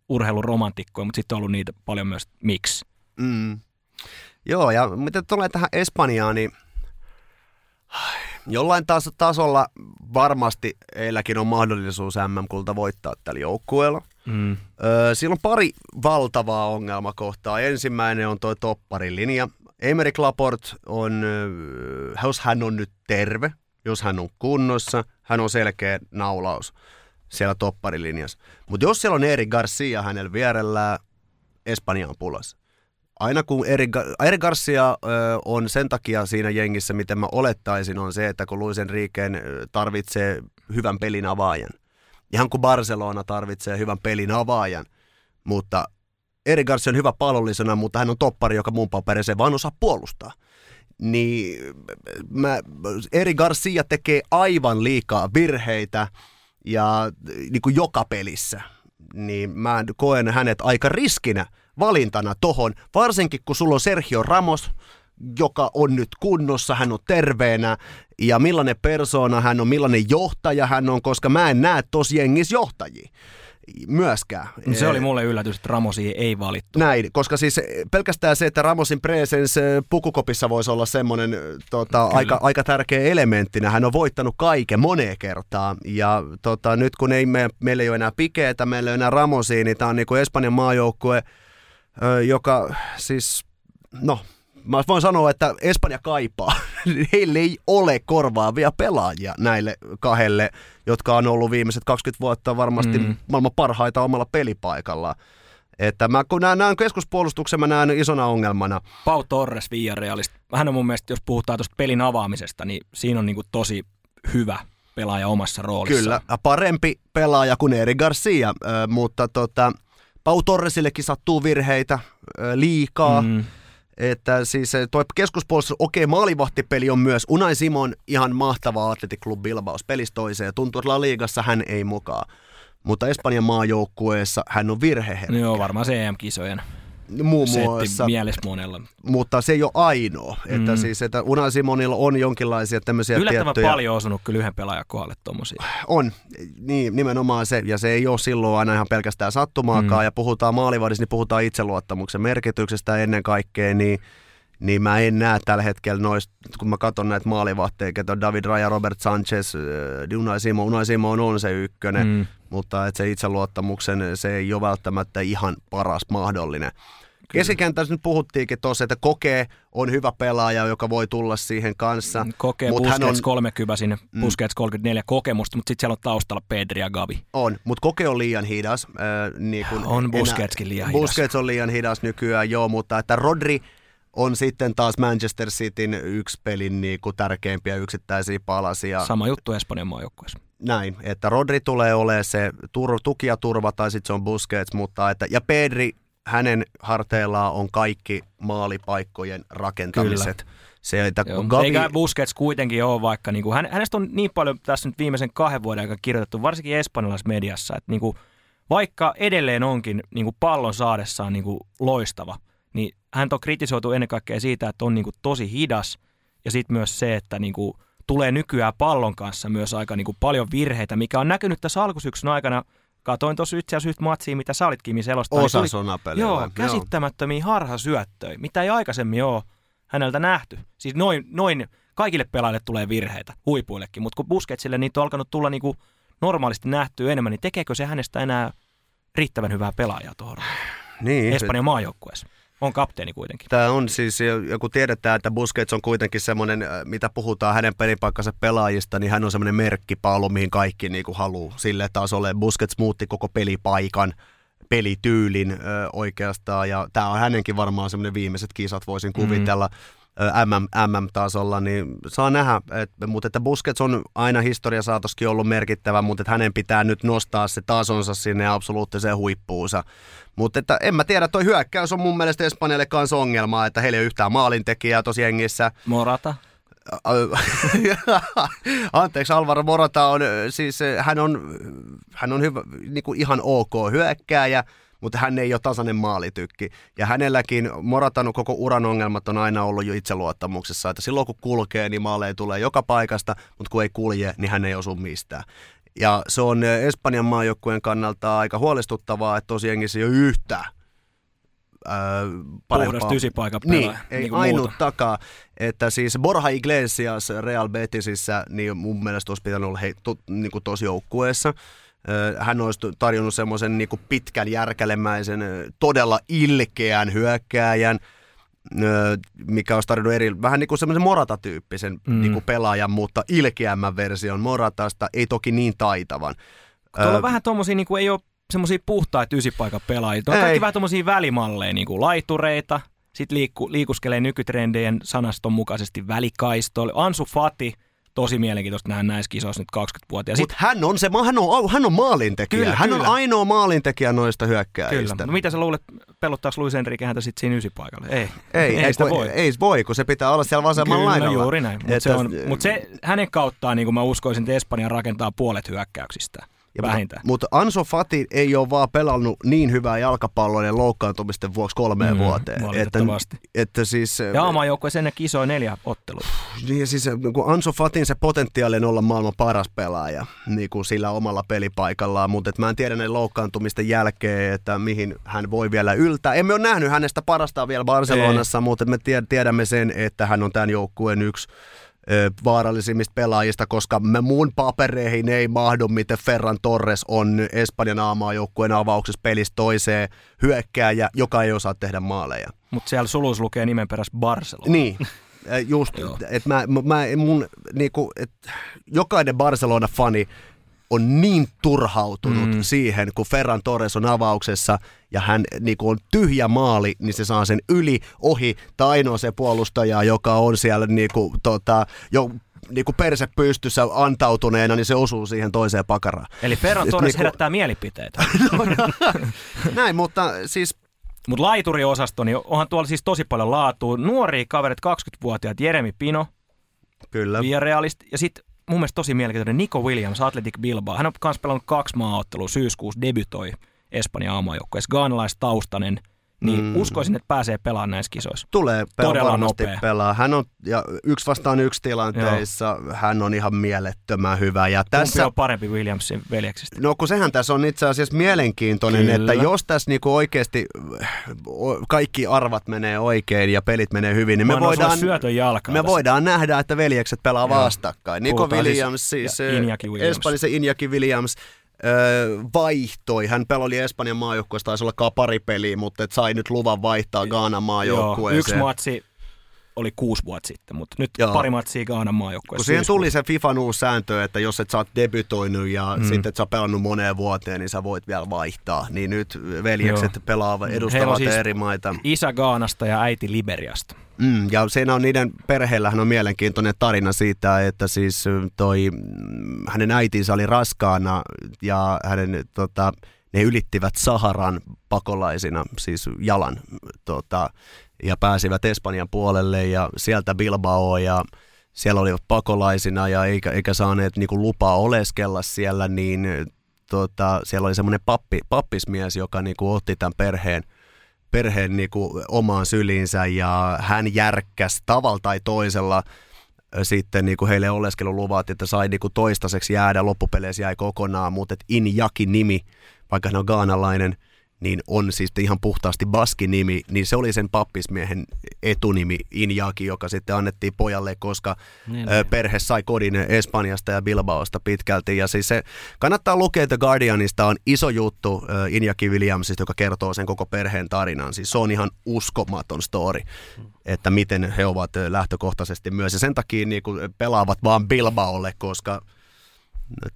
Speaker 2: urheiluromantikkoja, mutta sitten on ollut niitä paljon myös miksi.
Speaker 3: Mm. Joo, ja mitä tulee tähän Espanjaan, niin jollain taas tasolla varmasti eilläkin on mahdollisuus MM-kulta voittaa tällä joukkueella. Mm. Öö, siinä on pari valtavaa ongelmakohtaa. Ensimmäinen on tuo topparilinja. Emerick Laport on, jos hän on nyt terve, jos hän on kunnossa, hän on selkeä naulaus siellä topparilinjassa. Mutta jos siellä on Eri Garcia hänellä vierellään, Espanja on pulassa aina kun Eri, Eri Garcia on sen takia siinä jengissä, miten mä olettaisin, on se, että kun Luis Enriqueen tarvitsee hyvän pelin avaajan. Ihan kuin Barcelona tarvitsee hyvän pelin avaajan, mutta Eri Garcia on hyvä palollisena, mutta hän on toppari, joka mun paperissa vaan osaa puolustaa. Niin mä, Eri Garcia tekee aivan liikaa virheitä ja niin kuin joka pelissä. Niin mä koen hänet aika riskinä valintana tohon, varsinkin kun sulla on Sergio Ramos, joka on nyt kunnossa, hän on terveenä ja millainen persona hän on, millainen johtaja hän on, koska mä en näe tos jengissä johtajia myöskään.
Speaker 2: Se oli mulle yllätys, että Ramosi ei valittu.
Speaker 3: Näin, koska siis pelkästään se, että Ramosin presence pukukopissa voisi olla semmoinen tota, aika, aika tärkeä elementtinä. Hän on voittanut kaiken moneen kertaan ja tota, nyt kun ei me, meillä ei ole enää pikeetä, meillä ei ole enää Ramosia, niin tämä on niin kuin Espanjan maajoukkue – joka siis, no, mä voin sanoa, että Espanja kaipaa. [LAUGHS] Heille ei ole korvaavia pelaajia näille kahdelle, jotka on ollut viimeiset 20 vuotta varmasti mm. maailman parhaita omalla pelipaikallaan. Että mä, kun näen, näen keskuspuolustuksen, mä näen isona ongelmana.
Speaker 2: Pau Torres Villarealista. Hän on mun mielestä, jos puhutaan tuosta pelin avaamisesta, niin siinä on niinku tosi hyvä pelaaja omassa roolissa.
Speaker 3: Kyllä, parempi pelaaja kuin Eri Garcia, mutta tota, Pau Torresillekin sattuu virheitä liikaa. Mm. Että siis tuo keskuspuolustus, okei, okay, maalivahtipeli on myös. Unai Simon ihan mahtava Athletic Club Bilbaos pelistä toiseen. Tuntuu, että La Ligassa hän ei mukaan. Mutta Espanjan maajoukkueessa hän on virheherkkä.
Speaker 2: No joo, varmaan se EM-kisojen
Speaker 3: muun muassa.
Speaker 2: mielessä monella.
Speaker 3: Mutta se ei ole ainoa. Mm. Että siis, että Unai Simonilla on jonkinlaisia tämmöisiä
Speaker 2: Yllättävän
Speaker 3: tiettyjä...
Speaker 2: paljon osunut kyllä yhden pelaajan kohdalle tommosia.
Speaker 3: On, niin, nimenomaan se. Ja se ei ole silloin aina ihan pelkästään sattumaakaan. Mm. Ja puhutaan maalivahdissa, niin puhutaan itseluottamuksen merkityksestä ennen kaikkea, niin niin mä en näe tällä hetkellä noista, kun mä katson näitä maalivahteja, että on David Raya, Robert Sanchez, Unai Simon, Unai Simon on se ykkönen, mm. mutta että se itseluottamuksen se ei ole välttämättä ihan paras mahdollinen. Keskikentässä nyt puhuttiinkin tuossa, että Koke on hyvä pelaaja, joka voi tulla siihen kanssa.
Speaker 2: Kokee
Speaker 3: Mut
Speaker 2: Busquets
Speaker 3: hän
Speaker 2: on...
Speaker 3: on-
Speaker 2: 30 sinne, Busquets 34 kokemusta, mutta sitten siellä on taustalla Pedri ja Gavi.
Speaker 3: On, mutta Koke on liian hidas. Äh, niin kun
Speaker 2: On Busquetskin liian hidas.
Speaker 3: Busquets on liian hidas nykyään, joo, mutta että Rodri on sitten taas Manchester Cityn yksi pelin niin kuin tärkeimpiä yksittäisiä palasia.
Speaker 2: Sama juttu Espanjan maajoukkueessa.
Speaker 3: Näin, että Rodri tulee olemaan se tur, tuki ja turva, tai sitten se on Busquets, mutta että, ja Pedri, hänen harteillaan on kaikki maalipaikkojen rakentamiset. Se, että
Speaker 2: Joo, Gavi... Eikä Busquets kuitenkin ole vaikka, niin kuin, hän, hänestä on niin paljon tässä nyt viimeisen kahden vuoden aikana kirjoitettu, varsinkin espanjalaisessa mediassa, että niin kuin, vaikka edelleen onkin niin kuin pallon saadessaan niin kuin loistava, hän on kritisoitu ennen kaikkea siitä, että on niin kuin tosi hidas ja sitten myös se, että niin kuin tulee nykyään pallon kanssa myös aika niin kuin paljon virheitä, mikä on näkynyt tässä alkusyksyn aikana. Katoin tuossa itse asiassa yhtä matsia, mitä sä olitkin Kimi selostaa. niin tuli-
Speaker 3: Osasona-peli
Speaker 2: Joo, käsittämättömiä harhasyöttöjä, mitä ei aikaisemmin ole häneltä nähty. Siis noin, noin kaikille pelaajille tulee virheitä, huipuillekin, mutta kun Busquetsille niitä on alkanut tulla niin kuin normaalisti nähtyä enemmän, niin tekeekö se hänestä enää riittävän hyvää pelaajaa tuohon
Speaker 3: niin,
Speaker 2: Espanjan maajoukkueessa? On kapteeni kuitenkin.
Speaker 3: Tämä on siis, kun tiedetään, että Busquets on kuitenkin semmoinen, äh, mitä puhutaan hänen pelipaikkansa pelaajista, niin hän on semmoinen merkkipaalu, mihin kaikki niin haluaa sille tasolle. Busquets muutti koko pelipaikan, pelityylin ö, oikeastaan, ja tämä on hänenkin varmaan semmoinen viimeiset kisat, voisin kuvitella. ö, MM, MM-tasolla, niin saa nähdä, et, mutta että Busquets on aina historia saatoskin ollut merkittävä, mutta että hänen pitää nyt nostaa se tasonsa sinne absoluuttiseen huippuunsa. Mutta että en mä tiedä, toi hyökkäys on mun mielestä Espanjalle kanssa ongelma, että heillä ei ole yhtään maalintekijää tosi jengissä.
Speaker 2: Morata. [LAUGHS]
Speaker 3: Anteeksi, Alvaro Morata on, siis hän on, hän on hyvä, niin kuin ihan ok hyökkääjä, mutta hän ei ole tasainen maalitykki. Ja hänelläkin Moratan koko uran ongelmat on aina ollut jo itseluottamuksessa, että silloin kun kulkee, niin maaleja tulee joka paikasta, mutta kun ei kulje, niin hän ei osu mistään. Ja se on ö, Espanjan maajoukkueen kannalta aika huolestuttavaa, että tosiaan ei ole yhtään
Speaker 2: Puhdas ysipaikan
Speaker 3: niin,
Speaker 2: pelaaja.
Speaker 3: ei
Speaker 2: niin
Speaker 3: ainut
Speaker 2: muuta.
Speaker 3: takaa. Että siis Borja Iglesias Real Betisissä, niin mun mielestä olisi pitänyt olla hei, to, niin kuin tosi joukkueessa. Hän olisi tarjonnut semmoisen niin pitkän, järkälemäisen, todella ilkeän hyökkääjän, mikä olisi tarjonnut eri, vähän niin kuin semmoisen Morata-tyyppisen
Speaker 2: Mm.
Speaker 3: niin kuin pelaajan, mutta ilkeämmän version Moratasta, ei toki niin taitavan.
Speaker 2: Tuolla
Speaker 3: Ö,
Speaker 2: on vähän tommosia, niin kuin ei ole semmoisia puhtaita ysipaikan pelaajia. Tuolla on
Speaker 3: Ei.
Speaker 2: kaikki vähän tommosia välimalleja, niin kuin laitureita, sitten liikku, liikuskelee nykytrendien sanaston mukaisesti välikaistoille. Ansu Fati, tosi mielenkiintoista nähdä näissä kisoissa nyt 20-vuotias.
Speaker 3: Mutta hän on se, hän on, hän on maalintekijä.
Speaker 2: Kyllä,
Speaker 3: hän
Speaker 2: kyllä.
Speaker 3: on ainoa maalintekijä noista hyökkääjistä.
Speaker 2: Kyllä. No mitä sä luulet, pelottaako Luis Enrique häntä sitten siinä ysipaikalle? Ei.
Speaker 3: Ei, ei,
Speaker 2: sitä
Speaker 3: kun,
Speaker 2: voi.
Speaker 3: ei voi, kun se pitää olla siellä vasemmalla
Speaker 2: Kyllä,
Speaker 3: laidalla.
Speaker 2: juuri näin. Mutta se, on, mut se hänen kauttaan, niin kuin mä uskoisin, että Espanja rakentaa puolet hyökkäyksistä.
Speaker 3: Ja
Speaker 2: vähintään.
Speaker 3: Mutta Anso Fati ei ole vaan pelannut niin hyvää jalkapalloa loukkaantumisten vuoksi kolmeen
Speaker 2: Mm,
Speaker 3: vuoteen. Että,
Speaker 2: valitettavasti.
Speaker 3: että siis,
Speaker 2: Ja aamajoukkueessa ennen kisoja neljä ottelua.
Speaker 3: niin siis kun Anso Fatin se potentiaali on olla maailman paras pelaaja niin kuin sillä omalla pelipaikallaan, mutta et mä en tiedä ne loukkaantumisten jälkeen, että mihin hän voi vielä yltää. Emme ole nähnyt hänestä parasta vielä Barcelonassa, mutta me tie- tiedämme sen, että hän on tämän joukkueen yksi vaarallisimmista pelaajista, koska me mun papereihin ei mahdu, miten Ferran Torres on Espanjan aamaajoukkueen avauksessa pelissä toiseen hyökkääjä, joka ei osaa tehdä maaleja.
Speaker 2: Mutta siellä suluissa lukee nimenperäis Barcelona.
Speaker 3: Niin, just, että mä, mä, mun, niinku, et, jokainen Barcelona-fani on niin turhautunut
Speaker 2: Mm.
Speaker 3: siihen, kun Ferran Torres on avauksessa ja hän niinku, on tyhjä maali, niin se saa sen yli, ohi, tai ainoa se puolustaja, joka on siellä niinku, tota, jo niinku perse pystyssä antautuneena, niin se osuu siihen toiseen pakaraan.
Speaker 2: Eli Ferran Torres
Speaker 3: niinku-
Speaker 2: herättää mielipiteitä. [LAUGHS]
Speaker 3: Näin, mutta siis
Speaker 2: Mutta laituriosasto, niin onhan tuolla siis tosi paljon laatua. Nuoria kaverit, 20-vuotiaat, Jeremy Pino,
Speaker 3: kyllä.
Speaker 2: Villarealista. Ja sitten mun mielestä tosi mielenkiintoinen Nico Williams, Athletic Bilbao. Hän on myös pelannut kaksi maaottelua syyskuussa, debytoi Espanjan aamajoukkueessa. Gaanalaistaustainen, niin mm. uskoisin, että pääsee pelaamaan näissä kisoissa.
Speaker 3: tulee pel-
Speaker 2: Todella
Speaker 3: varmasti
Speaker 2: nopea.
Speaker 3: pelaa. Hän on, ja yksi vastaan yksi tilanteissa, Joo. hän on ihan mielettömän hyvä. Ja
Speaker 2: Tässä... on parempi Williamsin veljeksistä?
Speaker 3: no kun sehän tässä on itse asiassa mielenkiintoinen,
Speaker 2: Kyllä.
Speaker 3: että jos tässä niinku oikeasti kaikki arvat menee oikein ja pelit menee hyvin, niin me
Speaker 2: Mä
Speaker 3: voidaan,
Speaker 2: syötön jalkaa
Speaker 3: me
Speaker 2: tässä.
Speaker 3: voidaan nähdä, että veljekset pelaa
Speaker 2: Joo.
Speaker 3: vastakkain. Nico
Speaker 2: Puhutaan siis-
Speaker 3: Williams, siis, siis
Speaker 2: Iñaki Williams.
Speaker 3: Espanjassa Williams, öö, vaihtoi. Hän peloli Espanjan maajoukkueessa, taisi olla pari peliä, mutta et sai nyt luvan vaihtaa Gaanan maajoukkueeseen.
Speaker 2: Yksi matsi oli kuusi vuotta sitten, mutta nyt Joo. pari matsia Gaanan maajoukkueessa.
Speaker 3: Kun siihen tuli se FIFAn uusi sääntö, että jos et sä oot debytoinut ja mm. sitten et sä pelannut moneen vuoteen, niin sä voit vielä vaihtaa. Niin nyt veljekset Joo. pelaavat, edustavat siis eri maita.
Speaker 2: Isä Gaanasta ja äiti Liberiasta.
Speaker 3: Mm, ja siinä on niiden perheellähän on mielenkiintoinen tarina siitä, että siis toi, mm, hänen äitinsä oli raskaana ja hänen tota, ne ylittivät Saharan pakolaisina, siis jalan, tota, ja pääsivät Espanjan puolelle ja sieltä Bilbao ja siellä olivat pakolaisina ja eikä, eikä saaneet niin kuin lupaa oleskella siellä, niin tota, siellä oli semmoinen pappi, pappismies, joka niin kuin otti tämän perheen, perheen niin kuin omaan syliinsä ja hän järkkäsi tavalla tai toisella sitten niin kuin heille oleskeluluvat, että sai niin kuin toistaiseksi jäädä, loppupeleissä jäi kokonaan, mutta Injaki nimi, vaikka hän on gaanalainen – niin on siis ihan puhtaasti Baski-nimi, niin se oli sen pappismiehen etunimi Injaki, joka sitten annettiin pojalle, koska niin, niin. perhe sai kodin Espanjasta ja Bilbaosta pitkälti. Ja siis se kannattaa lukea The Guardianista, on iso juttu Injaki Williamsista, joka kertoo sen koko perheen tarinan. Siis se on ihan uskomaton story, että miten he ovat lähtökohtaisesti myös. Ja sen takia niin pelaavat vaan Bilbaolle, koska –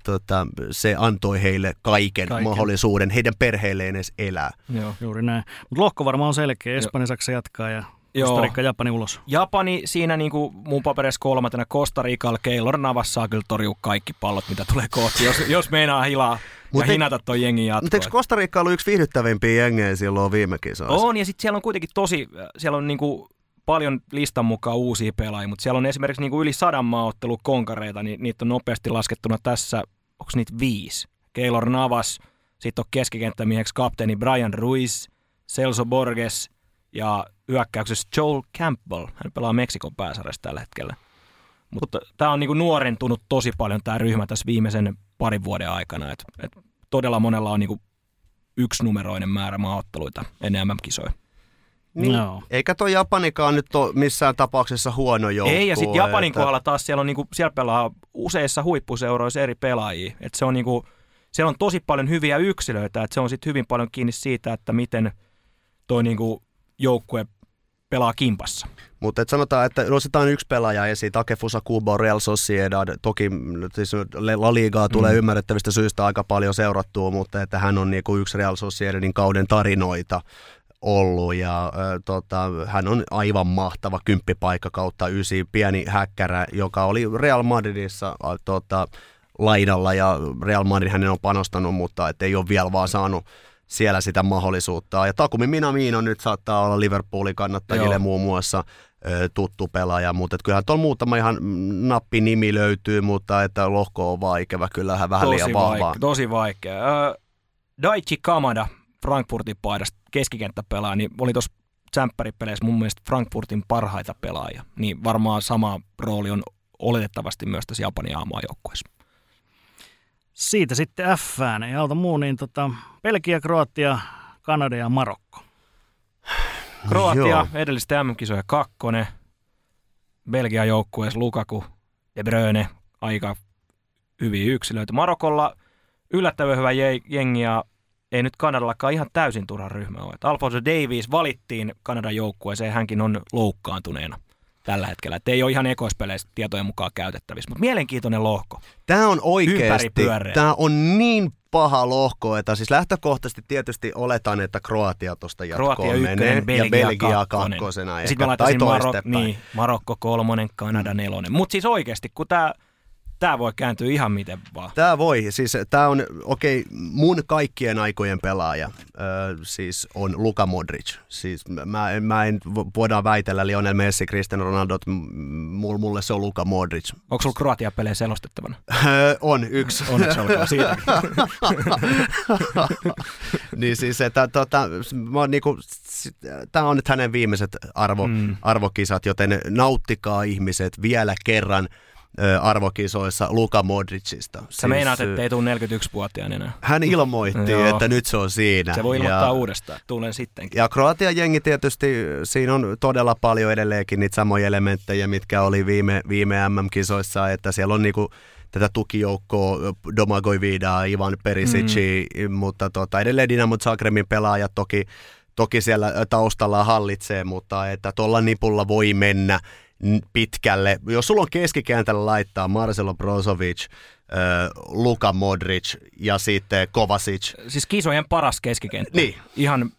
Speaker 3: tota, se antoi heille kaiken, kaiken, mahdollisuuden heidän perheilleen edes elää.
Speaker 1: Joo, juuri näin. Mutta lohko varmaan on selkeä. Espanja, Saksa jatkaa ja Costa Rica, Japani ulos.
Speaker 2: Japani siinä niin kuin mun paperissa kolmantena, Costa Ricalla Keylor Navas saa kyllä torjua kaikki pallot, mitä tulee kohti, jos, jos meinaa hilaa Mut ja hinata toi jengin jatkoa.
Speaker 3: Mutta eikö Costa Rica ollut yksi viihdyttävimpiä jengejä silloin viime kisoissa?
Speaker 2: On, ja sitten siellä on kuitenkin tosi, siellä on niinku paljon listan mukaan uusia pelaajia, mutta siellä on esimerkiksi niin kuin yli sadan maaottelu konkareita, niin niitä on nopeasti laskettuna tässä, onko niitä viisi? Keylor Navas, sitten on keskikenttämieheksi kapteeni Brian Ruiz, Celso Borges ja hyökkäyksessä Joel Campbell. Hän pelaa Meksikon pääsarjassa tällä hetkellä. Mutta tämä on niinku nuorentunut tosi paljon tämä ryhmä tässä viimeisen parin vuoden aikana. Et, et todella monella on niinku yksinumeroinen määrä maaotteluita ennen MM-kisoja.
Speaker 3: Niin, no. Eikä tuo Japanikaan nyt ole missään tapauksessa huono joukkue.
Speaker 2: Ei, ja sitten Japanin että... kohdalla taas siellä, on niinku, siellä pelaa useissa huippuseuroissa eri pelaajia. Et se on niinku, siellä on tosi paljon hyviä yksilöitä, että se on sitten hyvin paljon kiinni siitä, että miten tuo niinku joukkue pelaa kimpassa.
Speaker 3: Mutta sanotaan, että nostetaan yksi pelaaja esiin, Takefusa Kubo, Real Sociedad. Toki siis La Ligaa tulee mm. ymmärrettävistä syistä aika paljon seurattua, mutta että hän on niinku yksi Real Sociedadin kauden tarinoita ollut ja äh, tota, hän on aivan mahtava kymppipaikka kautta ysi, pieni häkkärä, joka oli Real Madridissa äh, tota, laidalla ja Real Madrid hänen on panostanut, mutta et ei ole vielä vaan saanut siellä sitä mahdollisuutta. Ja Takumi Minamiino nyt saattaa olla Liverpoolin kannattajille Joo. muun muassa tuttu pelaaja, mutta et kyllähän tuolla muutama ihan nappinimi löytyy, mutta että lohko on vaikea, kyllähän vähän tosi liian vahvaa.
Speaker 2: Tosi vaikea. Uh, Daichi Kamada, Frankfurtin paidasta keskikenttäpelaaja, niin oli tuossa tsemppäripeleissä mun mielestä Frankfurtin parhaita pelaajia. Niin varmaan sama rooli on oletettavasti myös tässä Japanin aamaajoukkueessa.
Speaker 1: Siitä sitten f ei auta muu, niin tota, Belgia, Kroatia, Kanada ja Marokko.
Speaker 2: Kroatia Joo. edellistä MM-kisoja kakkonen, Belgian joukkueessa Lukaku, De Bruyne, aika hyviä yksilöitä. Marokolla yllättävän hyvä jengi ja ei nyt Kanadallakaan ihan täysin turha ryhmä ole. Että Alfonso Davies valittiin Kanadan joukkueeseen, hänkin on loukkaantuneena tällä hetkellä. Että ei ole ihan ekoispeleissä tietojen mukaan käytettävissä, mutta mielenkiintoinen lohko.
Speaker 3: Tämä on oikeasti, tämä on niin paha lohko, että siis lähtökohtaisesti tietysti oletan, että Kroatia tuosta jatkoon Kroatia menee Belgia ja Belgia kakkosena.
Speaker 2: Sitten mä laittaisin Marok- niin, Marokko kolmonen, Kanada nelonen. Mutta siis oikeasti, kun tämä Tämä voi kääntyä ihan miten vaan.
Speaker 3: Tämä voi. Siis tämä on, okei, okay, mun kaikkien aikojen pelaaja ö, siis on Luka Modric. Siis mä, mä en, voidaan väitellä Lionel Messi, Cristiano Ronaldo, että mulle se on Luka Modric.
Speaker 2: Onko sulla Kroatia-pelejä selostettavana?
Speaker 3: on, yksi.
Speaker 2: Onneksi olkoon siitä. [LAUGHS]
Speaker 3: niin siis, että tota, mä niinku, tämä on nyt hänen viimeiset arvo, mm. arvokisat, joten nauttikaa ihmiset vielä kerran – arvokisoissa Luka Modricista. Sä
Speaker 2: siis, meinaat, että ei tule 41-vuotiaan enää.
Speaker 3: Hän ilmoitti, [LAUGHS] että nyt se on siinä.
Speaker 2: Se voi ilmoittaa ja, uudestaan, tulen sittenkin.
Speaker 3: Ja Kroatian jengi tietysti, siinä on todella paljon edelleenkin niitä samoja elementtejä, mitkä oli viime, viime MM-kisoissa, että siellä on niinku tätä tukijoukkoa, Domagoj Vidaa, Ivan Perisic, mm. mutta tota, edelleen Dinamo Zagrebin pelaajat toki, toki siellä taustalla hallitsee, mutta että tuolla nipulla voi mennä pitkälle. Jos sulla on keskikentällä laittaa Marcelo Brozovic, Luka Modric ja sitten Kovacic.
Speaker 2: Siis kisojen paras keskikenttä.
Speaker 3: Niin.
Speaker 2: Ihan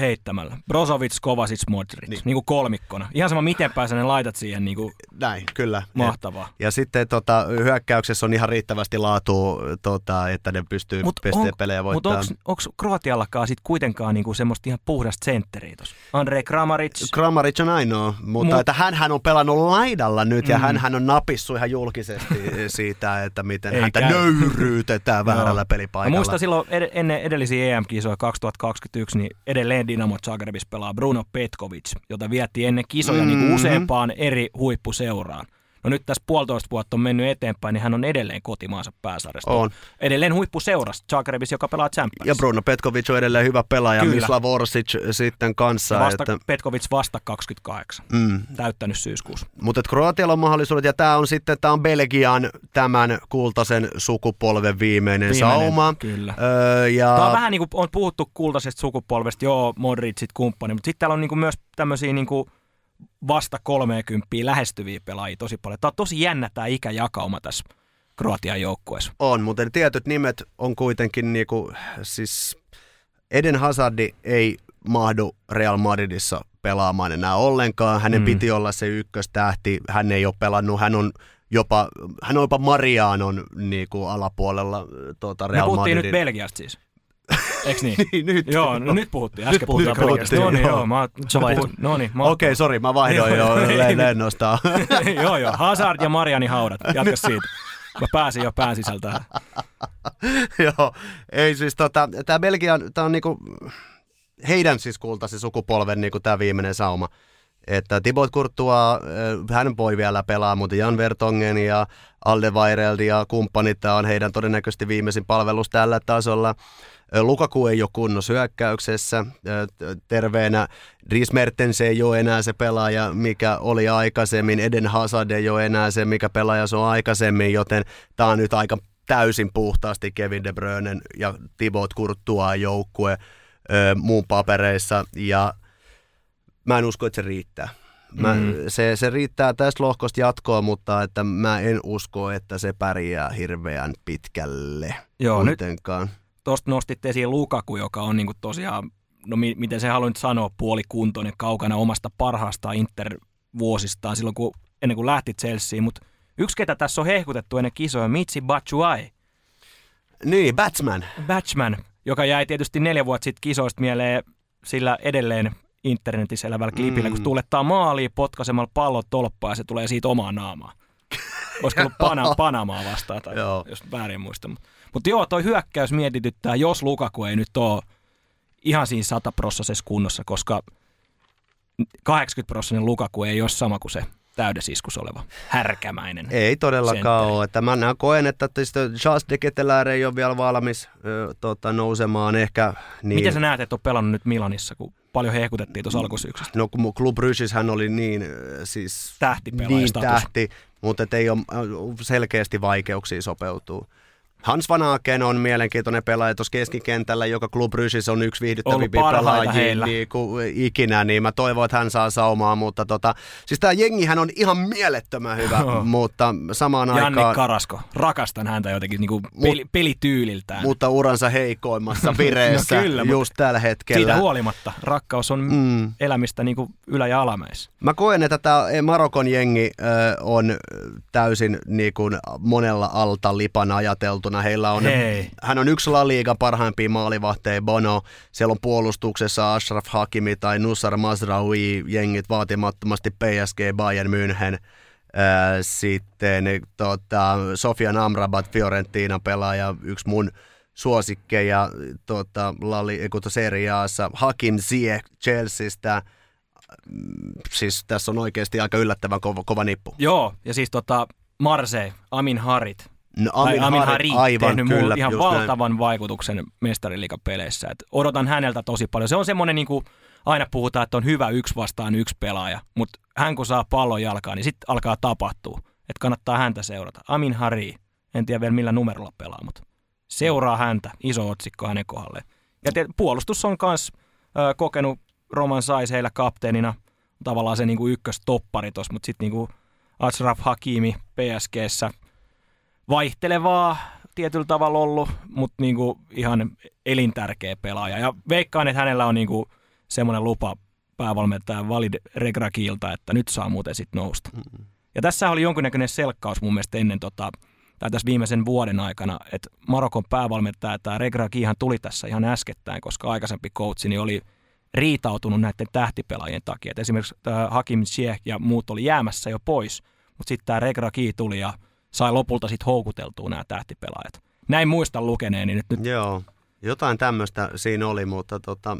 Speaker 2: heittämällä. Brozovic, Kovacic, Modric. Niin. niin kuin kolmikkona. Ihan sama miten pääsee ne laitat siihen. Niin kuin
Speaker 3: Näin, kyllä.
Speaker 2: Mahtavaa.
Speaker 3: Ja, ja sitten tota, hyökkäyksessä on ihan riittävästi laatua, tota, että ne pystyy mut pelejä voittamaan.
Speaker 2: Mutta onko Kroatiallakaan sitten kuitenkaan niinku semmoista ihan puhdasta sentteriä tuossa? Andrei Kramaric.
Speaker 3: Kramaric on ainoa, mutta Mut, että hän on pelannut laidalla nyt mm. ja hän on napissut ihan julkisesti [LAUGHS] siitä, että miten Ei häntä käy. nöyryytetään [LAUGHS] väärällä pelipaikalla.
Speaker 2: Mä muistan silloin ed- ennen edellisiä EM-kisoja 2021, niin edelleen Dinamo Zagrebis pelaa Bruno Petkovic, jota vietti ennen kisoja mm-hmm. niin useampaan eri huippuseuraan. No nyt tässä puolitoista vuotta on mennyt eteenpäin, niin hän on edelleen kotimaansa pääsarjasta. On. Edelleen huippuseurassa, Zagrebis, joka pelaa Champions.
Speaker 3: Ja Bruno Petkovic on edelleen hyvä pelaaja, Kyllä. Mislav Orsic sitten kanssa.
Speaker 2: Ja vasta, että... Petkovic vasta 28, mm. täyttänyt syyskuussa.
Speaker 3: Mutta Kroatialla on mahdollisuudet, ja tämä on sitten tämä on Belgian tämän kultaisen sukupolven viimeinen, viimeinen sauma.
Speaker 2: Kyllä. Öö, ja... Tämä on vähän niin kuin on puhuttu kultaisesta sukupolvesta, joo, Modricit kumppani, mutta sitten täällä on niin kuin myös tämmöisiä niin kuin vasta 30 lähestyviä pelaajia tosi paljon. Tämä on tosi jännä tämä ikäjakauma tässä Kroatian joukkueessa.
Speaker 3: On, mutta tietyt nimet on kuitenkin niinku, siis Eden Hazardi ei mahdu Real Madridissa pelaamaan enää ollenkaan. Hänen mm. piti olla se ykköstähti. Hän ei ole pelannut. Hän on jopa, hän on jopa Marianon niinku alapuolella tuota Real
Speaker 2: Me puhuttiin
Speaker 3: Madridin.
Speaker 2: nyt Belgiasta siis. Eiks niin? [LAUGHS]
Speaker 3: niin nyt.
Speaker 2: Joo, no nyt puhuttiin. Äsken nyt puhuttiin puhuttiin. No niin, joo. Mä, puhun, no niin,
Speaker 3: Okei, okay, sori, mä vaihdoin [LAUGHS] jo lennosta. [LAUGHS]
Speaker 2: joo, joo. Hazard ja Mariani haudat. Jatka siitä. Mä pääsin jo pään sisältä.
Speaker 3: joo, ei siis tota, tää Belgian, tää on niinku, heidän siis kultasi sukupolven niinku tää viimeinen sauma. Että Thibaut Courtois, äh, hän voi vielä pelaa, mutta Jan Vertongen ja Aldeweireld ja kumppanit, tämä on heidän todennäköisesti viimeisin palvelus tällä tasolla. Lukaku ei ole kunnossa hyökkäyksessä. Terveenä Dries Mertens ei ole enää se pelaaja, mikä oli aikaisemmin. Eden Hazard ei ole enää se, mikä pelaaja se on aikaisemmin, joten tämä on nyt aika täysin puhtaasti Kevin De Bruyne ja Thibaut Courtois joukkue muun papereissa. Ja mä en usko, että se riittää. Mä, mm. se, se riittää tästä lohkosta jatkoa, mutta että mä en usko, että se pärjää hirveän pitkälle Joo, kuitenkaan. Nyt,
Speaker 2: tuosta nostit esiin Lukaku, joka on niinku tosiaan, no mi- miten se haluan nyt sanoa, puolikuntoinen kaukana omasta parhaasta Inter-vuosistaan silloin, kun, ennen kuin lähti Chelseain, mutta yksi, ketä tässä on hehkutettu ennen kisoja, Mitsi Batshuayi.
Speaker 3: Niin, Batsman.
Speaker 2: Batsman, joka jäi tietysti neljä vuotta sitten kisoista mieleen sillä edelleen internetissä elävällä klipillä, mm. kun tuulettaa maaliin potkaisemalla pallot tolppaa ja se tulee siitä omaan naamaan. Olisiko ollut Pana, [LAUGHS] Panamaa vastaan, tai Joo. jos väärin muista. Mutta joo, toi hyökkäys mietityttää, jos Lukaku ei nyt ole ihan siinä sataprossaisessa kunnossa, koska 80 prosenttinen Lukaku ei ole sama kuin se täydesiskus oleva härkämäinen.
Speaker 3: Ei todellakaan sentteri. ole. Että mä koen, että Charles de Ketelär ei ole vielä valmis ö, tota, nousemaan ehkä. Niin...
Speaker 2: Miten sä näet, että on pelannut nyt Milanissa, kun paljon hehkutettiin tuossa alkusyksystä?
Speaker 3: No kun Club Brugis hän oli niin siis...
Speaker 2: Tähtipelaaja
Speaker 3: niin tähti, mutta ei ole selkeästi vaikeuksia sopeutuu. Hans Van Aken on mielenkiintoinen pelaaja tuossa keskikentällä, joka Club Rysissä on yksi viihdyttävimpiä pelaajia niin kuin ikinä, niin mä toivon, että hän saa saumaa, mutta tota, siis tämä jengihän on ihan mielettömän hyvä, mutta samaan
Speaker 2: Jannik
Speaker 3: aikaan...
Speaker 2: Jannik Karasko, rakastan häntä jotenkin niin kuin peli, pelityyliltään.
Speaker 3: Mutta uransa heikoimmassa [LAUGHS] vireessä no kyllä, just tällä hetkellä.
Speaker 2: Siitä huolimatta, rakkaus on mm. elämistä niin kuin ylä- ja alamäessä.
Speaker 3: Mä koen, että tämä Marokon jengi äh, on täysin niin kuin monella alta lipan ajateltu verrattuna. Heillä on, Hei. hän on yksi La Liga parhaimpia maalivahteja Bono. Siellä on puolustuksessa Ashraf Hakimi tai Nussar Mazraoui jengit vaatimattomasti PSG Bayern München. Sitten tota, Sofian Amrabat Fiorentina pelaaja, yksi mun suosikkeja tota, Lali, Serie Aassa. Hakim Ziyech Chelseastä. Mm, siis tässä on oikeasti aika yllättävän kova, kova nippu.
Speaker 2: Joo, ja siis tota, Marseille, Amin Harit,
Speaker 3: No, Amin, Amin Harit aivan,
Speaker 2: tehnyt kyllä, ihan valtavan näin. vaikutuksen mestariliikapeleissä. Et odotan häneltä tosi paljon. Se on semmoinen, niin kuin aina puhutaan, että on hyvä yksi vastaan yksi pelaaja, mutta hän kun saa pallon jalkaan, niin sitten alkaa tapahtua. Että kannattaa häntä seurata. Amin Hari, En tiedä vielä millä numerolla pelaa, mutta seuraa häntä. Iso otsikko hänen kohdalle. Ja te, puolustus on myös kokenut Roman Sais heillä kapteenina tavallaan se niinku ykköstoppari tuossa, mutta sitten niinku Ashraf Hakimi PSGssä vaihtelevaa tietyllä tavalla ollut, mutta niinku ihan elintärkeä pelaaja. Ja veikkaan, että hänellä on niinku semmoinen lupa päävalmentaja Valid Regrakilta, että nyt saa muuten sitten nousta. Mm-hmm. Ja tässä oli jonkinnäköinen selkkaus mun mielestä ennen tota, tai tässä viimeisen vuoden aikana, että Marokon päävalmentaja tämä Regrakihan tuli tässä ihan äskettäin, koska aikaisempi coachi niin oli riitautunut näiden tähtipelaajien takia. Et esimerkiksi Hakim Ziyech ja muut oli jäämässä jo pois, mutta sitten tämä Regraki tuli ja sai lopulta sitten houkuteltua nämä tähtipelaajat. Näin muistan lukeneeni nyt. nyt.
Speaker 3: Joo, jotain tämmöistä siinä oli, mutta tota,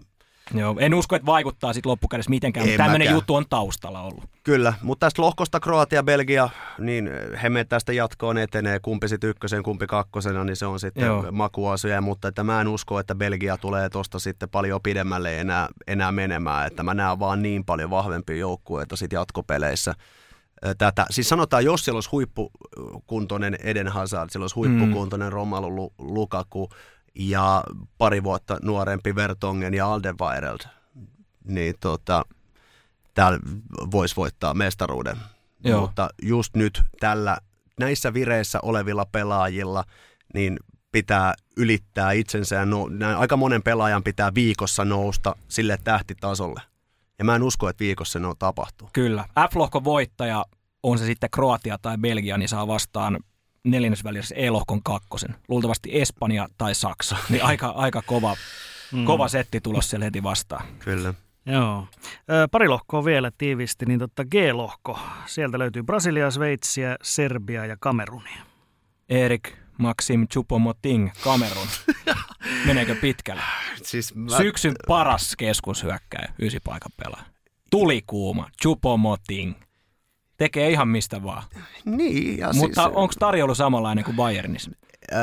Speaker 2: Joo, en usko, että vaikuttaa sitten loppukädessä mitenkään, mutta tämmöinen juttu on taustalla ollut.
Speaker 3: Kyllä, mutta tästä lohkosta Kroatia, Belgia, niin he me tästä jatkoon etenee, kumpi sitten ykkösen, kumpi kakkosena, niin se on sitten Joo. makuasia, mutta että mä en usko, että Belgia tulee tuosta sitten paljon pidemmälle enää, enää menemään, että mä näen vaan niin paljon vahvempia joukkueita sitten jatkopeleissä tätä. Siis sanotaan, jos siellä olisi huippukuntoinen Eden Hazard, siellä olisi huippukuntoinen mm. Romelu Lukaku, ja pari vuotta nuorempi Vertongen ja Alderweireld, niin tota, täällä voisi voittaa mestaruuden. Joo. Mutta just nyt tällä näissä vireissä olevilla pelaajilla, niin pitää ylittää itsensä ja no, aika monen pelaajan pitää viikossa nousta sille tähtitasolle. Ja mä en usko, että viikossa se no tapahtuu.
Speaker 2: Kyllä. F-lohkon voittaja, on se sitten Kroatia tai Belgia, niin saa vastaan neljännesvälissä E-lohkon kakkosen. Luultavasti Espanja tai Saksa. [LAUGHS] Niin aika, aika kova, mm. kova setti tulos siellä heti vastaan.
Speaker 3: Kyllä.
Speaker 1: Joo. Pari lohkoa vielä tiivisti, niin totta G-lohko. Sieltä löytyy Brasilia, Sveitsiä, Serbia ja Kamerunia.
Speaker 2: Erik Maxim Chupomoting, Kamerun. [LAUGHS] Meneekö pitkälle? Siis mä... Syksyn paras keskushyökkäjä, paikan pelaaja. Tulikuuma, Chupomoting tekee ihan mistä vaan.
Speaker 3: Niin. Ja
Speaker 2: Mutta siis, onko tarjoulu samanlainen kuin Bayernissa?
Speaker 3: Öö,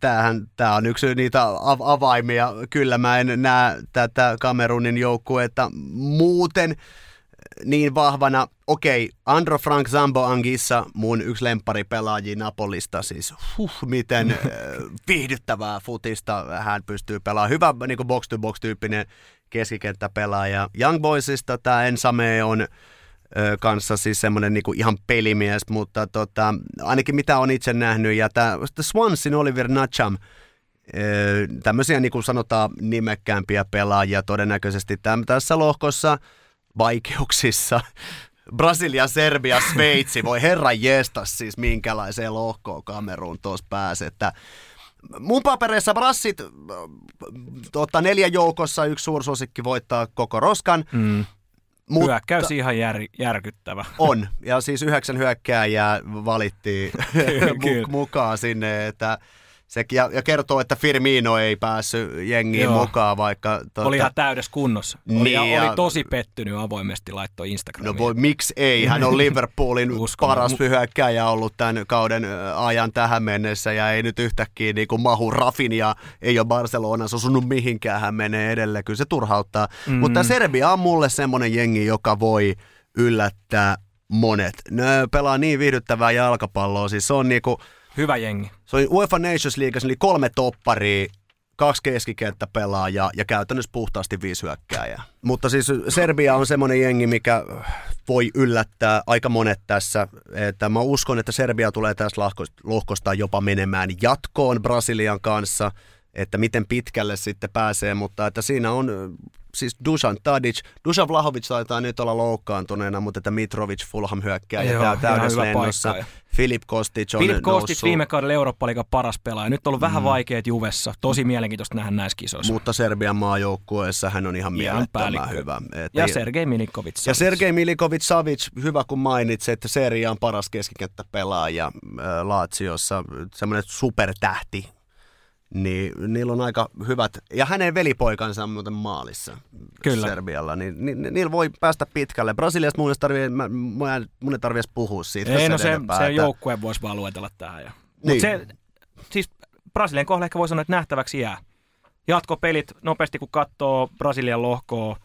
Speaker 3: tämähän, tämä on yksi niitä avaimia. Kyllä mä en näe tätä Kamerunin joukkuetta muuten niin vahvana. Okei, Andro Frank Zambo Angissa, mun yksi lempparipelaaji Napolista, siis huh, miten [LAUGHS] viihdyttävää futista hän pystyy pelaamaan. Hyvä niin box-to-box-tyyppinen keskikenttäpelaaja. Young Boysista tämä Ensame on kanssa siis semmoinen niinku ihan pelimies, mutta tota, ainakin mitä on itse nähnyt, ja tämä Swansin Oliver Nacham, tämmöisiä niin kuin sanotaan nimekkäämpiä pelaajia todennäköisesti täm, tässä lohkossa vaikeuksissa. Brasilia, Serbia, Sveitsi, voi herra jestas siis minkälaiseen lohkoon Kameruun tuossa pääsee, että Mun papereissa Brassit tota, neljä joukossa yksi suursuosikki voittaa koko roskan. Mm.
Speaker 2: Mutta, Hyökkäys ihan jär, järkyttävä.
Speaker 3: On, ja siis yhdeksän hyökkääjää valittiin [LAUGHS] [LAUGHS] mukaan sinne, että se, ja, ja kertoo, että Firmino ei päässyt jengiin Joo. mukaan, vaikka...
Speaker 2: Tuota, oli ihan täydessä kunnossa. Oli, niin, ja, oli tosi pettynyt avoimesti laittoi Instagramiin.
Speaker 3: No voi, miksi ei? Hän on [LAUGHS] Liverpoolin paras hyökkäjä ollut tämän kauden ajan tähän mennessä, ja ei nyt yhtäkkiä niin kuin mahu Rafin, ja ei ole Barcelonassa osunut mihinkään, hän menee edelleen. Kyllä se turhauttaa. Mm. Mutta Serbia on mulle semmoinen jengi, joka voi yllättää monet. Ne pelaa niin viihdyttävää jalkapalloa, siis se on niinku...
Speaker 2: Hyvä jengi.
Speaker 3: Se oli UEFA Nations League, oli kolme topparia, kaksi keskikenttäpelaajaa ja käytännössä puhtaasti viisi hyökkääjää. Mutta siis Serbia on semmoinen jengi, mikä voi yllättää aika monet tässä. Että mä uskon, että Serbia tulee tässä lohkosta jopa menemään jatkoon Brasilian kanssa, että miten pitkälle sitten pääsee, mutta että siinä on siis Dusan Tadic, Dusan Vlahovic taitaa nyt olla loukkaantuneena, mutta että Mitrovic Fulham hyökkää ja tämä täydessä lennossa. Filip Kostic on
Speaker 2: Filip Kostic viime kaudella eurooppa paras pelaaja. Nyt on ollut vähän mm. vaikeat Juvessa. Tosi mielenkiintoista nähdä näissä kisoissa.
Speaker 3: Mutta Serbian maajoukkueessa hän on ihan mielettömän hyvä.
Speaker 2: Et ja Sergei Milikovic.
Speaker 3: Ja Sergei Milikovic Savic, hyvä kun mainitsit, että Seria on paras keskikenttä pelaaja Laatsiossa. Semmoinen supertähti niin niillä on aika hyvät, ja hänen velipoikansa on muuten maalissa Kyllä. Serbialla, niin, niin, niin niillä voi päästä pitkälle. Brasiliasta mun ei tarvitse, mä, mun ei tarvitse puhua siitä.
Speaker 2: Ei, no se, enempää, se että... joukkue voisi vaan luetella tähän. Ja. Niin. se, siis Brasilian kohdalla ehkä voi sanoa, että nähtäväksi jää. Jatkopelit nopeasti, kun katsoo Brasilian lohkoa,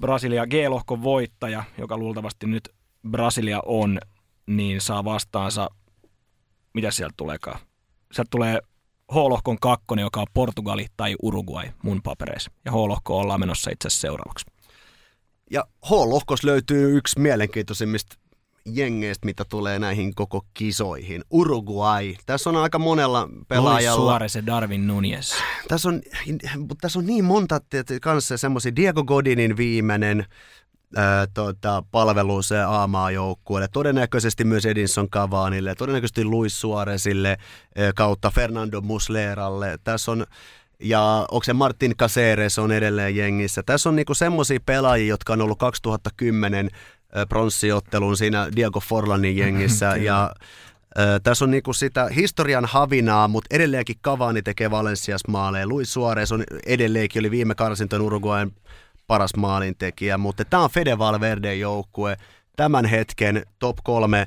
Speaker 2: Brasilia G-lohkon voittaja, joka luultavasti nyt Brasilia on, niin saa vastaansa mitä sieltä tuleekaan. Sieltä tulee H-lohkon kakkonen, joka on Portugali tai Uruguay mun papereissa. Ja H-lohko ollaan menossa itse asiassa seuraavaksi.
Speaker 3: Ja H-lohkos löytyy yksi mielenkiintoisimmista jengeistä, mitä tulee näihin koko kisoihin. Uruguay. Tässä on aika monella pelaajalla.
Speaker 2: Luis Suarez ja Darwin Nunez.
Speaker 3: Tässä on, tässä on niin monta kanssa semmoisia. Diego Godinin viimeinen ää, tota, palvelus A-maajoukkueelle, todennäköisesti myös Edinson Cavaniille, todennäköisesti Luis Suarezille ää, kautta Fernando Musleralle. Tässä on ja onko se Martin Caceres on edelleen jengissä. Tässä on niinku semmoisia pelaajia, jotka on ollut 2010 pronssiottelun siinä Diego Forlanin jengissä ja tässä on niinku sitä historian havinaa, mutta edelleenkin Cavani tekee Valencias maaleja. Luis Suarez on edelleenkin, oli viime karsinton Uruguayn paras maalintekijä, mutta tämä on Fede Valverde joukkue, tämän hetken top kolme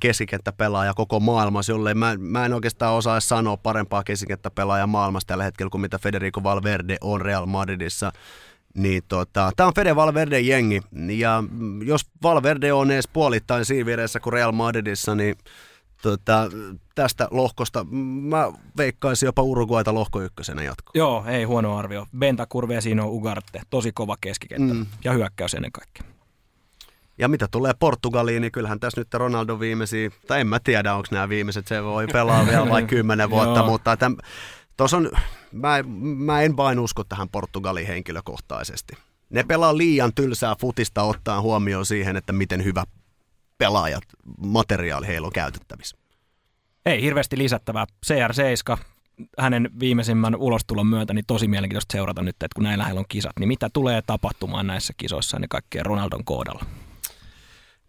Speaker 3: keskikenttäpelaaja koko maailmassa, jolle mä, mä en oikeastaan osaa sanoa parempaa keskikenttäpelaajaa maailmassa tällä hetkellä kuin mitä Federico Valverde on Real Madridissa. Niin tota, tämä on Fede Valverde jengi, ja jos Valverde on edes puolittain siinä vieressä kuin Real Madridissa, niin tota, tästä lohkosta mä veikkaisin jopa Uruguayta lohko ykkösenä jatko.
Speaker 2: Joo, ei huono arvio. Bentakurve siinä on Ugarte, tosi kova keskikenttä mm. ja hyökkäys ennen kaikkea.
Speaker 3: Ja mitä tulee Portugaliin, niin kyllähän tässä nyt Ronaldo viimeisiä, tai en mä tiedä, onko nämä viimeiset, se voi pelaa vielä [LAUGHS] vain kymmenen vuotta, mutta tämän, on, mä, mä en vain usko tähän Portugaliin henkilökohtaisesti. Ne pelaa liian tylsää futista ottaa huomioon siihen, että miten hyvä pelaajat, materiaali heillä on käytettävissä.
Speaker 2: Ei hirveästi lisättävää. CR7, hänen viimeisimmän ulostulon myötä, niin tosi mielenkiintoista seurata nyt, että kun näillä heillä on kisat, niin mitä tulee tapahtumaan näissä kisoissa niin kaikkien Ronaldon kohdalla?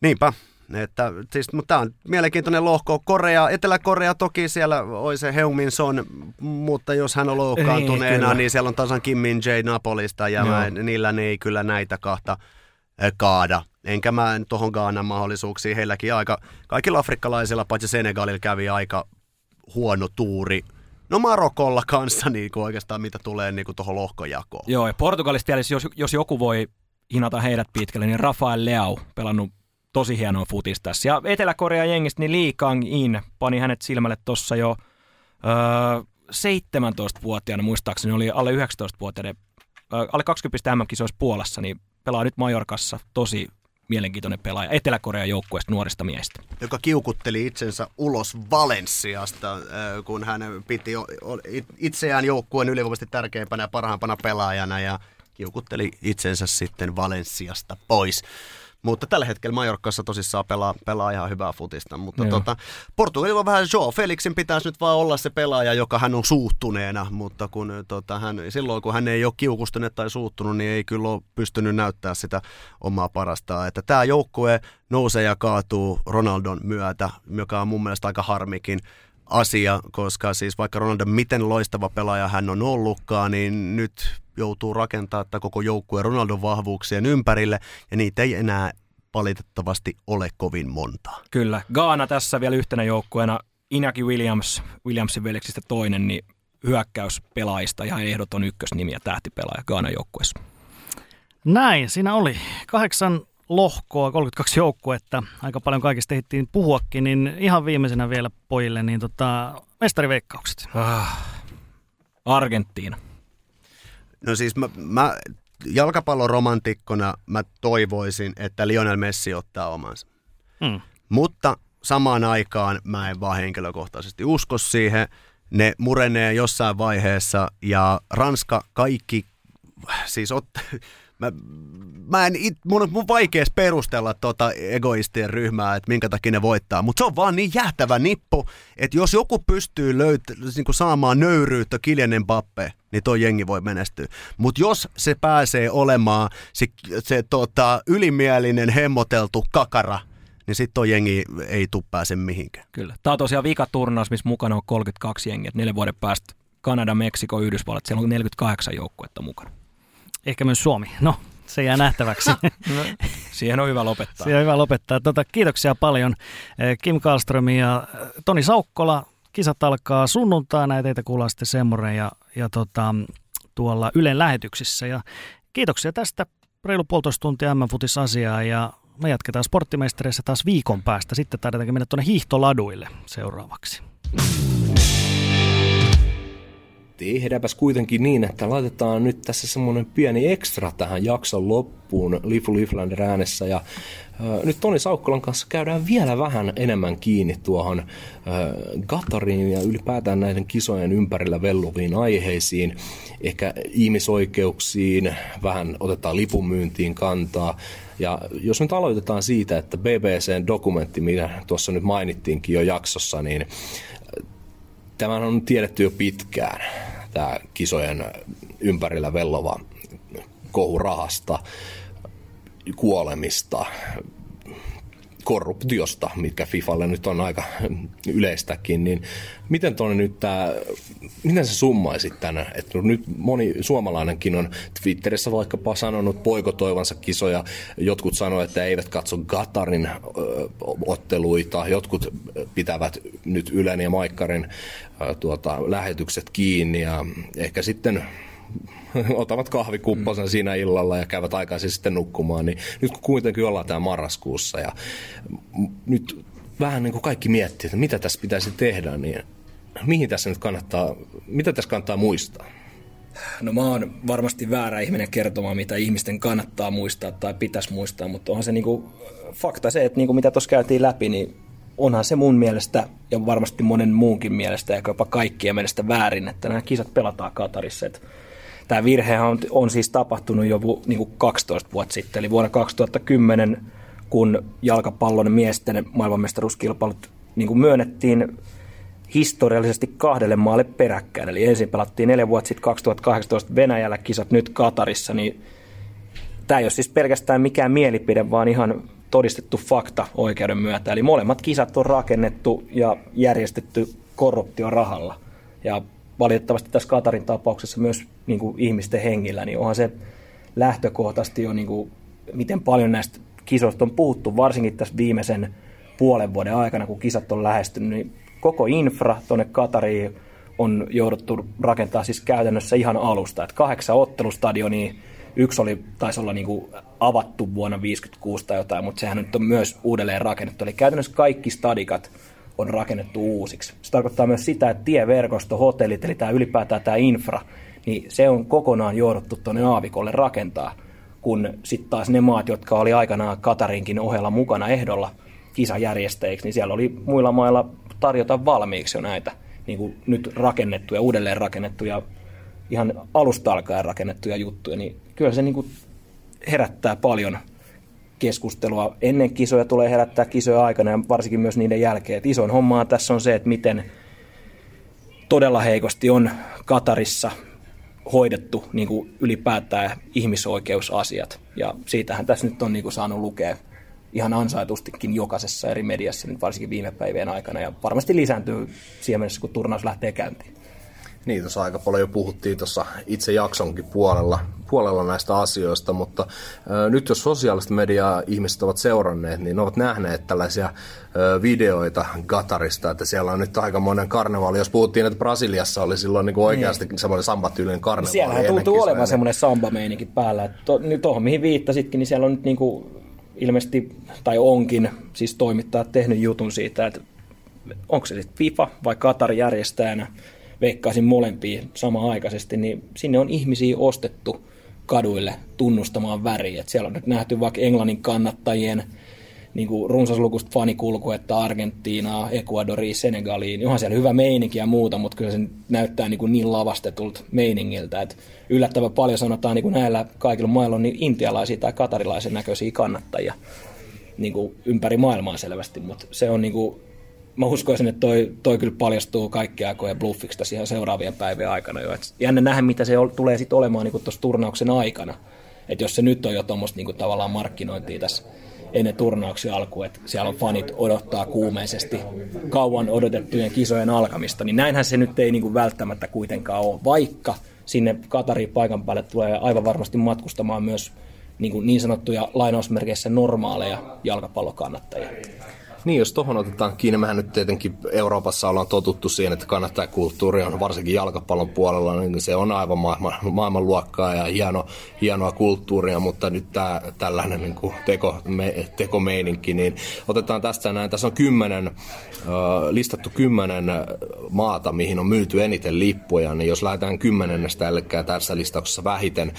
Speaker 3: Niinpä, että, siis, mutta tämä on mielenkiintoinen lohko. Korea, Etelä-Korea toki siellä oli se Heumin Son, mutta jos hän on loukkaantuneena, niin, niin siellä on tasan Kim Min Jae Napolista ja mä, niillä ne ei kyllä näitä kahta kaada. Enkä mä en tuohon Gaanan mahdollisuuksiin. Heilläkin aika, kaikilla afrikkalaisilla, paitsi Senegalilla kävi aika huono tuuri. No Marokolla kanssa [LAUGHS] niin kuin oikeastaan mitä tulee niin tuohon lohkojakoon.
Speaker 2: Joo, ja Portugalista jos, jos joku voi hinata heidät pitkälle, niin Rafael Leao pelannut tosi hienoa futista. Ja Etelä-Korea jengistä, niin Lee Kang-in pani hänet silmälle tuossa jo öö, 17-vuotiaana, muistaakseni oli alle 19-vuotiaiden, öö, alle 20 MM-kisoissa Puolassa, niin pelaa nyt Majorkassa tosi mielenkiintoinen pelaaja Etelä-Korean joukkueesta nuorista miehistä.
Speaker 3: Joka kiukutteli itsensä ulos Valenssiasta, kun hän piti itseään joukkueen ylivoimaisesti tärkeimpänä ja parhaimpana pelaajana ja kiukutteli itsensä sitten Valenssiasta pois. Mutta tällä hetkellä Majorkassa tosissaan pelaa, pelaa ihan hyvää futista. Mutta tota, Portugalilla on vähän Joe Felixin pitäisi nyt vaan olla se pelaaja, joka hän on suuttuneena, mutta kun, tota, hän, silloin kun hän ei ole kiukustunut tai suuttunut, niin ei kyllä ole pystynyt näyttää sitä omaa parastaan. Että tämä joukkue nousee ja kaatuu Ronaldon myötä, joka on mun mielestä aika harmikin asia, koska siis vaikka Ronaldo miten loistava pelaaja hän on ollutkaan, niin nyt joutuu rakentamaan että koko joukkue Ronaldon vahvuuksien ympärille, ja niitä ei enää valitettavasti ole kovin monta.
Speaker 2: Kyllä. Gaana tässä vielä yhtenä joukkueena. Inaki Williams, Williamsin veljeksistä toinen, niin hyökkäyspelaajista ihan ehdoton ykkösnimi ja tähtipelaaja Gaana joukkueessa.
Speaker 1: Näin, siinä oli kahdeksan lohkoa, 32 joukkuetta, aika paljon kaikista ehdittiin puhuakin, niin ihan viimeisenä vielä pojille, niin tota, mestariveikkaukset. Ah,
Speaker 2: Argentiina.
Speaker 3: No siis mä, mä jalkapalloromantikkona mä toivoisin, että Lionel Messi ottaa omansa. Hmm. Mutta samaan aikaan mä en vaan henkilökohtaisesti usko siihen. Ne murenee jossain vaiheessa ja Ranska kaikki, siis ot, mä, mä en, it, mun on mun vaikeas perustella tota egoistien ryhmää, että minkä takia ne voittaa, mutta se on vaan niin jähtävä nippu, että jos joku pystyy löyt- niin saamaan nöyryyttä Kiljanen Bappe, niin toi jengi voi menestyä. Mutta jos se pääsee olemaan se, se tota, ylimielinen, hemmoteltu kakara, niin sitten toi jengi ei tule pääse mihinkään.
Speaker 2: Kyllä. Tämä on tosiaan vikaturnaus, missä mukana on 32 jengiä. Neljän vuoden päästä Kanada, Meksiko, Yhdysvallat, siellä on 48 joukkuetta mukana.
Speaker 1: Ehkä myös Suomi. No, se jää nähtäväksi. [LAUGHS] no,
Speaker 2: siihen on hyvä lopettaa.
Speaker 1: Siihen on hyvä lopettaa. Tota, kiitoksia paljon eh, Kim Kallström ja eh, Toni Saukkola. Kisat alkaa sunnuntaina ja teitä kuullaan sitten Semmoren ja, ja tota, tuolla Ylen lähetyksissä. Ja kiitoksia tästä reilu puolitoista tuntia M-futis asiaa ja me jatketaan sporttimeistereissä taas viikon päästä. Sitten taidetaankin mennä tuonne hiihtoladuille seuraavaksi.
Speaker 4: Tehdäänpäs kuitenkin niin, että laitetaan nyt tässä semmoinen pieni ekstra tähän jakson loppuun Lifu Liflander äänessä ja nyt Toni Saukkolan kanssa käydään vielä vähän enemmän kiinni tuohon Gatariin ja ylipäätään näiden kisojen ympärillä velluviin aiheisiin, ehkä ihmisoikeuksiin, vähän otetaan lipunmyyntiin kantaa. Ja jos nyt aloitetaan siitä, että BBCn dokumentti, mitä tuossa nyt mainittiinkin jo jaksossa, niin Tämä on tiedetty jo pitkään, tämä kisojen ympärillä vellova kohurahasta, kuolemista, korruptiosta, mitkä FIFAlle nyt on aika yleistäkin, niin miten tuonne nyt tämä, miten sä summaisit tänä, että nyt moni suomalainenkin on Twitterissä vaikkapa sanonut poikotoivansa kisoja, jotkut sanoivat, että eivät katso Gatarin ö, otteluita, jotkut pitävät nyt Ylen ja Maikkarin ö, tuota, lähetykset kiinni ja ehkä sitten [LAUGHS] otavat kahvikupposen mm. siinä illalla ja käyvät aikaisin sitten nukkumaan, niin nyt kun kuitenkin ollaan tämä marraskuussa ja nyt vähän niin kuin kaikki miettii, että mitä tässä pitäisi tehdä, niin mihin tässä nyt kannattaa, mitä tässä kannattaa muistaa?
Speaker 2: No mä oon varmasti väärä ihminen kertomaan, mitä ihmisten kannattaa muistaa tai pitäisi muistaa, mutta onhan se niinku fakta se, että niinku mitä tuossa käytiin läpi, niin onhan se mun mielestä ja varmasti monen muunkin mielestä ja jopa kaikkien mielestä väärin, että nämä kisat pelataan Katarissa. Että Tämä virhe on, on siis tapahtunut jo niin kuin 12 vuotta sitten, eli vuonna 2010, kun jalkapallon miesten maailmanmestaruuskilpailut niin kuin myönnettiin historiallisesti kahdelle maalle peräkkäin. Eli ensin pelattiin neljä vuotta sitten 2018 Venäjällä kisat, nyt Katarissa, niin tämä ei ole siis pelkästään mikään mielipide, vaan ihan todistettu fakta oikeuden myötä. Eli molemmat kisat on rakennettu ja järjestetty korruption rahalla. Ja valitettavasti tässä Katarin tapauksessa myös niin kuin ihmisten hengillä, niin onhan se lähtökohtaisesti jo, niin kuin, miten paljon näistä kisoista on puhuttu, varsinkin tässä viimeisen puolen vuoden aikana, kun kisat on lähestynyt, niin koko infra tuonne Katariin on jouduttu rakentaa siis käytännössä ihan alusta. Että kahdeksan ottelustadionia, yksi oli, taisi olla niin kuin avattu vuonna 56 tai jotain, mutta sehän nyt on myös uudelleen rakennettu. Eli käytännössä kaikki stadikat on rakennettu uusiksi. Se tarkoittaa myös sitä, että tieverkosto, hotellit, eli tämä ylipäätään tämä infra, niin se on kokonaan jouduttu tuonne aavikolle rakentaa, kun sitten taas ne maat, jotka oli aikanaan Katarinkin ohella mukana ehdolla kisajärjestäjiksi, niin siellä oli muilla mailla tarjota valmiiksi jo näitä niin kuin nyt rakennettuja, uudelleen rakennettuja, ihan alusta alkaen rakennettuja juttuja, niin kyllä se niin kuin herättää paljon keskustelua. Ennen kisoja tulee herättää kisoja aikana ja varsinkin myös niiden jälkeen. Et isoin hommaa tässä on se, että miten todella heikosti on Katarissa hoidettu niin kuin ylipäätään ihmisoikeusasiat. Ja siitähän tässä nyt on niin kuin saanut lukea ihan ansaitustikin jokaisessa eri mediassa, nyt varsinkin viime päivien aikana. Ja varmasti lisääntyy siihen mennessä, kun turnaus lähtee käyntiin.
Speaker 4: Niin, tuossa aika paljon jo puhuttiin tuossa itse jaksonkin puolella, puolella näistä asioista, mutta ö, nyt jos sosiaalista mediaa ihmiset ovat seuranneet, niin ne ovat nähneet tällaisia ö, videoita Gatarista, että siellä on nyt aika monen karnevaali. Jos puhuttiin, että Brasiliassa oli silloin niin oikeasti niin. semmoinen sambatyylinen karnevaali.
Speaker 2: Siellähän tuntuu olevan semmoinen samba-meininki päällä. To, nyt tuohon, mihin viittasitkin, niin siellä on nyt niin kuin ilmeisesti, tai onkin, siis toimittajat tehnyt jutun siitä, että onko se sitten FIFA vai Qatar järjestäjänä, veikkaisin molempia sama-aikaisesti, niin sinne on ihmisiä ostettu kaduille tunnustamaan väriä. Et siellä on nyt nähty vaikka Englannin kannattajien niin kuin runsaslukuista fanikulkuetta Argentiinaa, Ecuadoriin, Senegaliin. Onhan siellä hyvä meininki ja muuta, mutta kyllä se näyttää niin, kuin niin lavastetulta meiningiltä. että yllättävän paljon sanotaan niin kuin näillä kaikilla mailla on niin intialaisia tai katarilaisen näköisiä kannattajia niin kuin ympäri maailmaa selvästi, mutta se on niin kuin mä uskoisin, että toi, toi kyllä paljastuu kaikki aikojen bluffiksi tässä ihan seuraavien päivien aikana jo. Et jännä nähdä, mitä se tulee sitten olemaan niin tuossa turnauksen aikana. Että jos se nyt on jo tuommoista niin tavallaan markkinointia tässä ennen turnauksen alkua, että siellä on fanit odottaa kuumeisesti kauan odotettujen kisojen alkamista, niin näinhän se nyt ei niin kuin välttämättä kuitenkaan ole, vaikka sinne Katariin paikan päälle tulee aivan varmasti matkustamaan myös niin, kuin niin sanottuja lainausmerkeissä normaaleja jalkapallokannattajia.
Speaker 4: Niin, jos tuohon otetaan kiinni, mehän nyt tietenkin Euroopassa ollaan totuttu siihen, että kannattajakulttuuri on varsinkin jalkapallon puolella, niin se on aivan maailman, maailmanluokkaa ja hieno, hienoa kulttuuria, mutta nyt tämä tällainen niin kuin teko, me, tekomeininki, niin otetaan tästä näin. Tässä on kymmenen, listattu kymmenen maata, mihin on myyty eniten lippuja, niin jos lähdetään kymmenennestä, eli tässä listauksessa vähiten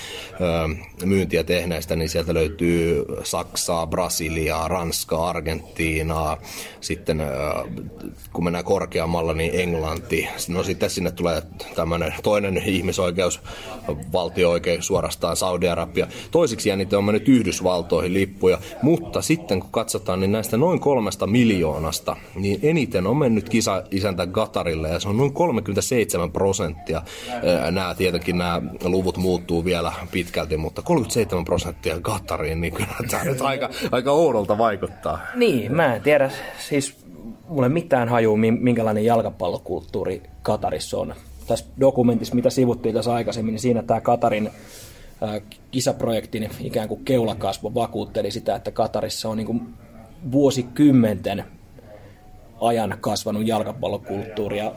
Speaker 4: myyntiä tehneistä, niin sieltä löytyy Saksaa, Brasiliaa, Ranskaa, Argentiinaa, sitten kun mennään korkeammalla, niin Englanti. No sitten sinne tulee tämmöinen toinen ihmisoikeus, valtio-oikeus suorastaan Saudi-Arabia. Toisiksi jännite on mennyt Yhdysvaltoihin lippuja, mutta sitten kun katsotaan, niin näistä noin kolmesta miljoonasta, niin eniten on mennyt kisa isäntä Gatarille ja se on noin 37 prosenttia. Nämä tietenkin nämä luvut muuttuu vielä pitkälti, mutta 37 prosenttia Gatariin, niin kyllä tämä nyt aika, aika oudolta vaikuttaa.
Speaker 2: Niin, mä en tiedä. Siis mulle mitään hajuu, minkälainen jalkapallokulttuuri Katarissa on. Tässä dokumentissa, mitä sivuttiin tässä aikaisemmin, niin siinä tämä Katarin kisaprojektin ikään kuin keulakasvo vakuutteli sitä, että Katarissa on niin kuin vuosikymmenten ajan kasvanut jalkapallokulttuuri. Ja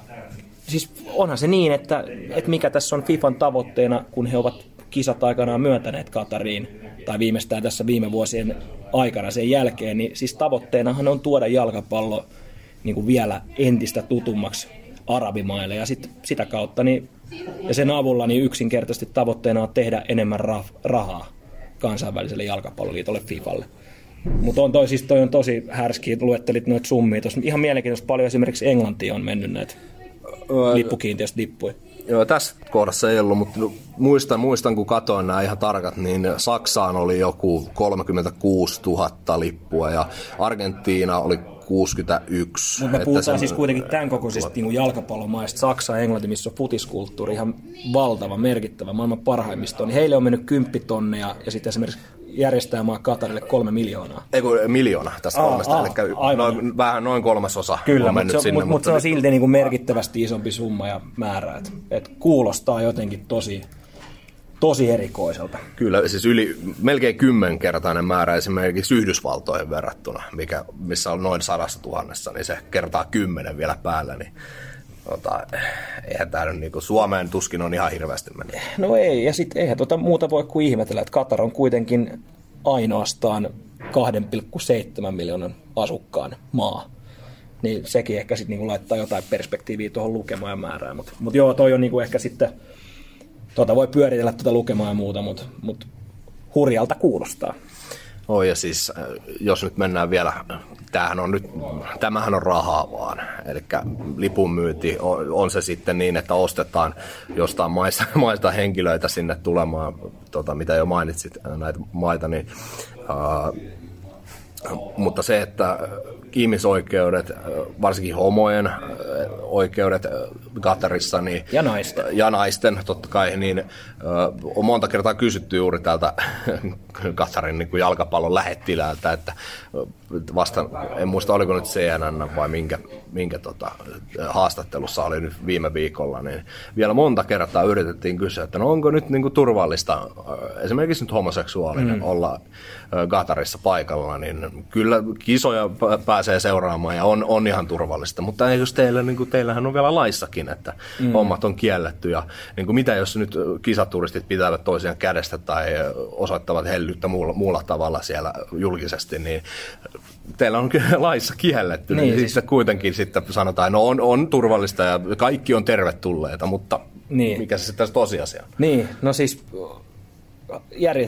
Speaker 2: siis onhan se niin, että, että mikä tässä on FIFAn tavoitteena, kun he ovat kisat aikanaan myöntäneet Katariin, tai viimeistään tässä viime vuosien aikana sen jälkeen, niin siis tavoitteenahan on tuoda jalkapallo niin kuin vielä entistä tutummaksi arabimaille ja sit, sitä kautta niin, ja sen avulla niin yksinkertaisesti tavoitteena on tehdä enemmän rah- rahaa kansainväliselle jalkapalloliitolle FIFalle. Mutta on toi, siis toi on tosi härski, luettelit noita summia. Tuossa ihan mielenkiintoista paljon esimerkiksi Englantiin on mennyt näitä lippukiinteistölippuja.
Speaker 4: Joo, tässä kohdassa ei ollut, mutta muistan, muistan kun katoin nämä ihan tarkat, niin Saksaan oli joku 36 000 lippua ja Argentiina oli 61.
Speaker 2: Mutta me puhutaan sen... siis kuitenkin tämän kokoisista niin jalkapallomaista, Saksa ja Englanti, missä on futiskulttuuri ihan valtava, merkittävä, maailman parhaimmista, niin heille on mennyt kymppitonneja ja sitten esimerkiksi järjestäjämaa Katarille kolme miljoonaa.
Speaker 4: Ei kun miljoona tästä aa, kolmesta, aa, eli noin, vähän noin kolmasosa
Speaker 2: Kyllä,
Speaker 4: on mennyt
Speaker 2: mutta
Speaker 4: se, sinne.
Speaker 2: Mutta, mutta se on silti niin kuin merkittävästi isompi summa ja määrä, että et kuulostaa jotenkin tosi, tosi erikoiselta.
Speaker 4: Kyllä, siis yli melkein kymmenkertainen määrä esimerkiksi Yhdysvaltoihin verrattuna, mikä, missä on noin sadassa tuhannessa, niin se kertaa kymmenen vielä päällä, niin Tota, eihän tämä nyt niinku Suomeen tuskin on ihan hirveästi mennyt.
Speaker 2: No ei, ja sitten eihän tota muuta voi kuin ihmetellä, että Katar on kuitenkin ainoastaan 2,7 miljoonan asukkaan maa. Niin sekin ehkä sitten niinku laittaa jotain perspektiiviä tuohon lukemaan ja määrään. Mutta mut joo, toi on niinku ehkä sitten, tota voi pyöritellä tuota lukemaan ja muuta, mutta mut hurjalta kuulostaa.
Speaker 4: Oh, ja siis äh, jos nyt mennään vielä, tämähän on nyt, tämähän on rahaa vaan. Eli lipun myynti on, on, se sitten niin, että ostetaan jostain maista, [LAUGHS] maista henkilöitä sinne tulemaan, tota, mitä jo mainitsit näitä maita, niin uh, mutta se, että ihmisoikeudet, varsinkin homojen oikeudet Katarissa. Niin,
Speaker 2: ja naisten.
Speaker 4: Ja naisten, totta kai. Niin, on monta kertaa kysytty juuri täältä [LAUGHS] Katarin niin jalkapallon lähettilältä, että vasta, en muista oliko nyt CNN vai minkä, minkä tota, haastattelussa oli nyt viime viikolla, niin vielä monta kertaa yritettiin kysyä, että no onko nyt niin kuin turvallista esimerkiksi nyt homoseksuaalinen mm. olla Katarissa paikalla, niin kyllä kisoja pääsee seuraamaan ja on, on ihan turvallista, mutta jos teillä, niin kuin, teillähän on vielä laissakin, että mm. hommat on kielletty ja niin kuin mitä jos nyt kisaturistit pitävät toisiaan kädestä tai osoittavat hellyyttä muulla, muulla tavalla siellä julkisesti, niin teillä on [LAUGHS] laissa kielletty, niin, niin siis... sitten kuitenkin sitten sanotaan, no on, on turvallista ja kaikki on tervetulleita, mutta niin. mikä se sitten tosiasia
Speaker 2: Niin, no siis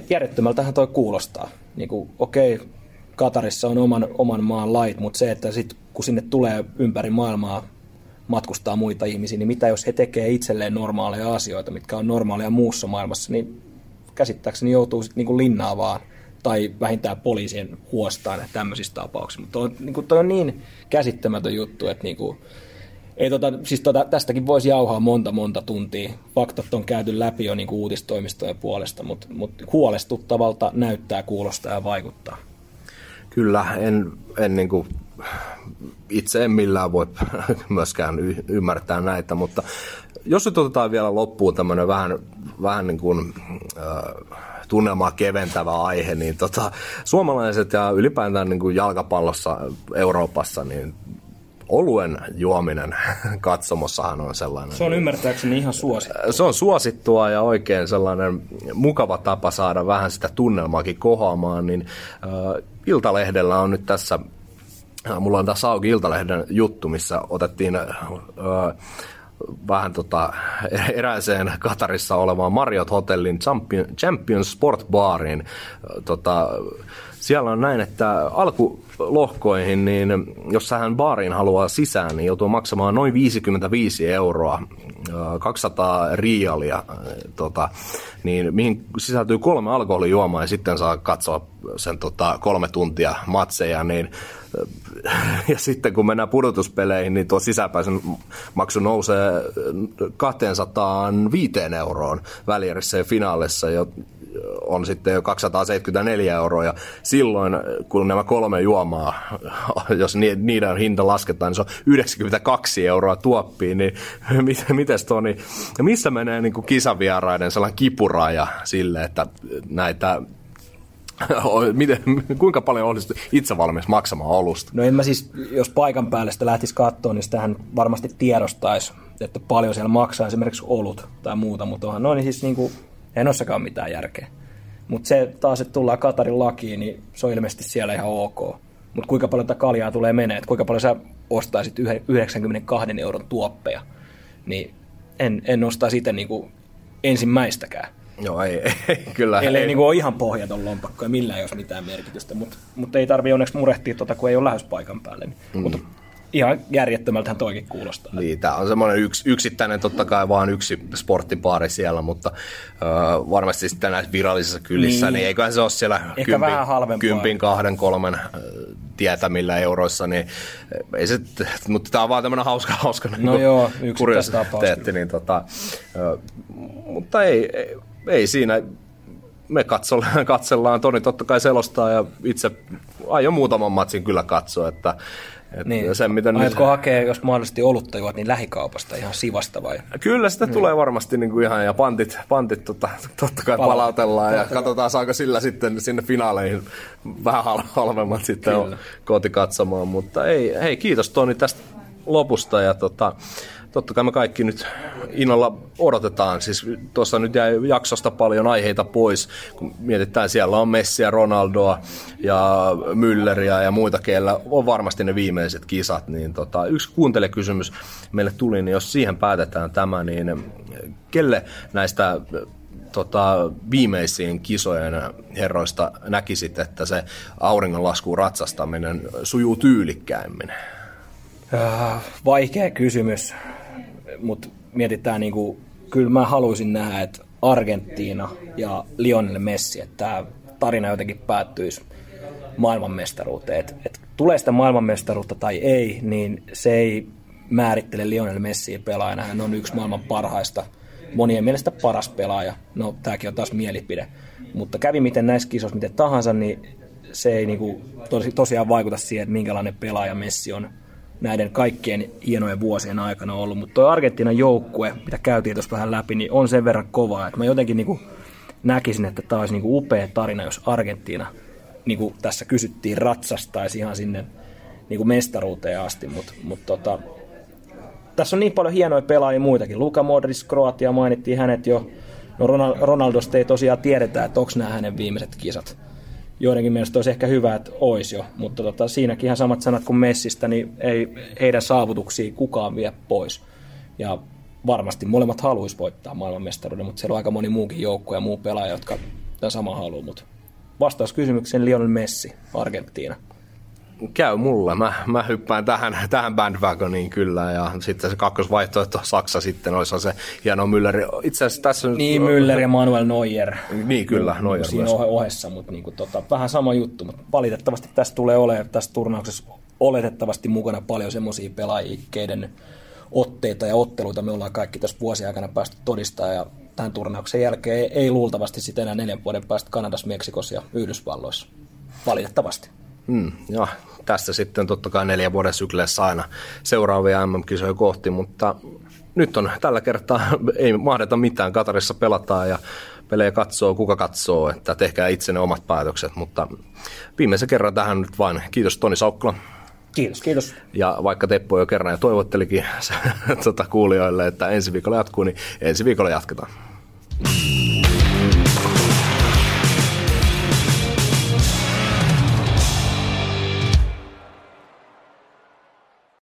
Speaker 2: järjettömältähän toi kuulostaa. Niin kuin, okei, okay, Katarissa on oman, oman maan lait, mutta se, että sit, kun sinne tulee ympäri maailmaa matkustaa muita ihmisiä, niin mitä jos he tekee itselleen normaaleja asioita, mitkä on normaaleja muussa maailmassa, niin käsittääkseni joutuu sitten niin linnaa vaan tai vähintään poliisien huostaan tämmöisissä tapauksissa. Mutta niin kuin, toi on niin käsittämätön juttu, että niin kuin, ei tota, siis tota, tästäkin voisi jauhaa monta monta tuntia. Faktat on käyty läpi jo niin kuin uutistoimistojen puolesta, mutta, mutta huolestuttavalta näyttää, kuulostaa ja vaikuttaa.
Speaker 4: Kyllä, en, en niin kuin, itse en millään voi [LAUGHS] myöskään y- ymmärtää näitä, mutta jos nyt otetaan vielä loppuun tämmöinen vähän, vähän niin kuin, äh, tunnelmaa keventävä aihe, niin tota, suomalaiset ja ylipäätään niin kuin jalkapallossa Euroopassa, niin oluen juominen [LAUGHS] katsomossahan on sellainen.
Speaker 2: Se on ymmärtääkseni ihan suosittua.
Speaker 4: Se on suosittua ja oikein sellainen mukava tapa saada vähän sitä tunnelmaakin kohoamaan, niin äh, Iltalehdellä on nyt tässä, mulla on tässä auki Iltalehden juttu, missä otettiin äh, vähän tota, [LAUGHS] erääseen Katarissa olevaan Marriott Hotellin Champion, Champion Sport Bariin. Tota, siellä on näin, että alkulohkoihin, niin jos hän baariin haluaa sisään, niin joutuu maksamaan noin 55 euroa, 200 rialia, tota, niin mihin sisältyy kolme alkoholijuomaa ja sitten saa katsoa sen tota, kolme tuntia matseja, niin [LAUGHS] ja sitten kun mennään pudotuspeleihin, niin tuo sisäpäisen maksu nousee 205 euroon välierissä ja finaalissa, on sitten jo 274 euroa. Ja silloin, kun nämä kolme juomaa, [LAUGHS] jos niiden hinta lasketaan, niin se on 92 euroa tuoppiin. Niin [LAUGHS] miten tuo, niin missä menee niin kuin kisavieraiden sellainen kipuraja sille, että näitä Miten, kuinka paljon olisi itse valmis maksamaan olusta?
Speaker 2: No en mä siis, jos paikan päälle sitä lähtisi katsoa, niin sitähän varmasti tiedostaisi, että paljon siellä maksaa esimerkiksi olut tai muuta, mutta onhan noin siis niin kuin, ei nossakaan mitään järkeä. Mutta se taas, että tullaan Katarin lakiin, niin se on ilmeisesti siellä ihan ok. Mutta kuinka paljon tätä kaljaa tulee menee, että kuinka paljon sä ostaisit 92 euron tuoppeja, niin en, en ostaisi itse niin ensimmäistäkään.
Speaker 4: Joo, ei, ei kyllä.
Speaker 2: Eli ei niin kuin ole ihan pohjaton lompakko ja millään ei olisi mitään merkitystä, mutta, mutta ei tarvi onneksi murehtia, tuota, kun ei ole lähes paikan päälle. Niin. Mm. Mutta ihan järjettömältähän toikin kuulostaa.
Speaker 4: Niin, tämä on semmoinen yks, yksittäinen, totta kai vaan yksi sporttipaari siellä, mutta ö, varmasti sitten näissä virallisissa kylissä, niin, niin eiköhän se ole siellä
Speaker 2: Ehkä kympin, vähän halvempaa.
Speaker 4: kympin, kahden, kolmen tietämillä euroissa, niin ei se, mutta tämä on vaan tämmöinen hauska, hauska
Speaker 2: no niin joo, teetti,
Speaker 4: niin tota, mutta ei, ei, ei siinä, me katsellaan, [LAUGHS] katsellaan, Toni totta kai selostaa ja itse aion muutaman matsin kyllä katsoa, että
Speaker 2: et niin. sen, miten Aiotko nyt... hakea, jos mahdollisesti olutta juot, niin lähikaupasta ihan sivasta vai?
Speaker 4: Kyllä sitä niin. tulee varmasti niin kuin ihan, ja pantit, pantit tota, totta kai Pala- palautellaan, ja katsotaan saako sillä sitten sinne finaaleihin vähän halvemmat sitten koti katsomaan, mutta ei, hei kiitos Toni tästä lopusta, ja tota, totta kai me kaikki nyt innolla odotetaan. Siis tuossa nyt jäi jaksosta paljon aiheita pois, kun mietitään, siellä on Messiä, Ronaldoa ja Mülleriä ja muita, keillä on varmasti ne viimeiset kisat. Niin tota, yksi kuuntelekysymys meille tuli, niin jos siihen päätetään tämä, niin kelle näistä tota, viimeisiin kisojen herroista näkisit, että se auringonlaskuun ratsastaminen sujuu tyylikkäimmin?
Speaker 2: Äh, vaikea kysymys mutta mietitään niin kuin, kyllä mä haluaisin nähdä, että Argentiina ja Lionel Messi, että tämä tarina jotenkin päättyisi maailmanmestaruuteen. Et, et tulee sitä maailmanmestaruutta tai ei, niin se ei määrittele Lionel Messiä pelaajana. Hän on yksi maailman parhaista, monien mielestä paras pelaaja. No, tämäkin on taas mielipide. Mutta kävi miten näissä kisoissa miten tahansa, niin se ei niinku tos, tosiaan vaikuta siihen, että minkälainen pelaaja Messi on näiden kaikkien hienojen vuosien aikana ollut, mutta tuo Argentiinan joukkue, mitä käytiin tuossa vähän läpi, niin on sen verran kovaa, että mä jotenkin niin kuin näkisin, että tämä olisi niin kuin upea tarina, jos Argentiina, niin kuin tässä kysyttiin, ratsastaisi ihan sinne niin kuin mestaruuteen asti, mutta mut tota, tässä on niin paljon hienoja pelaajia muitakin. Luka Modric, Kroatia mainittiin hänet jo. No Ronaldosta ei tosiaan tiedetä, että onko nämä hänen viimeiset kisat joidenkin mielestä olisi ehkä hyvä, että olisi jo, mutta tota, siinäkin ihan samat sanat kuin Messistä, niin ei heidän saavutuksia kukaan vie pois. Ja varmasti molemmat haluaisi voittaa maailmanmestaruuden, mutta siellä on aika moni muukin joukko ja muu pelaaja, jotka tämän sama haluaa. Mutta vastaus kysymykseen Lionel Messi, Argentiina
Speaker 4: käy mulle. Mä, mä hyppään tähän, tähän bandwagoniin kyllä ja sitten se kakkosvaihtoehto Saksa sitten olisi se hieno Müller. Itse asiassa tässä
Speaker 2: Niin, Müller ja Manuel Neuer.
Speaker 4: Niin, kyllä, Neuer
Speaker 2: Siinä myös. ohessa, mutta niin kuin, tota, vähän sama juttu. Mutta valitettavasti tästä tulee olemaan tässä turnauksessa oletettavasti mukana paljon semmoisia pelaajia, keiden otteita ja otteluita me ollaan kaikki tässä vuosien aikana päästy todistaa ja tämän turnauksen jälkeen ei, ei luultavasti sitten enää neljän vuoden päästä Kanadassa, Meksikossa ja Yhdysvalloissa. Valitettavasti.
Speaker 4: Mm, ja tässä sitten totta kai neljän vuoden sykleissä aina seuraavia MM-kisoja kohti, mutta nyt on tällä kertaa, [LAUGHS] ei mahdeta mitään, Katarissa pelataan ja pelejä katsoo, kuka katsoo, että tehkää itse ne omat päätökset, mutta viimeisen kerran tähän nyt vain kiitos Toni Saukkula.
Speaker 5: Kiitos, kiitos.
Speaker 4: Ja vaikka Teppo jo kerran jo toivottelikin [LAUGHS] tota, kuulijoille, että ensi viikolla jatkuu, niin ensi viikolla jatketaan.